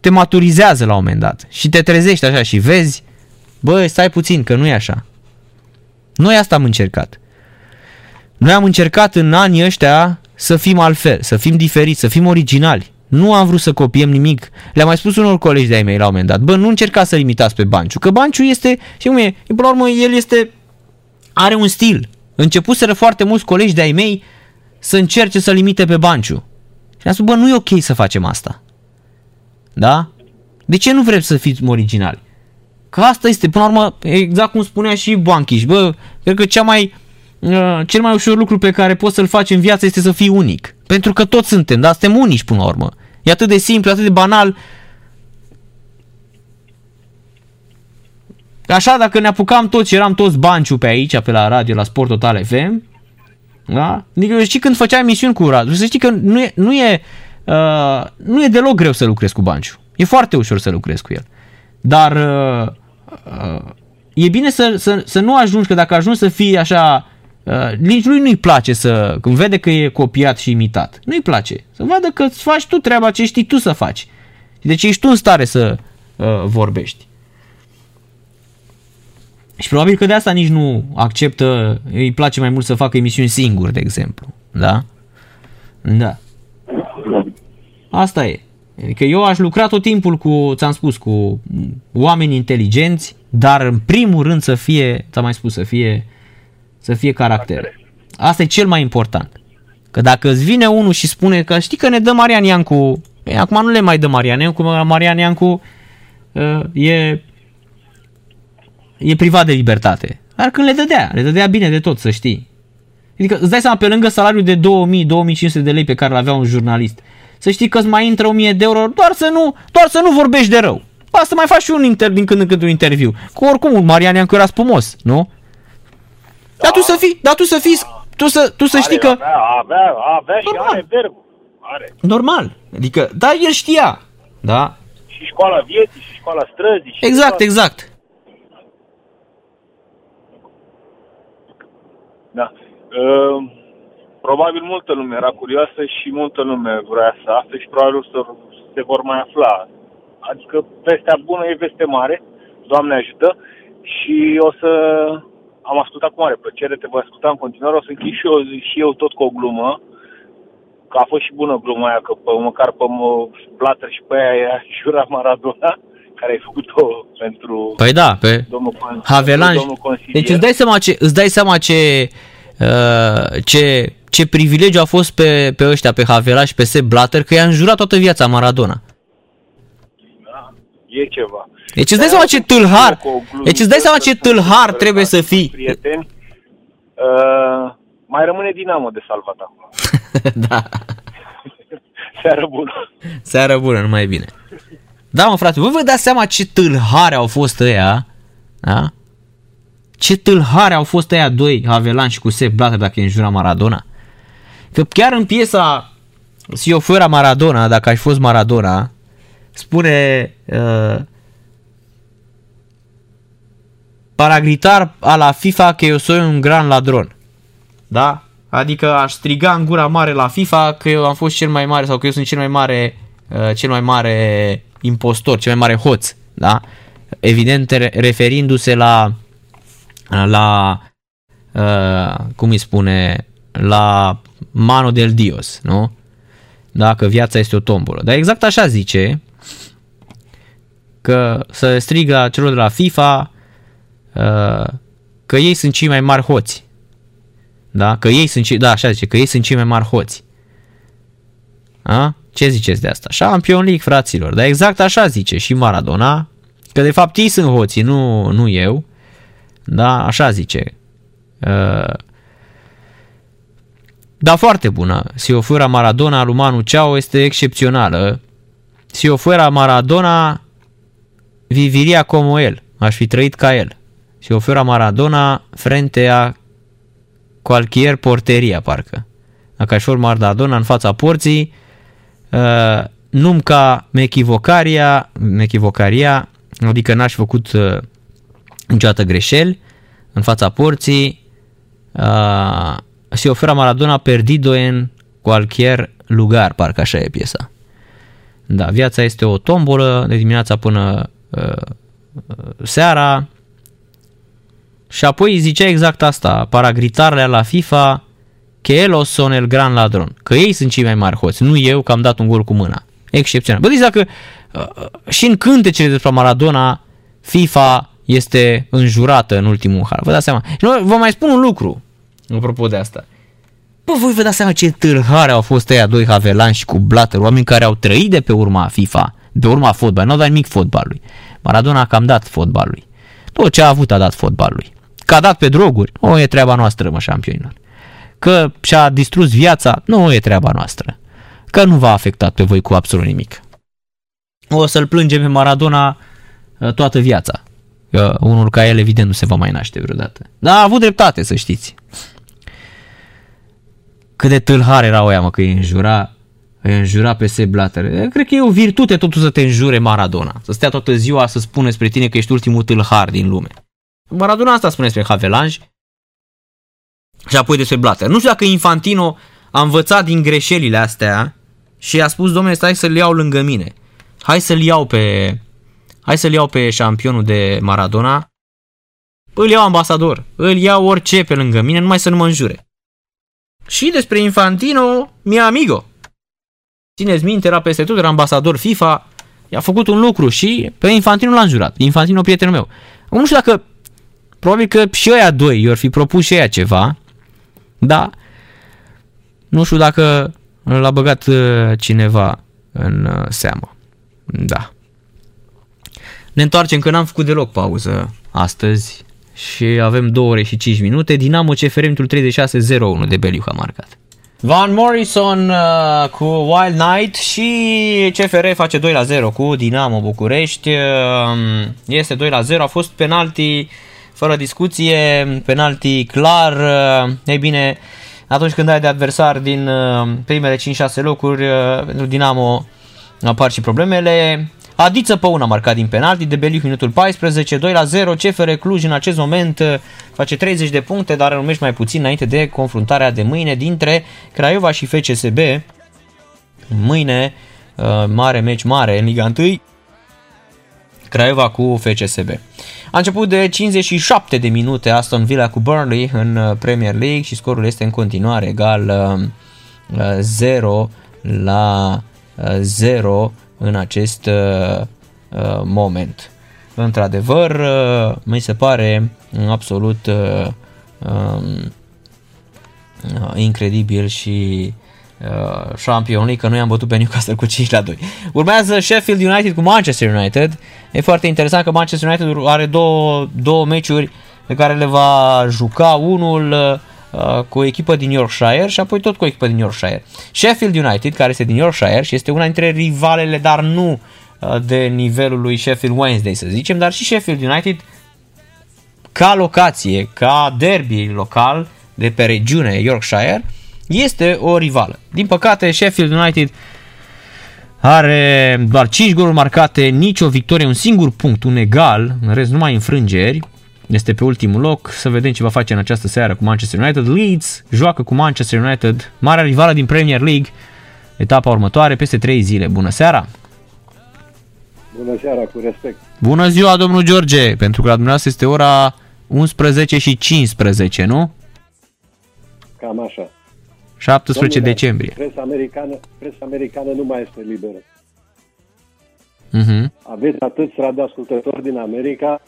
te maturizează la un moment dat și te trezești așa și vezi, bă, stai puțin că nu e așa. Noi asta am încercat. Noi am încercat în anii ăștia să fim altfel, să fim diferiți, să fim originali. Nu am vrut să copiem nimic. Le-am mai spus unor colegi de-ai mei la un moment dat. Bă, nu încercați să limitați pe Banciu. Că Banciu este, și cum e, până la urmă, el este, are un stil. Începuseră foarte mulți colegi de-ai mei să încerce să limite pe Banciu. Și am spus, bă, nu e ok să facem asta. Da? De ce nu vrem să fiți originali? Că asta este, până la urmă, exact cum spunea și Boanchiș, bă, cred că cea mai, uh, cel mai ușor lucru pe care poți să-l faci în viață este să fii unic. Pentru că toți suntem, dar suntem unici până la urmă. E atât de simplu, atât de banal. Așa, dacă ne apucam toți, eram toți banciu pe aici, pe la radio, la Sport Total FM, da? Adică știi când făceai emisiuni cu Radu, să știi că nu e, nu e, uh, nu e deloc greu să lucrezi cu Banciu. E foarte ușor să lucrezi cu el. Dar uh, uh, e bine să, să, să nu ajungi, că dacă ajungi să fii așa, uh, nici lui nu-i place să, când vede că e copiat și imitat, nu-i place. Să vadă că îți faci tu treaba ce știi tu să faci. Deci ești tu în stare să uh, vorbești. Și probabil că de asta nici nu acceptă, îi place mai mult să facă emisiuni singur, de exemplu. Da? Da. Asta e. Adică eu aș lucra tot timpul cu, ți-am spus, cu oameni inteligenți, dar în primul rând să fie, ți-am mai spus, să fie, să fie caracter. Asta e cel mai important. Că dacă îți vine unul și spune că știi că ne dă Marian Iancu, e, acum nu le mai dă Marian Iancu, Marian Iancu uh, e e privat de libertate. Dar când le dădea, le dădea bine de tot, să știi. Adică îți dai seama, pe lângă salariul de 2000-2500 de lei pe care îl avea un jurnalist, să știi că îți mai intră 1000 de euro doar să nu, doar să nu vorbești de rău. Ba, să mai faci și un inter, din când în când un interviu. Cu oricum, Marian Iancu era spumos, nu? Da. Dar tu să fii, dar tu să fii, tu să, tu să are, știi că... Avea, avea, avea și are verbul. Are. Normal. Adică, da, el știa. Da? Și școala vieții, și școala străzii. Și Exact, toate. exact. Da. Uh, probabil multă lume era curioasă și multă lume vrea să afle și probabil să se vor mai afla. Adică vestea bună e veste mare, Doamne ajută, și o să am ascultat cu mare plăcere, te voi asculta în continuare, o să închid și eu, și eu tot cu o glumă, că a fost și bună gluma aia, că pe, măcar pe mă, Blatter și pe aia i-a [LAUGHS] jurat Maradona, care ai făcut-o pentru Păi da, pe domnul, con- Havelanj. domnul consilier. Deci îți dai seama ce, îți dai seama ce, uh, ce, ce privilegiu a fost pe, pe ăștia, pe Havelanj și pe Sepp Blatter, că i-a înjurat toată viața Maradona. E ceva. Deci îți dai seama ce tâlhar, deci îți dai seama ce tâlhar trebuie să fii. Prieteni, Uh, mai rămâne Dinamo de salvat acum. [LAUGHS] da. [LAUGHS] Seară bună. Seară bună, numai bine. Da, mă, frate, vă vă dați seama ce tâlhare au fost ăia, da? Ce tâlhare au fost ăia doi, Havelan și cu Sepp Blatter, dacă e înjura Maradona. Că chiar în piesa Si eu fuera Maradona, dacă aș fost Maradona, spune uh, para gritar a la FIFA că eu soy un gran ladron. Da? Adică aș striga în gura mare la FIFA că eu am fost cel mai mare sau că eu sunt cel mai mare uh, cel mai mare impostor, cel mai mare hoț, da? Evident referindu-se la la uh, cum îi spune la mano del dios, nu? Dacă viața este o tombolă. Dar exact așa zice că să strigă celor de la FIFA uh, că ei sunt cei mai mari hoți. Da? Că ei sunt cei, da, așa zice, că ei sunt cei mai mari hoți. A? Ce ziceți de asta? Champion League, fraților. Dar exact așa zice și Maradona, că de fapt ei sunt hoții, nu, nu eu. Da, așa zice. Uh, da, foarte bună. Si o fuera Maradona, lui Manu Ceau este excepțională. Si o fuera Maradona, viviria como el. Aș fi trăit ca el. Si o fuera Maradona, frente a cualquier porteria, parcă. Dacă aș fi Maradona în fața porții, uh, nu-mi ca mechivocaria, mechivocaria, adică n-aș făcut uh, niciodată greșeli în fața porții, uh, si oferă Maradona perdido en cualquier lugar, parcă așa e piesa. Da, viața este o tombolă de dimineața până uh, seara și apoi zicea exact asta, paragritarele la FIFA că el son el gran ladron, că ei sunt cei mai mari hoți, nu eu că am dat un gol cu mâna. Excepțional. Bă, deci dacă uh, și în cântecele despre Maradona FIFA este înjurată în ultimul har. Vă dați seama. Și vă mai spun un lucru apropo de asta. Bă, voi vă dați seama ce tâlhare au fost ăia doi Havelan și cu Blatter, oameni care au trăit de pe urma FIFA, de urma fotbalului, nu au dat nimic fotbalului. Maradona a cam dat fotbalului. Tot ce a avut a dat fotbalului. Că a dat pe droguri, o e treaba noastră, mă, șampionilor. Că și-a distrus viața, nu e treaba noastră. Că nu v-a afectat pe voi cu absolut nimic. O să-l plângem pe Maradona uh, toată viața. Că unul ca el evident nu se va mai naște vreodată. Dar a avut dreptate, să știți. Cât de tâlhar era oia, mă, că îi înjura, îi înjura pe Sepp Blatter. Cred că e o virtute totuși să te înjure Maradona. Să stea toată ziua să spune spre tine că ești ultimul tâlhar din lume. Maradona asta spune despre Havelange și apoi despre Blatter. Nu știu dacă Infantino a învățat din greșelile astea și a spus, domnule, stai să-l iau lângă mine. Hai să-l iau pe, hai să-l iau pe șampionul de Maradona. Îl iau ambasador, îl iau orice pe lângă mine, numai să nu mă înjure. Și despre Infantino, mi amigo. Țineți minte, era peste tot, era ambasador FIFA, i-a făcut un lucru și pe Infantino l-a înjurat. Infantino, prietenul meu. Nu știu dacă, probabil că și ăia doi i-or fi propus și ăia ceva, da, nu știu dacă l-a băgat uh, cineva în uh, seamă. Da. Ne întoarcem că n-am făcut deloc pauză astăzi și avem 2 ore și 5 minute. Dinamo CFR minutul 36-01 de Beliu a marcat. Van Morrison uh, cu Wild Night și CFR face 2 la 0 cu Dinamo București. Uh, este 2 la 0, a fost penalti fără discuție, penalti clar. Uh, ei bine, atunci când ai de adversar din uh, primele 5-6 locuri, uh, pentru Dinamo apar și problemele. Adiță Păun a marcat din penalti, de Beliu minutul 14, 2 la 0, CFR Cluj în acest moment uh, face 30 de puncte, dar rămânește mai puțin înainte de confruntarea de mâine dintre Craiova și FCSB. Mâine, uh, mare meci mare în Liga 1, Craiova cu FCSB. A început de 57 de minute Aston Villa cu Burnley în uh, Premier League și scorul este în continuare egal 0 la 0 în acest uh, uh, moment. Într-adevăr, uh, mi se pare absolut uh, um, uh, incredibil și uh, Champion League că noi am bătut pe Newcastle cu 5 la 2. Urmează Sheffield United cu Manchester United. E foarte interesant că Manchester United are două, două meciuri pe care le va juca unul uh, cu o echipă din Yorkshire și apoi tot cu o echipă din Yorkshire. Sheffield United, care este din Yorkshire și este una dintre rivalele, dar nu uh, de nivelul lui Sheffield Wednesday, să zicem, dar și Sheffield United ca locație, ca derby local de pe regiune Yorkshire, este o rivală. Din păcate, Sheffield United are doar 5 goluri marcate, nicio victorie, un singur punct, un egal, în rest numai înfrângeri. Este pe ultimul loc, să vedem ce va face în această seară cu Manchester United. Leeds joacă cu Manchester United, marea rivală din Premier League, etapa următoare, peste 3 zile. Bună seara! Bună seara, cu respect. Bună ziua, domnul George, pentru că la dumneavoastră este ora 11 și 15, nu? Cam așa. 17 Domnule, decembrie. Presa americană, presa americană nu mai este liberă. Uh-huh. Aveți atâți radioascultători din America,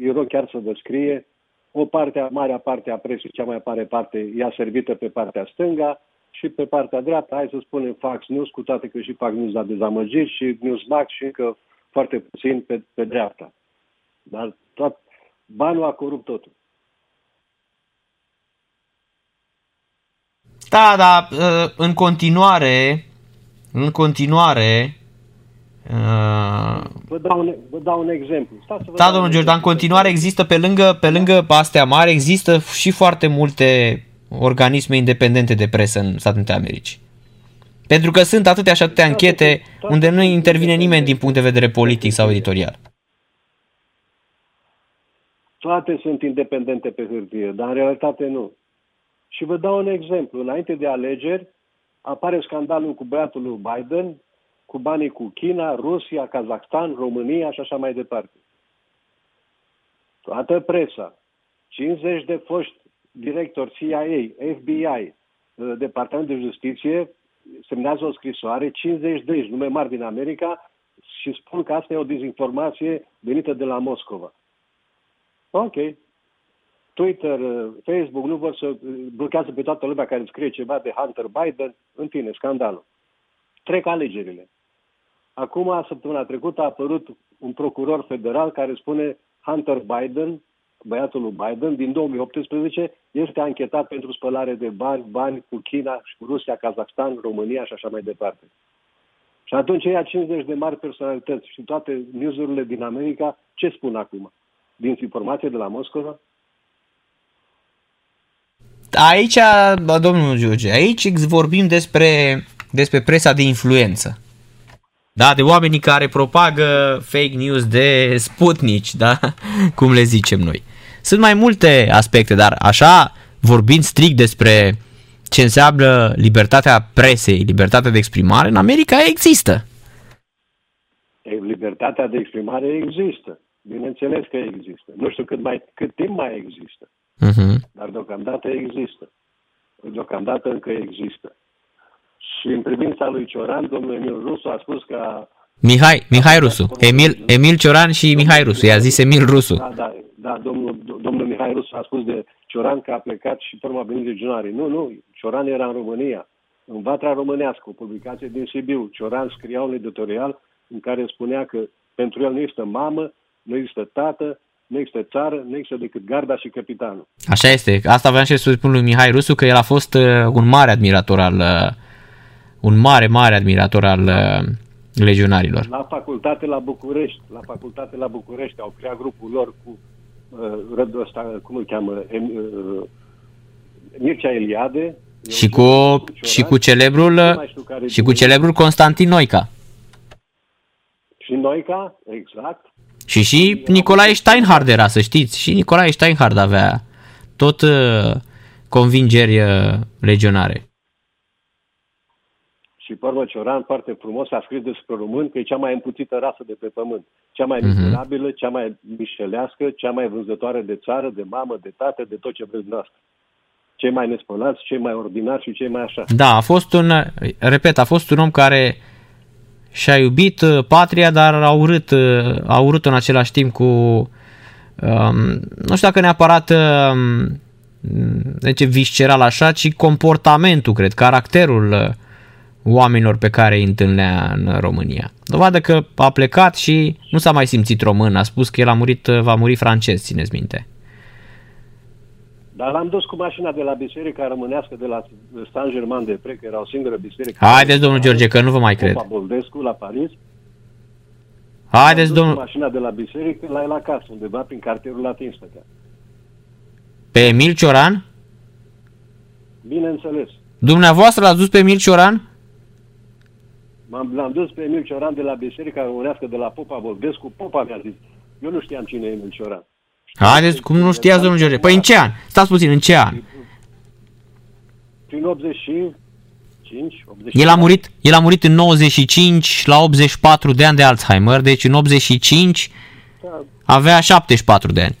eu rog chiar să vă scrie, o parte, a marea parte a presei, cea mai mare parte, e servită pe partea stânga și pe partea dreaptă, hai să spunem Fox News, cu toate că și Fox News a dezamăgit și Newsmax și încă foarte puțin pe, pe dreapta. Dar tot, banul a corupt totul. Da, da, în continuare, în continuare, Vă dau un, vă dau un exemplu. Stați să vă da, dau domnul un George, dar în continuare există, pe lângă, pe lângă astea mari, există și foarte multe organisme independente de presă în Statele Unite ale Americii. Pentru că sunt atâtea și atâtea anchete unde nu intervine nimeni din punct de vedere politic sau editorial. Toate sunt independente pe hârtie, dar în realitate nu. Și vă dau un exemplu. Înainte de alegeri, apare scandalul cu băiatul lui Biden, cu banii cu China, Rusia, Kazakhstan, România și așa mai departe. Toată presa, 50 de foști directori CIA, FBI, Departament de Justiție, semnează o scrisoare, 50 de nume mari din America, și spun că asta e o dezinformație venită de la Moscova. Ok. Twitter, Facebook nu vor să blochează pe toată lumea care scrie ceva de Hunter Biden. În fine, scandalul. Trec alegerile. Acum, săptămâna trecută, a apărut un procuror federal care spune Hunter Biden, băiatul lui Biden, din 2018, este anchetat pentru spălare de bani, bani cu China și cu Rusia, Kazakhstan, România și așa mai departe. Și atunci ea 50 de mari personalități și toate newsurile din America, ce spun acum? Din informație de la Moscova? Aici, domnul George, aici vorbim despre, despre presa de influență. Da, de oamenii care propagă fake news de sputnici, da? [LAUGHS] Cum le zicem noi. Sunt mai multe aspecte, dar așa, vorbind strict despre ce înseamnă libertatea presei, libertatea de exprimare, în America există. Libertatea de exprimare există. Bineînțeles că există. Nu știu cât, mai, cât timp mai există. Uh-huh. Dar deocamdată există. Deocamdată încă există. Și în privința lui Cioran, domnul Emil Rusu a spus că... Mihai, Mihai Rusu. Emil, Emil Cioran și Mihai Rusu. I-a zis Emil Rusu. Da, da, da domnul, domnul Mihai Rusu a spus de Cioran că a plecat și pe urma venit legionarii. Nu, nu, Cioran era în România. În Vatra Românească, o publicație din Sibiu. Cioran scria un editorial în care spunea că pentru el nu există mamă, nu există tată, nu există țară, nu există decât garda și capitanul. Așa este. Asta vreau și să spun lui Mihai Rusu, că el a fost uh, un mare admirator al uh, un mare, mare admirator al uh, legionarilor. La facultate la București, la facultate la București au creat grupul lor cu uh, rădul ăsta, cum îl cheamă, em, uh, Mircea Eliade. Și cu, și cu celebrul și cu celebrul Constantin Noica. Și Noica, exact. Și și Nicolae Steinhard era, să știți. Și Nicolae Steinhard avea tot uh, convingeri uh, legionare. Și pe urmă Cioran foarte frumos a scris despre român că e cea mai împuțită rasă de pe pământ. Cea mai Mhm. miserabilă, cea mai mișelească, cea mai vânzătoare de țară, de mamă, de tată, de tot ce vreți noastră. Cei mai nespălați, cei mai ordinari și cei mai așa. Da, a fost un, repet, a fost un om care și-a iubit uh, patria, dar a urât, uh, a urât în același timp cu, um, nu știu dacă neapărat um, deci visceral așa, ci comportamentul, cred, caracterul uh, oamenilor pe care îi întâlnea în România. Dovadă că a plecat și nu s-a mai simțit român, a spus că el a murit, va muri francez, țineți minte. Dar l-am dus cu mașina de la biserica românească de la Saint-Germain de Pre, că era o singură biserică. Haideți, domnul George, că nu vă mai cred. Popa Boldescu, la Paris. Haideți, Am dus domnul... cu mașina de la biserică la el acasă, undeva prin cartierul latin stătea. Pe Emil Cioran? Bineînțeles. Dumneavoastră l-ați dus pe Emil Cioran? M-am, l-am dus pe Emil Cioran de la biserica românească de la Popa Boldescu. Popa mi-a zis. Eu nu știam cine e Emil Cioran. Haideți, cum nu știați, domnul George? Păi în ce an? Stați puțin, în ce an? Prin 85, 86. El a murit, el a murit în 95 la 84 de ani de Alzheimer, deci în 85 Da, avea 74 de ani.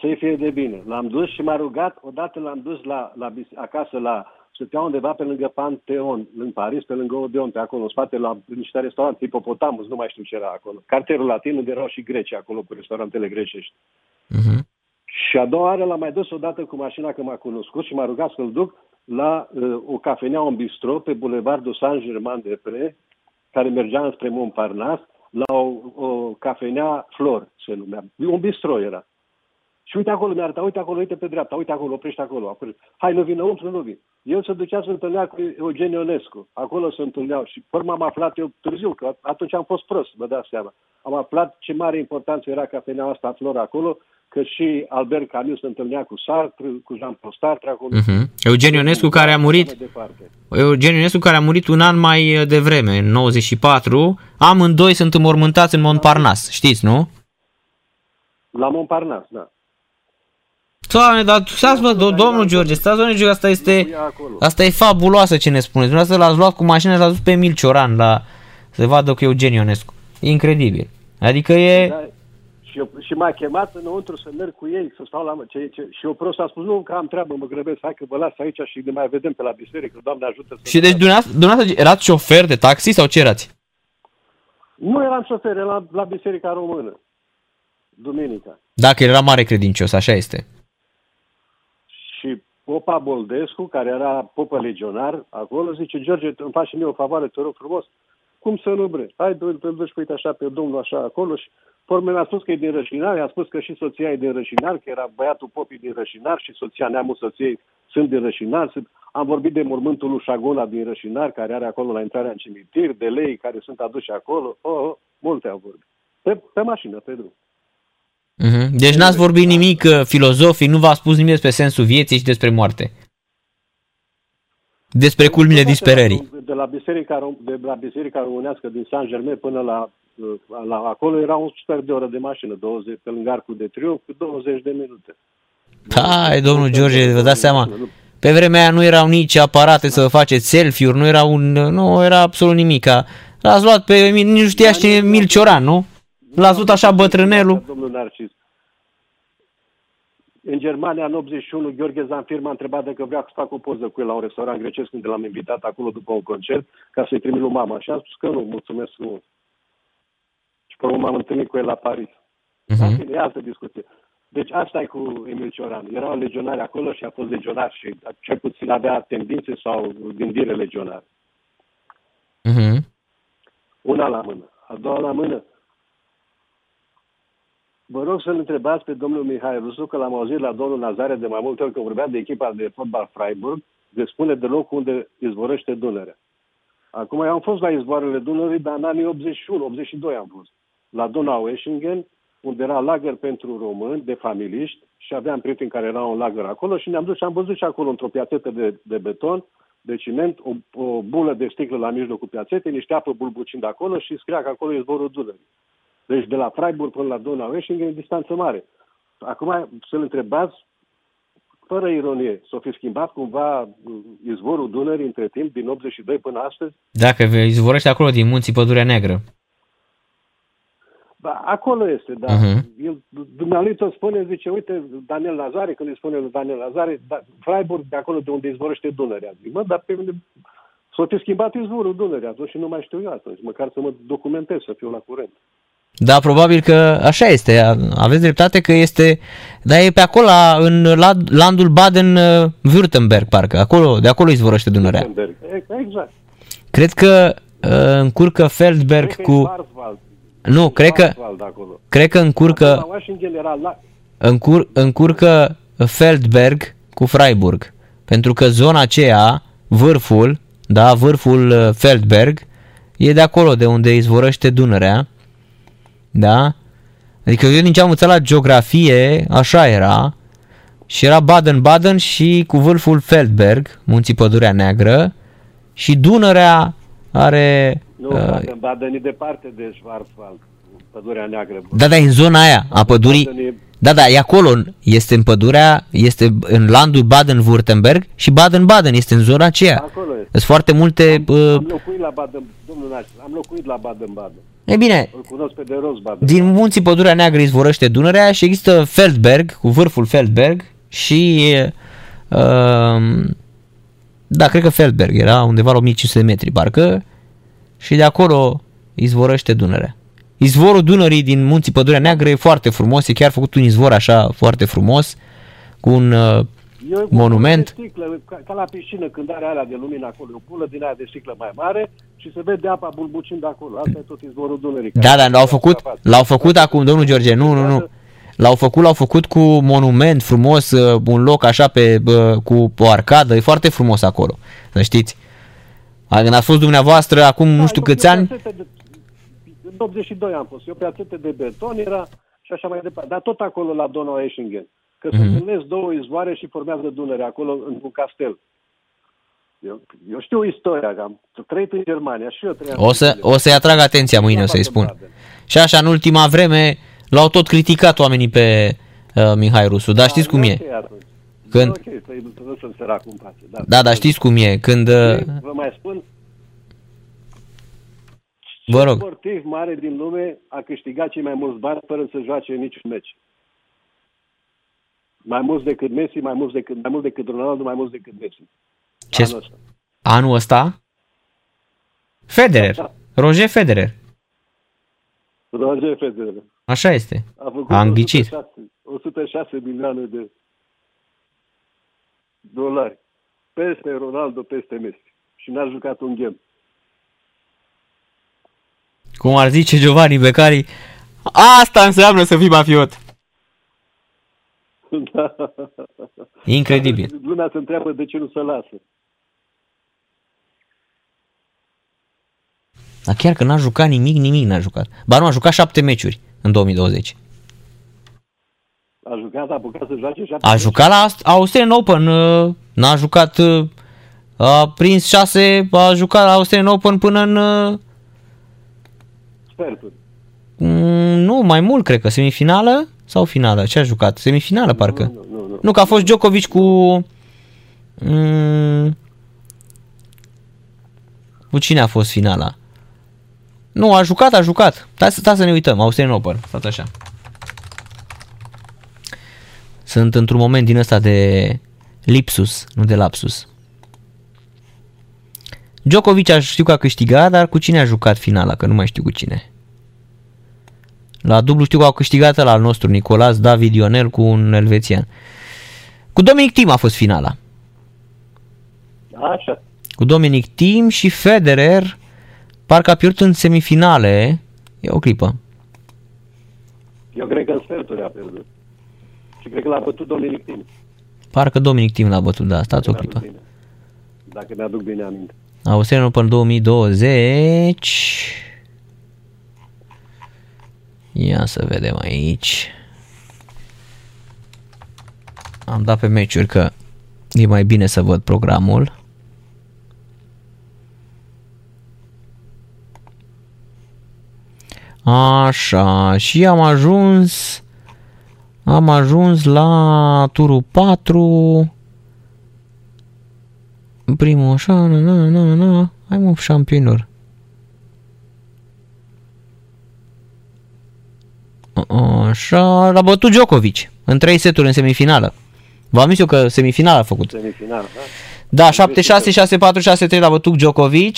să-i fie de bine. L-am dus și m-a rugat, odată l-am dus la, la bis- acasă la stătea undeva pe lângă Panteon, în Paris, pe lângă Odeon, pe acolo, în spate, la niște restaurante, Hipopotamus, nu mai știu ce era acolo. Cartierul latin, unde erau și greci acolo, cu restaurantele grecești. Și a doua oară l-am mai dus odată cu mașina că m-a cunoscut și m-a rugat să-l duc la uh, o cafenea, un bistro pe Bulevardul Saint-Germain-de-Pré, care mergea înspre Montparnasse, la o, o cafenea Flor, se numea. Un bistro era. Și uite acolo, mi-a arătat, uite acolo, uite pe dreapta, uite acolo, oprește acolo. acolo. Hai, nu vin înăuntru, nu vin. El se ducea să întâlnea cu Eugen Ionescu. Acolo se întâlneau și pe urmă am aflat eu târziu, că atunci am fost prost, vă dați seama. Am aflat ce mare importanță era cafeneaua asta Flor acolo, că și Albert Camus se întâlnea cu Sartre, cu Jean-Paul Sartre acolo. Mhm. Eugen Ionescu care a murit Mai departe. Eugen Ionescu care a murit un an mai uh, devreme, în 94, amândoi sunt înmormântați în Montparnasse, știți, nu? La Montparnasse, da. Doamne, dar stați mă, do- domnul George, stați domnul George, asta este, asta e fabuloasă ce ne spuneți. Dumneavoastră l-ați luat cu mașina și l-ați dus pe Emil Cioran la, să vadă cu Eugen Ionescu. E incredibil. Adică e... Da, și, eu, și m-a chemat înăuntru să merg cu ei, să stau la... Ce, ce, și eu prost a spus, nu, că am treabă, mă grăbesc, hai că vă las aici și ne mai vedem pe la biserică, Doamne ajută să... Și deci dumneavoastră, dumneavoastră erați șofer de taxi sau ce erați? Nu eram șofer, eram la, la biserica română, duminica. Dacă era mare credincios, așa este. Și Popa Boldescu, care era popă legionar, acolo, zice, George, îmi faci și mie o favoare, te rog frumos. Cum să nu bre? Hai, du- te duci, uite așa, pe domnul așa acolo și Porme mi-a spus că e din Rășinar, i-a spus că și soția e din Rășinar, că era băiatul popii din Rășinar și soția neamul soției sunt din Rășinar. Sunt... Am vorbit de mormântul lui Șagona din Rășinar, care are acolo la intrarea în cimitir, de lei care sunt aduși acolo. Oh, oh, multe au vorbit. Pe, pe mașină, pe drum. Mhm. Deci n-ați vorbit nimic uh, filozofic, nu v-a spus nimic despre sensul vieții și despre moarte. Despre culmile disperării. De la biserica, Rom- de la biserica românească din Saint-Germain până la, la acolo era un sfert de oră de mașină, 20, pe lângă Arcul de Triunf, cu 20 de minute. Hai, domnul George, vă dați seama. Pe vremea aia nu erau nici aparate să faceți selfie-uri, nu era un, nu era absolut nimic. L-ați luat pe Emil, nici nu știați cine e Emil Cioran, nu? L-ați luat așa bătrânelul. Domnul Narcis. În Germania, în 81, Gheorghe Zanfir m-a întrebat dacă vrea să fac o poză cu el la un restaurant grecesc unde l-am invitat acolo după un concert ca să-i trimit lui mama. Și am spus că nu, mulțumesc frumos. Și pe urmă m-am întâlnit cu el la Paris. În fine, e altă discuție. Deci asta e cu Emil Cioran. Era un legionar acolo și a fost legionar și cel puțin avea tendințe sau gândire legionar. Mhm. Una la mână. A doua la mână. Vă rog să-l întrebați pe domnul Mihai Rusu, că l-am auzit la domnul Nazare de mai multe ori că vorbea de echipa de fotbal Freiburg, de spune de locul unde izvorăște Dunărea. Acum eu am fost la izvoarele Dunării, dar în anii 81-82 am fost. La Donau Eschingen, unde era lagăr pentru români, de familiști, și aveam prieteni care erau în lagăr acolo și ne-am dus și am văzut și acolo într-o piațetă de, de beton, de ciment, o, o bulă de sticlă la mijlocul piațetei, niște apă bulbucind acolo și scria că acolo e izvorul Dunării. Deci de la Freiburg până la Donau Eschingen e distanță mare. Acum să-l întrebați, fără ironie, s-a fi schimbat cumva izvorul Dunării între timp, din 82 până astăzi? Dacă izvorăște acolo din munții Pădurea Neagră. Ba, acolo este, da. Mhm. Uh-huh. El, dumneavoastră spune, zice, uite, Daniel Nazare, când îi spune lui Daniel Nazare, da, Freiburg, de acolo de unde izvorăște Dunărea. Zic, mă, dar pe unde... S-a fi schimbat izvorul Dunării atunci și nu mai știu eu atunci, măcar să mă documentez, să fiu la curent. Da, probabil că așa este. Aveți dreptate că este, dar e pe acolo, la- în la- landul Baden-Württemberg, parcă. Acolo, de acolo izvorăște Dunărea. Württemberg. E- Exact. Cred că uh, încurcă Feldberg Cred că e cu... Schwarzwald. Nu, cred că, Schwarzwald acolo. cred că încurcă, La Washington era la... încur, încurcă Feldberg cu Freiburg. Pentru că zona aceea, vârful, da, vârful uh, Feldberg, e de acolo de unde izvorăște Dunărea. Da? Adică eu din ce am înțeles la geografie, așa era. Și era Baden-Baden și cu vârful Feldberg, munții Pădurea Neagră. Și Dunărea are... Nu, uh, Baden-Baden e departe de Schwarzwald, pădurea neagră. da, da, e în zona aia a pădurii. Baden e- Da, da, e acolo, este în pădurea, este în landul Baden-Württemberg și Baden-Baden este în zona aceea. Acolo este. Sunt foarte multe... Uh, Am locuit la Baden, domnul Naș, am locuit la Baden-Baden. E bine, Îl cunosc pe de rost Baden. din munții Pădurea Neagră izvorăște Dunărea și există Feldberg, cu vârful Feldberg și... Uh, da, cred că Feldberg era undeva la 1500 de metri, parcă, și de acolo izvorăște Dunărea. Izvorul Dunării din munții Pădurea Neagră e foarte frumos, e chiar făcut un izvor așa foarte frumos, cu un uh, Eu, monument. de Sticlă, ca, ca, la piscină, când are alea de lumină acolo, o pulă din aia de sticlă mai mare și se vede apa bulbucind acolo. Asta e tot izvorul Dunării. Da, da, l-au făcut, l-au făcut acum, domnul George, nu, nu, nu. L-au făcut, l-au făcut cu monument frumos, uh, un loc așa pe, uh, cu o arcadă, e foarte frumos acolo, să știți. A, Când ați fost dumneavoastră acum nu știu câți ani, În 82 am fost. Eu pe atâte de beton era și așa mai departe. Dar tot acolo la Donau Eschingen. Că se Mhm. întâlnesc două izvoare și formează Dunăre acolo într-un castel. Eu, eu știu istoria, că am trăit în Germania și eu trăiam o, să, o să-i atrag atenția mâine, o să-i spun. Și așa, în ultima vreme, l-au tot criticat oamenii pe uh, Mihai Rusu, dar știți cum e. Ok, atunci. Când- Ok, să-i lăsăm săracul în pace. Da, Da, dar știți cum e, când... uh, Vă mai spun, Vă rog. sportiv mare din lume a câștigat cei mai mulți bani fără să joace niciun meci. Mai mulți decât Messi, mai mulți decât, mai mult decât Ronaldo, mai mulți decât Messi. Ce Anul ăsta. Anul ăsta? Federer. Roger Federer. Roger Federer. Așa este. A făcut Am ghicit. 106, 106 milioane de dolari. Peste Ronaldo, peste Messi. Și n-a jucat un ghem. Cum ar zice Giovanni Becari, asta înseamnă să fii mafiot. Da. Incredibil. Lumea se întreabă de ce nu se lasă. Dar chiar că n-a jucat nimic, nimic n-a jucat. Ba nu, a jucat șapte meciuri în 2020. A jucat, a apucat să joace șapte A jucat la Aust- Australian Open, uh, n-a jucat, uh, a prins șase, a jucat la Australian Open până în, uh, sferturi. mm, nu, mai mult cred că, semifinală sau finală, ce a jucat? Semifinală parcă. Nu, nu, nu. Nu, că a fost Djokovic cu... Mm, cu cine a fost finala? Nu, a jucat, a jucat. Stai, să- stai să ne uităm, Australian Open. Stați așa. Sunt într-un moment din ăsta de lipsus, nu de lapsus. Djokovic a știu că a câștigat, dar cu cine a jucat finala, că nu mai știu cu cine. La dublu știu că au câștigat la al nostru, Nicolas David Ionel cu un elvețian. Cu Dominic Thiem a fost finala. Așa. Cu Dominic Thiem și Federer parcă a pierdut în semifinale. E o clipă. Eu cred că în sferturi a pierdut. Și cred că l-a bătut Dominic Tim. Parcă Dominic Thiem l-a bătut, da, stați o clipă. Dacă mi-aduc bine aminte. Australian Open 2020. Ia să vedem aici. Am dat pe meciuri că e mai bine să văd programul. Așa, și am ajuns am ajuns la turul 4 primul așa, na, na, na, na, hai mă, șampionilor. Așa, l-a bătut Djokovic în 3 seturi în semifinală. V-am zis eu că semifinala a făcut. Semifinal, da? Da, 7-6, 6-4, 6-3 l-a bătut Djokovic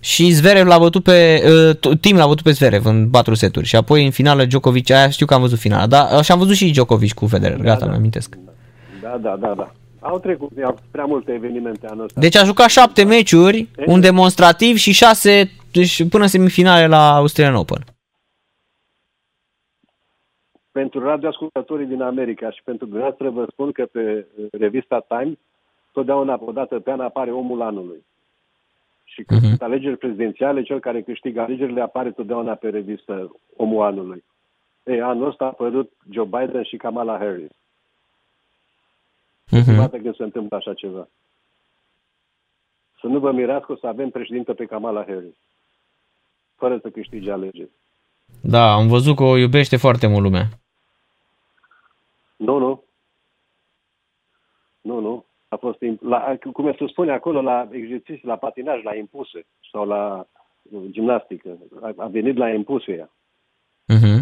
și Zverev l-a bătut pe, uh, Tim l-a bătut pe Zverev în 4 seturi și apoi în finală Djokovic, aia știu că am văzut finala, dar și am văzut și Djokovic cu Federer, gata, mi amintesc. Da, da, da, da. Au trecut au prea multe evenimente anul ăsta. Deci a jucat 7 meciuri, un demonstrativ și 6 deci până în semifinale la Australian Open. Pentru radioascultătorii din America și pentru dumneavoastră vă spun că pe revista Time totdeauna odată pe an apare omul anului. Și când uh-huh. sunt alegeri prezidențiale, cel care câștigă alegerile apare totdeauna pe revistă omul anului. Ei, anul ăsta a apărut Joe Biden și Kamala Harris. Uh-huh. Poate că se întâmplă așa ceva. Să nu vă mirați că o să avem președintă pe Kamala Harris. Fără să câștige alegeri. Da, am văzut că o iubește foarte mult lumea. Nu, nu. Nu, nu. A fost, la, cum se spune acolo, la exerciții, la patinaj, la impuse sau la uh, gimnastică. A, a venit la impuse ea. Uh-huh.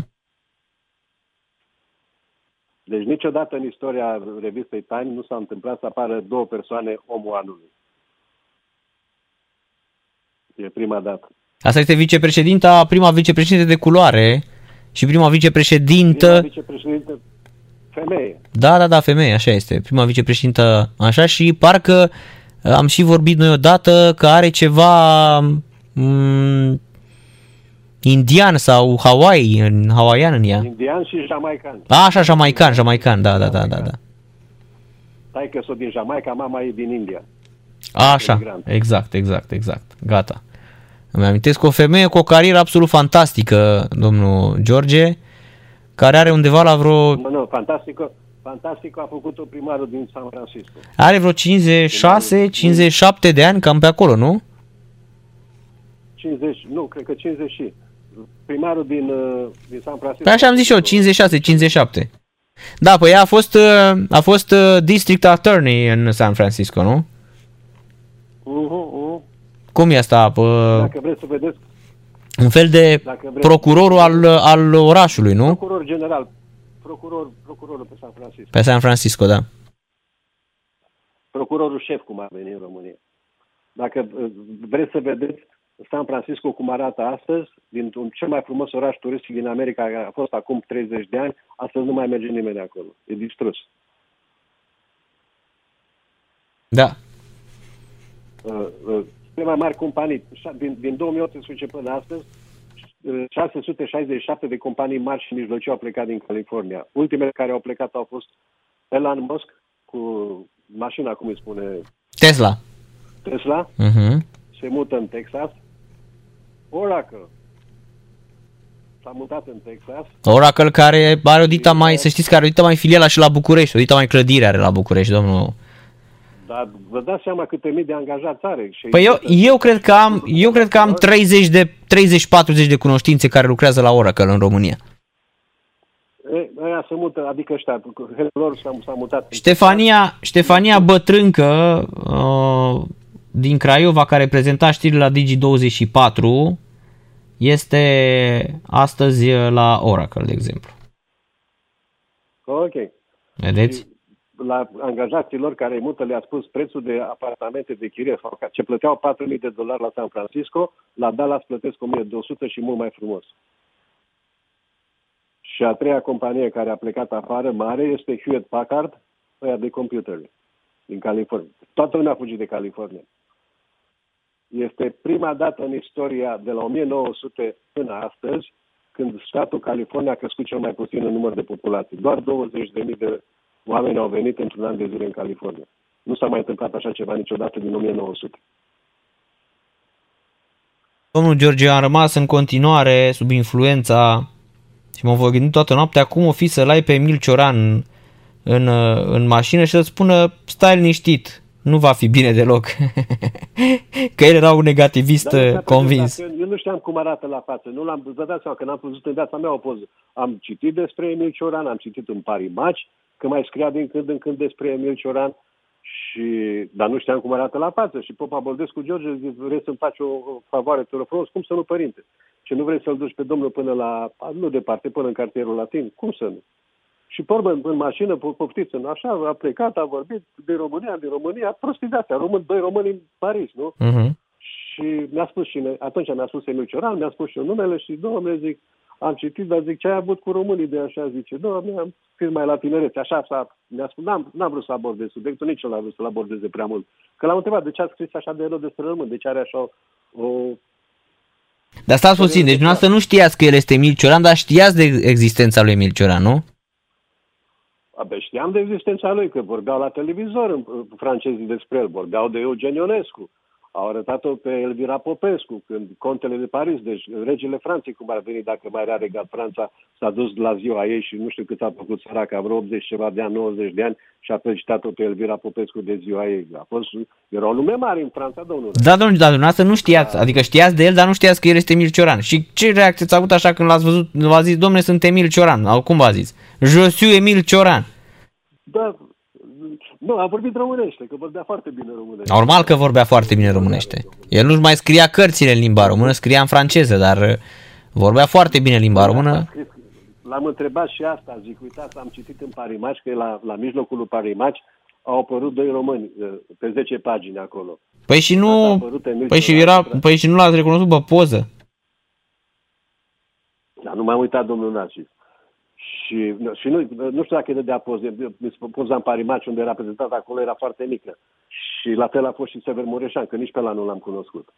Deci niciodată în istoria revistei Time nu s-a întâmplat să apară două persoane omul anului. E prima dată. Asta este vicepreședinta, prima vicepreședinte de culoare și prima vicepreședintă... Prima vicepreședintă femeie. Da, da, da, femeie, așa este. Prima vicepreședintă, așa și parcă uh, am și vorbit noi odată că are ceva mm, indian sau Hawaii, în hawaian în ea. Indian și jamaican. A, așa, jamaican, jamaican, da, da, da, da. da. Stai că sunt din Jamaica, mama e din India. A, așa, exact, exact, exact, gata. Îmi amintesc o femeie cu o carieră absolut fantastică, domnul George, care are undeva la vreo... Nu, nu, fantastică, fantastică a făcut-o primarul din San Francisco. Are vreo 56, 57 de ani, cam pe acolo, nu? 50, nu, cred că 50 și. Primarul din, uh, din San Francisco. Păi așa am zis eu, 56, 57. Da, păi ea a fost, uh, a fost uh, district attorney în San Francisco, nu? Uh-huh, uh-huh. Cum e asta? Pă... Dacă vreți să vedeți. Un fel de procurorul al, al orașului, nu? Procuror general. Procuror, procurorul pe San Francisco. Pe San Francisco, da. Procurorul șef, cum ar veni în România. Dacă uh, vreți să vedeți San Francisco cum arată astăzi, din un cel mai frumos oraș turistic din America, care a fost acum 30 de ani, astăzi nu mai merge nimeni acolo. E distrus. Da. Uh, uh, cele mai mari companii, din, din 2018 până astăzi, 667 de companii mari și mijlocii au plecat din California. Ultimele care au plecat au fost Elon Musk cu mașina, cum îi spune? Tesla. Tesla. Uh-huh. Se mută în Texas. Oracle. S-a mutat în Texas. Oracle care are o dita mai, să știți că are o dita mai filiala și la București, o dita mai clădire are la București, domnul dar vă dați seama câte mii de angajați are. Și păi eu, eu, cred că am, eu cred că am 30 de 30-40 de cunoștințe care lucrează la Oracle în România. E, aia se mută, adică ăștia, lor s-a, s-a mutat. Ștefania, Ștefania Bătrâncă uh, din Craiova, care prezenta știrile la Digi24, este astăzi la Oracle, de exemplu. Ok. Vedeți? La angajaților care îi mută le-a spus prețul de apartamente de chirie sau ce plăteau 4.000 de dolari la San Francisco, la Dallas plătesc 1.200 și mult mai frumos. Și a treia companie care a plecat afară, mare, este Hewlett Packard, ăia de computer din California. Toată lumea a fugit de California. Este prima dată în istoria de la 1900 până astăzi când statul California a crescut cel mai puțin în număr de populație. Doar 20.000 de oamenii au venit într-un an de zile în California. Nu s-a mai întâmplat așa ceva niciodată din 1900. Domnul George a rămas în continuare sub influența și mă voi gândi toată noaptea cum o fi să-l ai pe Emil Cioran în, în, în mașină și să-ți spună stai liniștit, nu va fi bine deloc. [LAUGHS] că el era un negativist Dar, convins. Eu, eu nu știam cum arată la față. Nu l-am, vă dați seama că n-am văzut în viața mea o poză. Am citit despre Emil Cioran, am citit în Parimaci, că mai scria din când în când despre Emil Cioran, și, dar nu știam cum arată la față. Și Popa Boldescu George zice, vrei să-mi faci o favoare, te rog frumos, cum să nu, părinte? Și nu vrei să-l duci pe domnul până la, nu departe, până în cartierul latin? Cum să nu? Și pe urmă, în mașină, poftiți așa, a plecat, a vorbit de România, de România, prostii de astea, român, doi români în Paris, nu? Uh-huh. Și mi-a spus și, atunci mi-a spus Emil Cioran, mi-a spus și eu numele și, domnule, zic, am citit, dar zic, ce ai avut cu românii de așa? Zice, nu, am scris mai la tinerețe. Așa s-a, mi-a spus, n-am, n-am vrut să abordez subiectul, nici eu n-am vrut să-l abordeze prea mult. Că l-am întrebat, de ce a scris așa de rău despre români? De ce are așa o, Dar stați puțin, deci dumneavoastră nu știați că el este Emil Cioran, dar știați de existența lui Emil Cioran, nu? Abia știam de existența lui, că vorbeau la televizor în- în francezii despre el, vorbeau de Eugen Ionescu. Au arătat-o pe Elvira Popescu, când contele de Paris, deci regele Franței, cum ar veni dacă mai era regat Franța, s-a dus la ziua ei și nu știu cât a făcut săraca, vreo 80 ceva de ani, 90 de ani și a felicitat-o pe Elvira Popescu de ziua ei. A fost, era o lume mare în Franța, domnule. Da, domnule, dar dumneavoastră nu știați, adică știați de el, dar nu știați că el este Emil Cioran. Și ce reacție ați avut așa când l-ați văzut, v-a zis, domnule, sunt Emil Cioran, sau cum v-a zis? Je suis Emil Cioran. Da, nu, a vorbit românește, că vorbea foarte bine românește. Normal că vorbea foarte bine românește. El nu-și mai scria cărțile în limba română, scria în franceză, dar uh, vorbea foarte bine limba română. L-am întrebat și asta, zic, uitați, am citit în Parimaci că la, la mijlocul lui Parimaci au apărut doi români uh, pe 10 pagini acolo. Păi și Asta a nu, apărut Emil păi și, Cioran, era, frate. păi și nu l-ați recunoscut pe poză. Dar nu m-am uitat, domnul Narcis. Și, și nu, nu știu dacă e de poze. Poza în Parimaci, unde era prezentat acolo, era foarte mică. Și la fel a fost și Sever Mureșan, că nici pe la nu l-am cunoscut.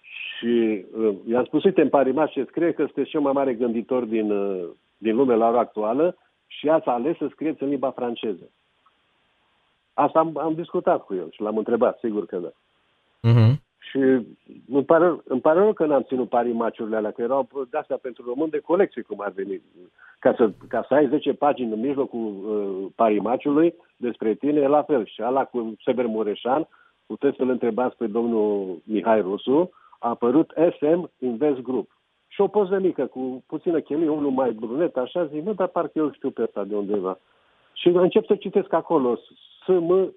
Și uh, i-am spus, uite, în Parimaci ce scrie că sunteți cel mai mare gânditor din, uh, din lume la ora actuală și ați ales să scrieți în limba franceză. Asta am, am discutat cu el și l-am întrebat, sigur că da. Mhm. Și îmi pare, îmi pare rău că n-am ținut pari maciurile alea, că erau de astea pentru român de colecție, cum ar veni. Ca să, ca să ai 10 pagini în mijlocul uh, parimaciului despre tine, e la fel. Și ala cu Sever Mureșan, puteți să-l întrebați pe domnul Mihai Rusu, a apărut SM Invest Group. Și o poză mică cu puțină chelie, unul mai brunet, așa, zic, mă, dar parcă eu știu pe ăsta de undeva. Și încep să citesc acolo, SM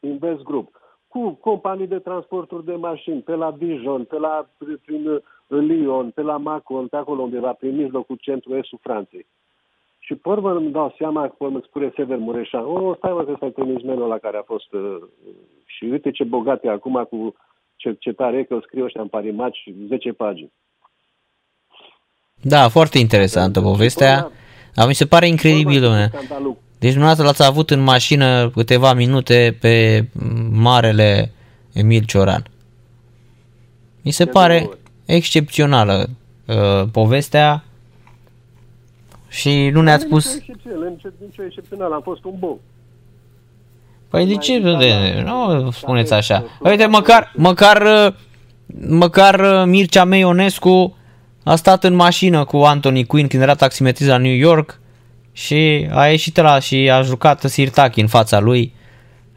Invest Group cu companii de transporturi de mașini, pe la Dijon, pe la prin uh, Lyon, pe la Macon, pe acolo undeva, prin mijlocul centru estul Franței. Și pe urmă îmi dau seama că pe urmă îmi spune Sever Mureșan, o, stai mă că ăsta e trimismenul la care a fost uh, și uite ce bogat e acum cu ce, ce tare e că îl scriu ăștia în parimaci 10 pagini. Da, foarte interesantă povestea. Dar mi se pare incredibil, domnule. Scandalul Deci dumneavoastră l-ați avut în mașină câteva minute pe marele Emil Cioran. Mi se pare excepțională uh, povestea și nu ne-ați spus... Nicio excepție, nicio, nicio excepțională, am fost un bou. Păi de ce? De, nu spuneți așa. Uite, măcar, măcar, uh, măcar uh, Mircea Meionescu a stat în mașină cu Anthony Quinn când era taximetrist la New York și a ieșit la și a jucat Sirtaki în fața lui.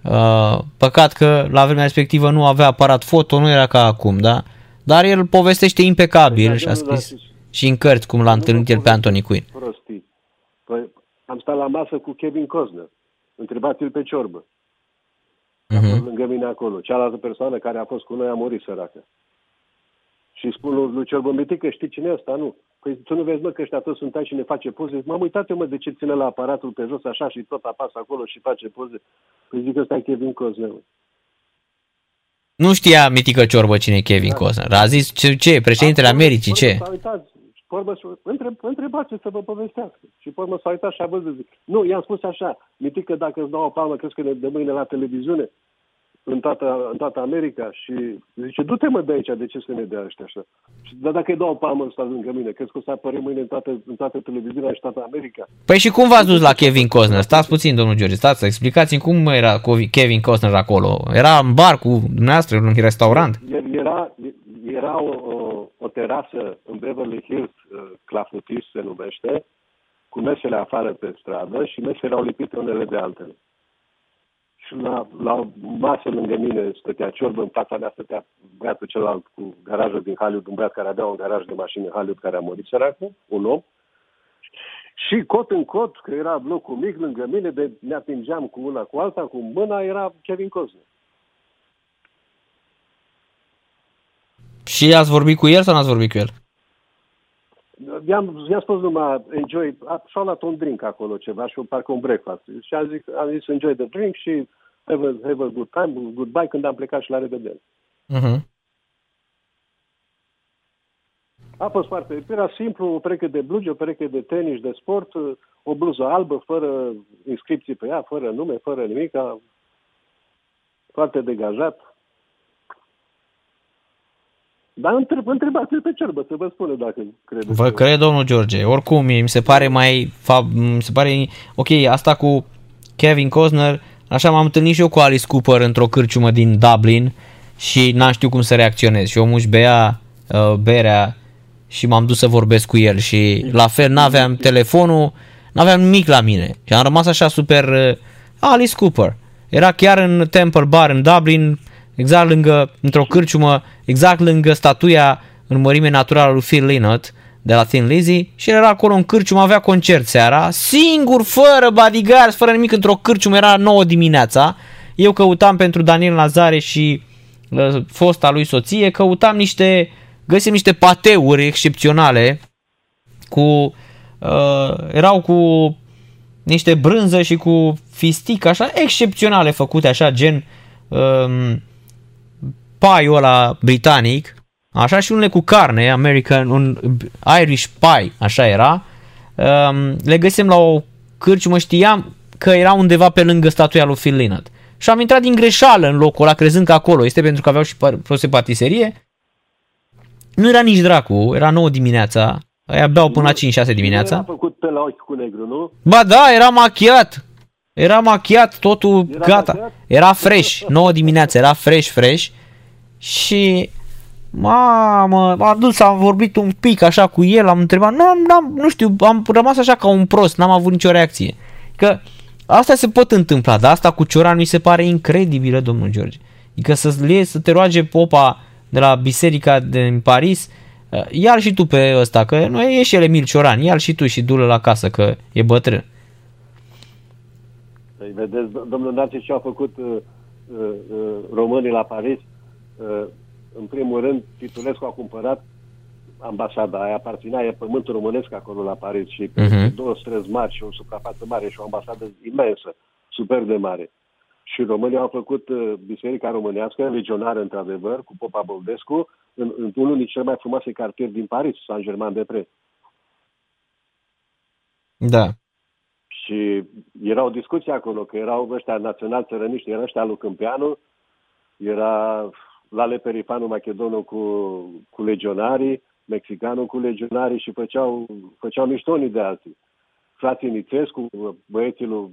Uh, Păcat că la vremea respectivă nu avea aparat foto, nu era ca acum, da? Dar el povestește impecabil și a scris și în cărți cum l-a întâlnit el pe Anthony Quinn. prostii. Păi, am stat la masă cu Kevin Costner. Întrebați-l pe ciorbă. Mhm. Lângă mine acolo. Cealaltă persoană care a fost cu noi a murit săracă. Și spun lui, lui Ciorbă, Mitică, știi cine e ăsta? Nu. Păi tu nu vezi, mă, că ăștia toți sunt aici și ne face poze. M-am uitat eu, mă, de ce ține la aparatul pe jos așa și tot apasă acolo și face poze. Păi zic, ăsta e Kevin Costner. mă. Nu știa Mitică Ciorbă cine e Kevin Costner. A zis ce, ce președintele Americii, ce? S-a uitat, și pe urmă, s-a- întreb, întrebați să vă povestească. Și pe urmă s-a uitat și a văzut. Zic, nu, i-am spus așa, Mitică, dacă îți dau o palmă, crezi că de, de mâine la televiziune? În toată, în toată America și zice, du-te mă de aici, de ce să ne dea ăștia așa? Și, dar dacă îi dau o palmă ăsta lângă mine, crezi că o să apare mâine în toată, în toată televiziunea și toată America? Păi și cum v-ați dus la Kevin Costner? Stați puțin, domnul George, stați să explicați cum era cu Kevin Costner acolo. Era în bar cu dumneavoastră, în restaurant? E- Era, era o, o, o terasă în Beverly Hills, uh, Clafoutis se numește, cu mesele afară pe stradă și mesele au lipite unele de altele. Și la, la o masă lângă mine stătea ciorbă, în fața mea stătea băiatul celălalt cu garajul din Hollywood, un băiat care avea un garaj de mașini în Hollywood care a murit săracul, un om. Și cot în cot, că era blocul mic lângă mine, de ne atingeam cu una cu alta, cu mâna, era Kevin Costner. Și ați vorbit cu el sau n-ați vorbit cu el? I-am, i-am spus numai enjoy, a- și-au luat un drink acolo ceva și un parcă un breakfast. Și am zis, am zis enjoy the drink și have a, have a good time, goodbye când am plecat și la revedere. Uh-huh. A fost foarte, era simplu, o pereche de blugi, o pereche de tenis, de sport, o bluză albă, fără inscripții pe ea, fără nume, fără nimic, foarte degajat. Dar întreb, întrebați pe cerbă să vă spună dacă credeți. Vă cred, domnul George. Oricum, mie mi se pare mai... Fa, mi se pare... Ok, asta cu Kevin Costner, așa m-am întâlnit și eu cu Alice Cooper într-o cârciumă din Dublin și n-am știut cum să reacționez. Și omul își bea uh, berea și m-am dus să vorbesc cu el și la fel n-aveam telefonul, n-aveam nimic la mine. Și am rămas așa super... Uh, Alice Cooper. Era chiar în Temple Bar în Dublin, exact lângă, într-o cârciumă, exact lângă statuia în mărime naturală lui Phil Lynott de la Thin Lizzy și era acolo în cârciumă, avea concert seara, singur, fără bodyguards, fără nimic, într-o cârciumă, era 9 dimineața. Eu căutam pentru Daniel Lazare și uh, fosta lui soție, căutam niște, găsim niște pateuri excepționale cu, uh, erau cu niște brânză și cu fistic așa excepționale făcute așa gen um, paiul ăla britanic, așa și unele cu carne, American, un Irish pie, așa era. Um, le găsim la o cârciumă, știam că era undeva pe lângă statuia lui Phil Lynott. Și am intrat din greșeală în locul ăla, crezând că acolo este pentru că aveau și proste patiserie. Nu era nici dracu, era 9 dimineața, aia beau până la 5-6 dimineața. Nu era făcut pe la ochi cu negru, nu? Ba da, era machiat. Era machiat, totul Era gata. machiat? Era fresh, 9 dimineața, era fresh, fresh. Și mamă, m-a dus, am vorbit un pic așa cu el, am întrebat, nu, n-am, nu știu, am rămas așa ca un prost, n-am avut nicio reacție. Că asta se pot întâmpla, dar asta cu Cioran mi se pare incredibilă, domnul George. Adică să, le, să te roage popa de la biserica din Paris, ia și tu pe ăsta, că nu e și el Emil Cioran, ia și tu și du la casă, că e bătrân. Păi vedeți, do- domnul Narcis ce au făcut uh, uh, uh, românii la Paris. Uh, în primul rând, Titulescu a cumpărat ambasada aia, aparținea, e pământul românesc acolo la Paris și Mhm. uh-huh. două străzi mari și o suprafață mare și o ambasadă imensă, super de mare. Și românii au făcut uh, Biserica Românească, legionară într-adevăr, cu Popa Boldescu, în, în unul dintre cele mai frumoase cartieri din Paris, Saint-Germain-de-Prés. Da. Și era o discuție acolo, că erau ăștia național țărăniști, era ăștia lui Câmpeanu, era Lale Perifanu Macedonul cu, cu legionarii, mexicanul cu legionarii și făceau, făceau mișto unii de alții. Frații Nițescu, băieții lui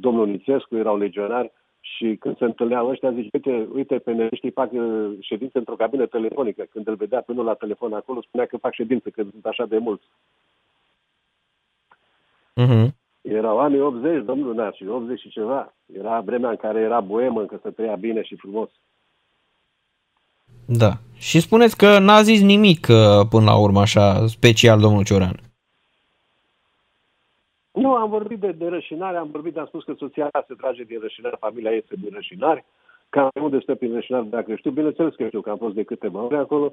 domnul Nițescu erau legionari și când se întâlneau ăștia, zice, uite, uite peneliștii fac uh, ședințe într-o cabină telefonică. Când îl vedea pe unul la telefon acolo, spunea că fac ședințe, că sunt așa de mulți. Mhm. Erau anii 80, domnul Narci, 80 și ceva. Era vremea în care era boemă, încă se trăia bine și frumos. Da. Și spuneți că n-a zis nimic uh, până la urmă așa special domnul Cioran. Nu, am vorbit de, de rășinare, am vorbit, am spus că soția mea se trage din rășinare, familia ei este din rășinare, cam unde stă prin rășinare, dacă știu, bineînțeles că știu că am fost de câteva ore acolo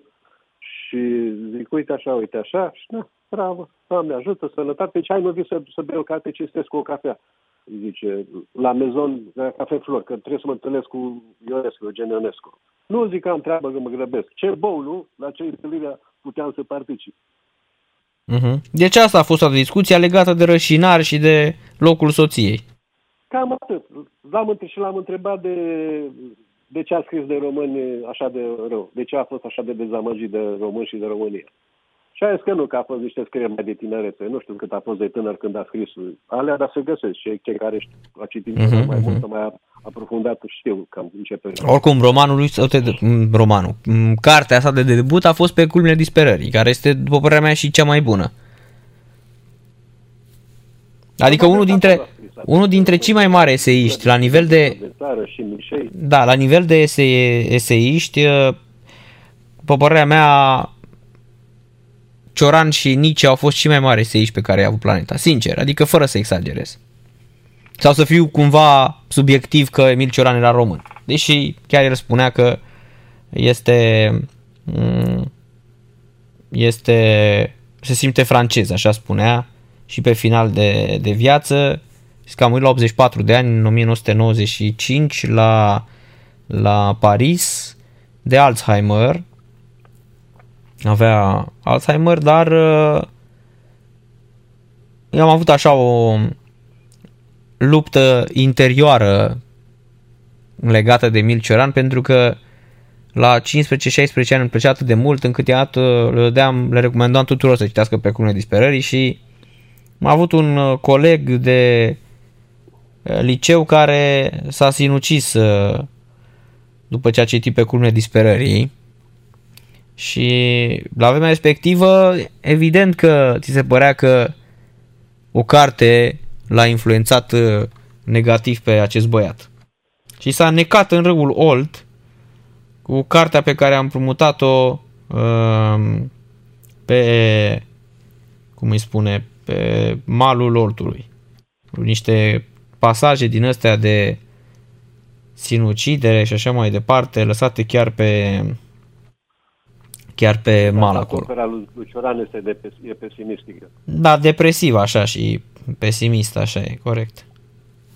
și zic, uite așa, uite așa, și da, bravo, Doamne ajută, sănătate, ce ai nu vii să, să bei o cafea, cinstesc cu o cafea. Zice, la mezon, la cafe flor, că trebuie să mă întâlnesc cu Ionescu, Eugen Ionescu. Nu zic că am treabă, că mă grăbesc. Ce bou, nu? La ce întâlnire puteam să particip. Mhm. Deci asta a fost o discuție legată de rășinari și de locul soției. Cam atât. L-am între- și l-am întrebat de, de ce a scris de români așa de rău. De ce a fost așa de dezamăgit de români și de România. Și a zis că nu, că a fost niște scrieri mai de tinerețe. Nu știu cât a fost de tânăr când a scris. Alea, dar se găsesc. Și cei care știu, a citit Mhm, mai mhm. mult, mai aprofundat, știu cam în ce perioadă. Oricum, romanul lui, uite, m, romanul, m, cartea asta de debut a fost pe culmile disperării, care este, după părerea mea, și cea mai bună. Adică unul dintre, unul dintre cei mai mari eseiști la nivel de, De țară și Mișei. da, la nivel de ese, eseiști, uh, după părerea mea, Cioran și Nice au fost cei mai mari eseiști pe care i-a avut planeta, sincer, adică fără să exagerez. Sau să fiu cumva subiectiv că Emil Cioran era român. Deși chiar el spunea că este mm, este se simte francez, așa spunea și pe final de, de viață și că a murit la 84 de ani în 1995 la, la Paris de Alzheimer avea Alzheimer, dar uh, eu am avut așa o luptă interioară legată de Emil Cioran pentru că la 15-16 ani îmi plăcea atât de mult încât iată, le, dădeam, le recomandam tuturor să citească pe Cunele Disperării și am avut un uh, coleg de uh, liceu care s-a sinucis uh, după ce a citit pe Cunele Disperării și la vremea respectivă evident că ți se părea că o carte l-a influențat negativ pe acest băiat. Și s-a necat în râul Olt cu cartea pe care am promutat-o uh, pe, cum îi spune, pe malul Oltului. Niște pasaje din astea de sinucidere și așa mai departe, lăsate chiar pe chiar pe da, mal acolo. Opera lui Cioran este de, e pesimistică. Da, depresiv așa și pesimist, așa e, corect.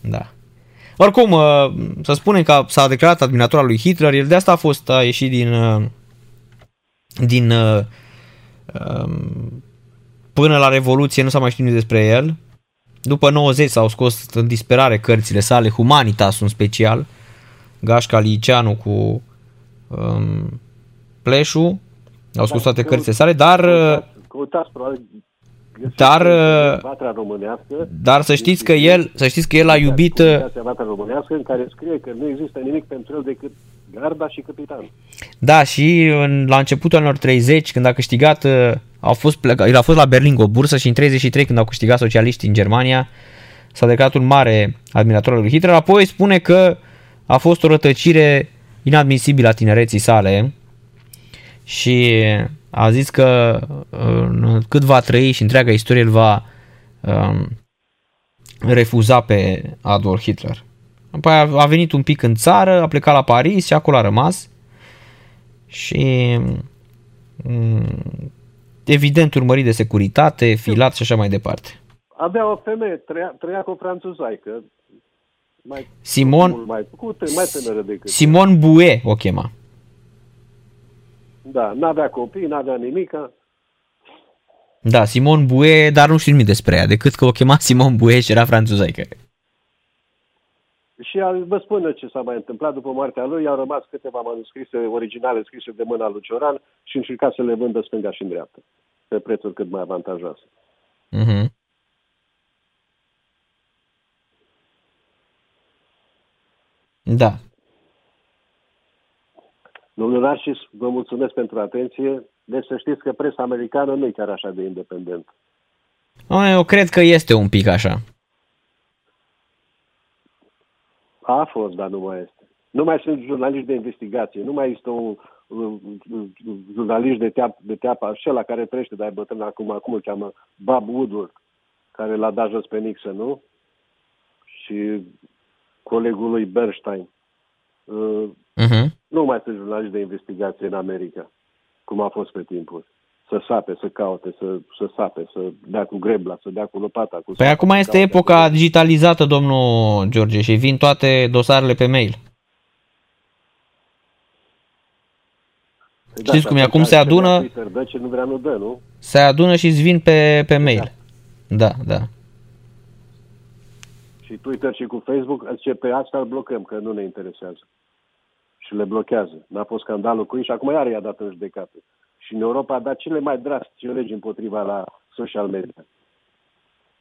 Da. Oricum, uh, să spunem că s-a declarat admirator al lui Hitler, el de asta a fost, a ieșit din, uh, din uh, um, până la Revoluție, nu s-a mai știut despre el. După 90 s-au scos în disperare cărțile sale, Humanitas în special, Gașca Liceanu cu um, Pleșu, au scos toate cărțile sale, dar... Căutați, probabil, dar, dar să știți că el, să știți că el a iubit românească în care scrie că nu există nimic pentru el decât garda și capitan. Da, și în, la începutul anilor 30, când a câștigat, a fost pleca, el a fost la Berlin cu o bursă și în 33, când au câștigat socialiștii în Germania, s-a declarat un mare admirator al lui Hitler, apoi spune că a fost o rătăcire inadmisibilă a tinereții sale și a zis că cât va trăi și întreaga istorie îl va um, refuza pe Adolf Hitler. Apoi a venit un pic în țară, a plecat la Paris și acolo a rămas și um, evident urmărit de securitate, filat și așa mai departe. Avea o femeie, trăia, trăia cu o franțuzaică. Mai, Simon, mai, cu, mai tânără decât Simon Bue o chema. Da, n-avea copii, n-avea nimica. Da, Simon Bue, dar nu știu nimic despre ea, decât că o chema Simon Bue și era franțuzaică. Și vă spun ce s-a mai întâmplat după moartea lui, au rămas câteva manuscrise originale scrise de mâna lui Cioran și încerca să le vândă stânga și în dreapta, pe prețuri cât mai avantajoase. Uh-huh. Da. Domnul Narcis, vă mulțumesc pentru atenție. Deci să știți că presa americană nu e chiar așa de independentă. Eu cred că este un pic așa. A fost, dar nu mai este. Nu mai sunt jurnaliști de investigație, nu mai este un, un, un jurnalist de teapă, de teapă așa la care trăiește, dar e bătrân acum, acum îl cheamă Bob Woodward, care l-a dat jos pe Nixon, nu? Și colegul lui Bernstein. Uh-huh. Nu mai sunt jurnaliști de investigație în America, cum a fost pe timpul. Să sape, să caute, să, să sape, să dea cu grebla, să dea cu lopata. Cu păi acum este epoca digitalizată, domnul George, și vin toate dosarele pe mail. Păi da, Știți cum e? Acum se adună... Twitter, dă ce nu vrea, nu dă, nu? Se adună și îți vin pe, pe mail. Da, da. da. Și Twitter și cu Facebook, zice, pe asta îl blocăm, că nu ne interesează și le blochează. N-a fost scandalul cu ei și acum iar i-a dat în judecată. Și în Europa a dat cele mai drastice legi împotriva la social media.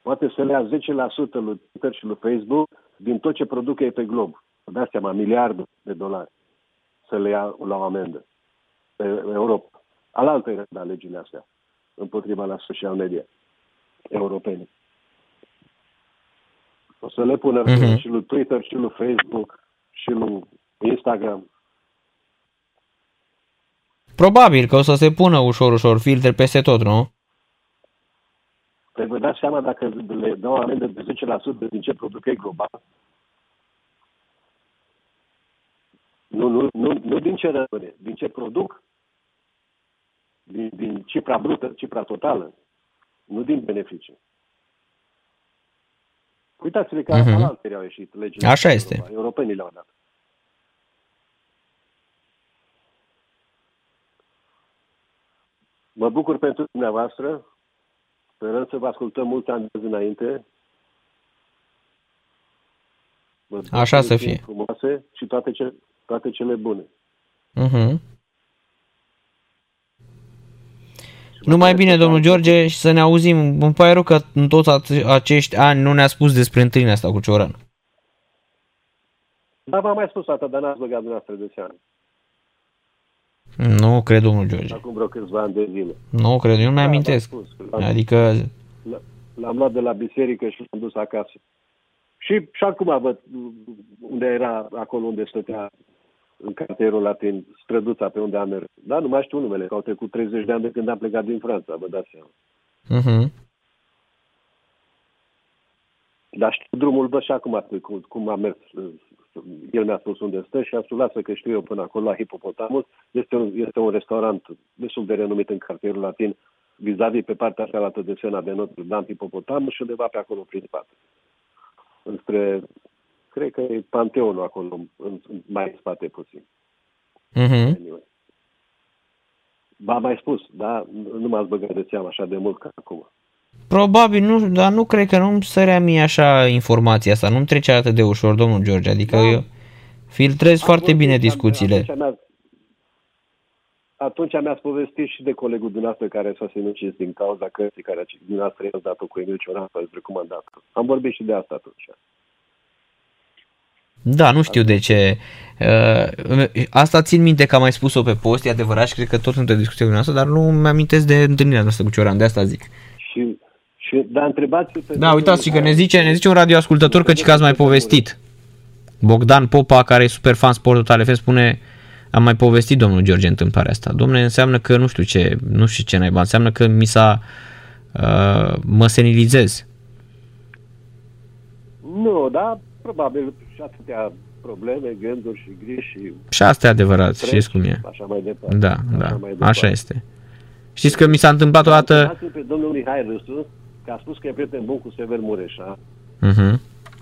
Poate să le ia 10% lui Twitter și lui Facebook din tot ce produc ei pe glob. Vă dați seama, miliarde de dolari să le ia la o amendă pe Europa. Alaltă era da legile astea împotriva la social media europene. O să le pună uh-huh. și lui Twitter, și lui Facebook, și lui Instagram. Probabil că o să se pună ușor, ușor filtre peste tot, nu? Păi vă dați seama dacă le dau amendă de 10% din ce produc ei global? Nu, nu, nu, nu din ce rămâne, din ce produc, din, din cifra brută, cifra totală, nu din beneficii. Uitați-vă că uh-huh. alteri au ieșit legile. Așa este. Europa. Europenii le-au dat. Mă bucur pentru dumneavoastră. Sperăm să vă ascultăm multe ani de înainte. Așa să fie. Frumoase și toate, ce, toate cele bune. Mhm. Numai bine, domnul George, și să ne auzim. Îmi pare rău că în toți ace- acești ani nu ne-a spus despre întâlnirea asta cu Cioran. Dar v-am mai spus asta, dar n-ați băgat dumneavoastră de seamă. Nu cred, domnul George. Acum vreo câțiva ani de zile. Nu cred, eu nu mi Da, amintesc. v-am spus. L-am- Adică, l- L-am luat de la biserică și l-am dus acasă. Și, și acum văd unde era, acolo unde stătea în cartierul latin, străduța pe unde am mers. Da, nu mai știu numele, că au trecut 30 de ani de când am plecat din Franța, vă dați seama. uh-huh. Dar știu drumul, bă, și acum cum, cum am mers. El mi-a spus unde stă și a spus, lasă că știu eu până acolo, la Hipopotamus. Este un, este un restaurant destul de renumit în cartierul latin, vis-a-vis pe partea cealaltă de Sena de Notre Dame, Hipopotamus și undeva pe acolo prin spate. Înspre, cred că e Panteonul acolo, în, în, mai în spate puțin. Uh-huh. Anyway. V-am mai spus, da? Nu- Nu m-ați băgat de seamă așa de mult ca acum. Probabil, nu, dar nu cred că nu-mi sărea mie așa informația asta, nu-mi trece atât de ușor, domnul George, adică Da. eu filtrez foarte vorbit, bine am- discuțiile. Atunci mi-a, atunci mi-ați povestit și de colegul dumneavoastră care s-a sinucis din cauza cărții care dumneavoastră i-ați dat-o cu Emil Cioran despre cum am dat Am vorbit și de asta atunci. Da, nu știu de ce. Uh, asta țin minte că am mai spus-o pe post, e adevărat și cred că tot într-o discuție cu asta, dar nu mi-amintesc de întâlnirea noastră cu Cioran, de asta zic. Și, și dar întrebați pe Da, uitați și că ne zice, ne zice un radioascultător că, că ați mai povestit. Bogdan Popa, care e super fan Sport Total FM, spune am mai povestit domnul George întâmplarea asta. Domnule, înseamnă că nu știu ce, nu știu ce naiba, înseamnă că mi s-a uh, mă senilizez. Nu, da, probabil și atâtea probleme, gânduri și griji și... Și asta e adevărat, stres știți cum e. Așa mai departe. Da, Așa da, mai departe. așa este. Știți că mi s-a întâmplat o dată... Întrebați-l pe domnul Mihai Râsu, că a spus că e prieten bun cu Sever Mureșa, Uh-huh.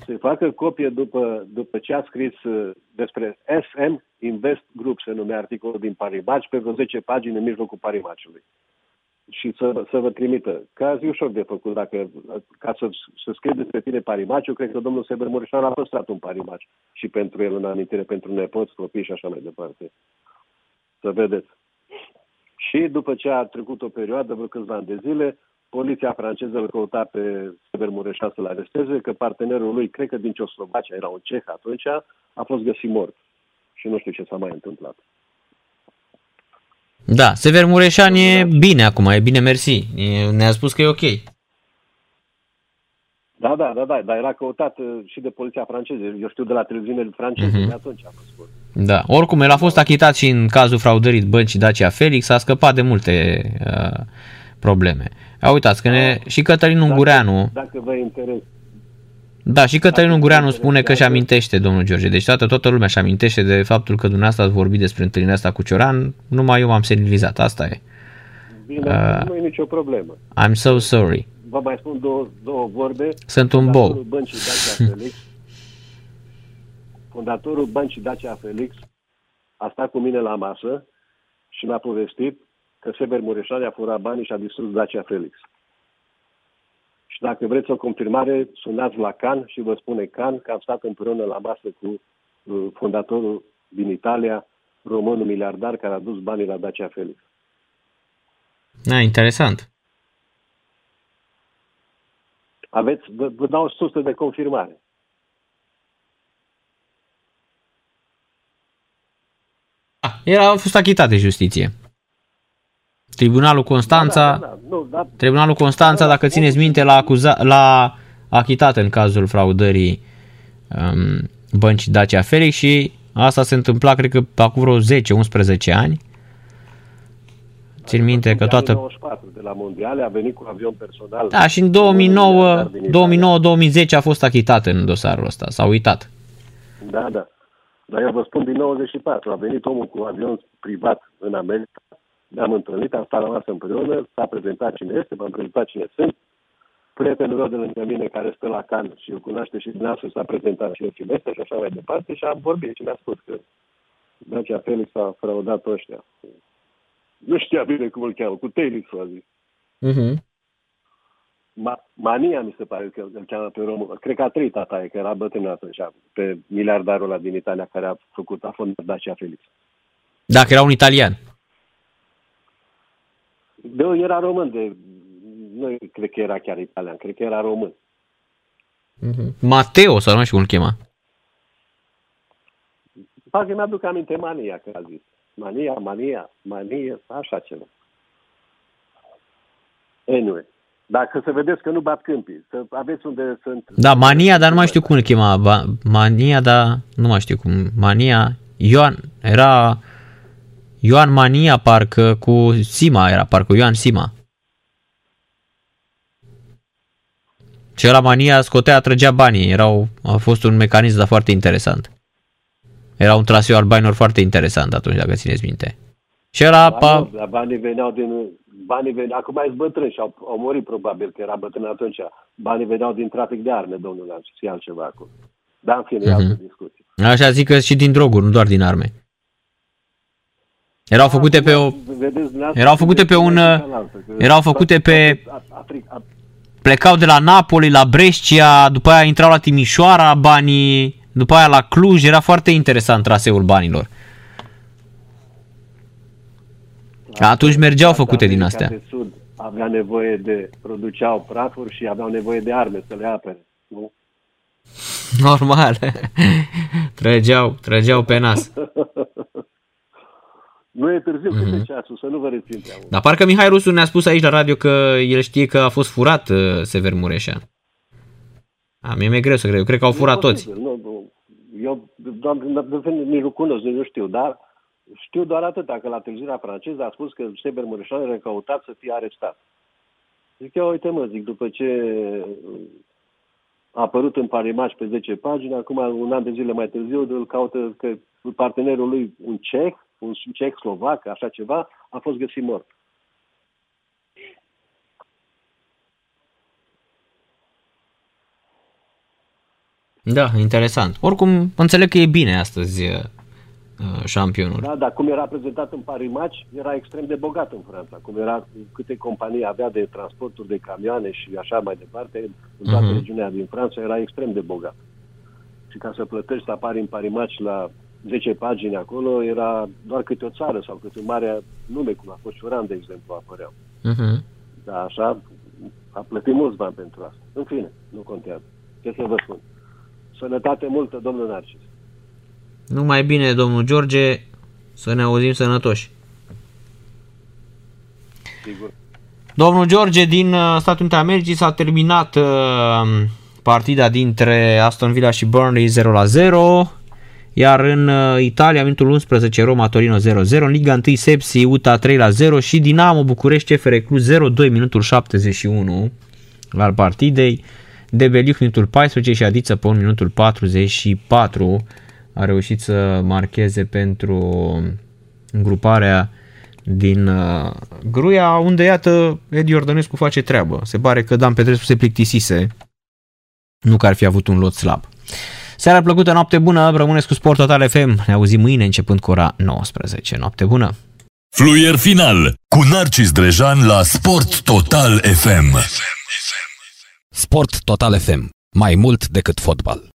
să facă copie după, după ce a scris uh, despre SM Invest Group, se numea articolul din Parimaci, pe vreo 10 pagini în mijlocul Parimacului. Și să, să vă trimită. Că e ușor de făcut. Dacă, ca să, să scrie despre tine Parimaci, eu cred că domnul Sever Mureșan a păstrat un Parimaci și pentru el în amintire, pentru nepoți, copii și așa mai departe. Să vedeți. Și după ce a trecut o perioadă, vreo câțiva ani de zile, poliția franceză îl căuta pe Sever Mureșan să-l aresteze, că partenerul lui, cred că din Ceoslovacia, era un ceh atunci, a fost găsit mort. Și nu știu ce s-a mai întâmplat. Da, Sever Mureșan e bine acum, e bine mersi. E, ne-a spus că e ok. Da, da, da, da, dar era căutat uh, și de poliția franceză. Eu știu de la televiziunile franceze, Mhm. de atunci a fost. Da, oricum el a fost achitat și în cazul fraudării băncii Dacia Felix, a scăpat de multe uh, probleme. A, uitați că ne, și Cătălin Ungureanu, Dacă vă interes, da, și Cătălin Ungureanu spune că își amintește, domnul George, deci toată, toată lumea își amintește de faptul că dumneavoastră ați vorbit despre întâlnirea asta cu Cioran, numai eu m-am senilizat, asta e. bine, Uh, nu e nicio problemă. I'm so sorry. Vă mai spun două, două vorbe. Sunt un bou. Fondatorul Băncii Dacia Felix, fondatorul Băncii Dacia Felix a stat cu mine la masă și mi-a povestit că Sever Mureșan a furat banii și a distrus Dacia Felix. Și dacă vreți o confirmare, sunați la Can și vă spune Can că am stat împreună la masă cu uh, fondatorul din Italia, românul miliardar care a dus banii la Dacia Felix. Da, interesant. Aveți, vă, vă dau sursă de confirmare. El a fost achitat de justiție. Tribunalul Constanța, Da, da, da, nu, da, Tribunalul Constanța, dacă țineți minte, l-a, acuza, l-a achitat în cazul fraudării um, băncii Dacia Felix și asta se întâmpla, cred că, acum vreo 10-11 ani. Țin minte că toată... 94 de la mondiale a venit cu avion personal. Da, și în 2009-2010 a fost achitat în dosarul ăsta, s-a uitat. Da, da. Dar eu vă spun din 94. A venit omul cu avion privat în America. Ne-am întâlnit, am stat la masă împreună, s-a prezentat cine este, m-am prezentat cine sunt. Prietenul meu de lângă mine care stă la Can și îl cunoaște și dumneavoastră s-a prezentat și el cine este și așa mai departe și am vorbit și mi-a spus că Dacia Felix a fraudat pe ăștia. Nu știa bine cum îl cheamă, cu Taylor a zis. Uh-huh. Ma- Mania mi se pare că îl cheamă pe român. Cred că a trăit tata e, că era bătrân atunci, pe miliardarul ăla din Italia care a făcut, a fondat Dacia Felix. Dacă era un italian. De, era român, de, nu cred că era chiar italian, cred că era român. Mateo, sau nu știu cum îl chema. Parcă mi-aduc aminte mania, că a zis. Mania, mania, mania, așa ceva. Anyway. Dacă să vedeți că nu bat câmpii, să aveți unde sunt... Da, Mania, dar nu mai știu cum îl chema. Ba- Mania, dar nu mai știu cum. Mania, Ioan, era Ioan Mania, parcă cu Sima era, parcă Ioan Sima. Și la Mania scotea, trăgea banii. Erau, a fost un mecanism dar foarte interesant. Era un traseu al banilor foarte interesant atunci, dacă țineți minte. Și era, Da, pa, nu, dar banii veneau din... Banii veneau, acum e bătrân și au, au murit probabil că era bătrân atunci. Banii veneau din trafic de arme, domnul Lanci, și altceva acolo. Dar în fine, e altă discuție. așa zic că și din droguri, nu doar din arme. Erau făcute pe o, Vedeți, dumneavoastră, erau făcute pe un, cealaltă, că erau făcute pe, Africa, plecau de la Napoli la Brescia, după aia intrau la Timișoara banii, după aia la Cluj, era foarte interesant traseul banilor. Atunci mergeau făcute din America astea. De Sud avea nevoie de, produceau prafuri și aveau nevoie de arme să le apere. Nu? Normal. [LAUGHS] trăgeau, trăgeau pe nas. [LAUGHS] nu e târziu, mm-hmm. Mhm. câte ceasul, să nu vă rețin prea mult. Dar parcă Mihai Rusu ne-a spus aici la radio că el știe că a fost furat uh, Sever Mureșan. A, mie mi-e greu să cred. Eu cred că au furat toți. Posibil, Nu, nu. Eu, doamne, nici nu cunosc, nici nu știu, dar știu doar atâta, că la televiziunea franceză a spus că Seber Mureșan era căutat să fie arestat. Zic eu, uite mă, zic, după ce a apărut în Parimaș pe 10 pagini, acum un an de zile mai târziu îl caută că partenerul lui, un ceh, un ceh slovac, așa ceva, a fost găsit mort. Da, interesant. Oricum, înțeleg că e bine astăzi uh, șampionul. Da, dar cum era prezentat în Parimaci, era extrem de bogat în Franța. Cum era, câte companii avea de transporturi de camioane și așa mai departe, în toată Mhm. regiunea din Franța era extrem de bogat. Și ca să plătești să apari în Parimaci la 10 pagini acolo, era doar câte o țară sau câte un mare nume, cum a fost Șuran, de exemplu, apăreau. Uh-huh. Da, așa, a plătit mulți bani pentru asta. În fine, nu contează. Ce să vă spun. Sănătate multă, domnul Narcis. Numai bine, domnul George, să ne auzim sănătoși. Sigur. Domnul George din uh, Statele Unite ale Americii s-a terminat uh, partida dintre Aston Villa și Burnley 0 la 0. Iar în uh, Italia, minutul 11, Roma Torino 0-0, în Liga 1 Sepsi, UTA 3 la 0 și Dinamo București CFR Cluj 0-2, minutul 71 al partidei. Debeliuc minutul 14 și Adiță pe minutul 44 a reușit să marcheze pentru gruparea din uh, Gruia, unde iată Edi Ordănescu face treabă. Se pare că Dan Petrescu se plictisise, nu că ar fi avut un lot slab. Seara plăcută, noapte bună, rămâneți cu Sport Total FM. Ne auzim mâine începând cu ora 19. Noapte bună! Fluier final cu Narcis Drejan la Sport Total FM. Sport Total FM. Mai mult decât fotbal.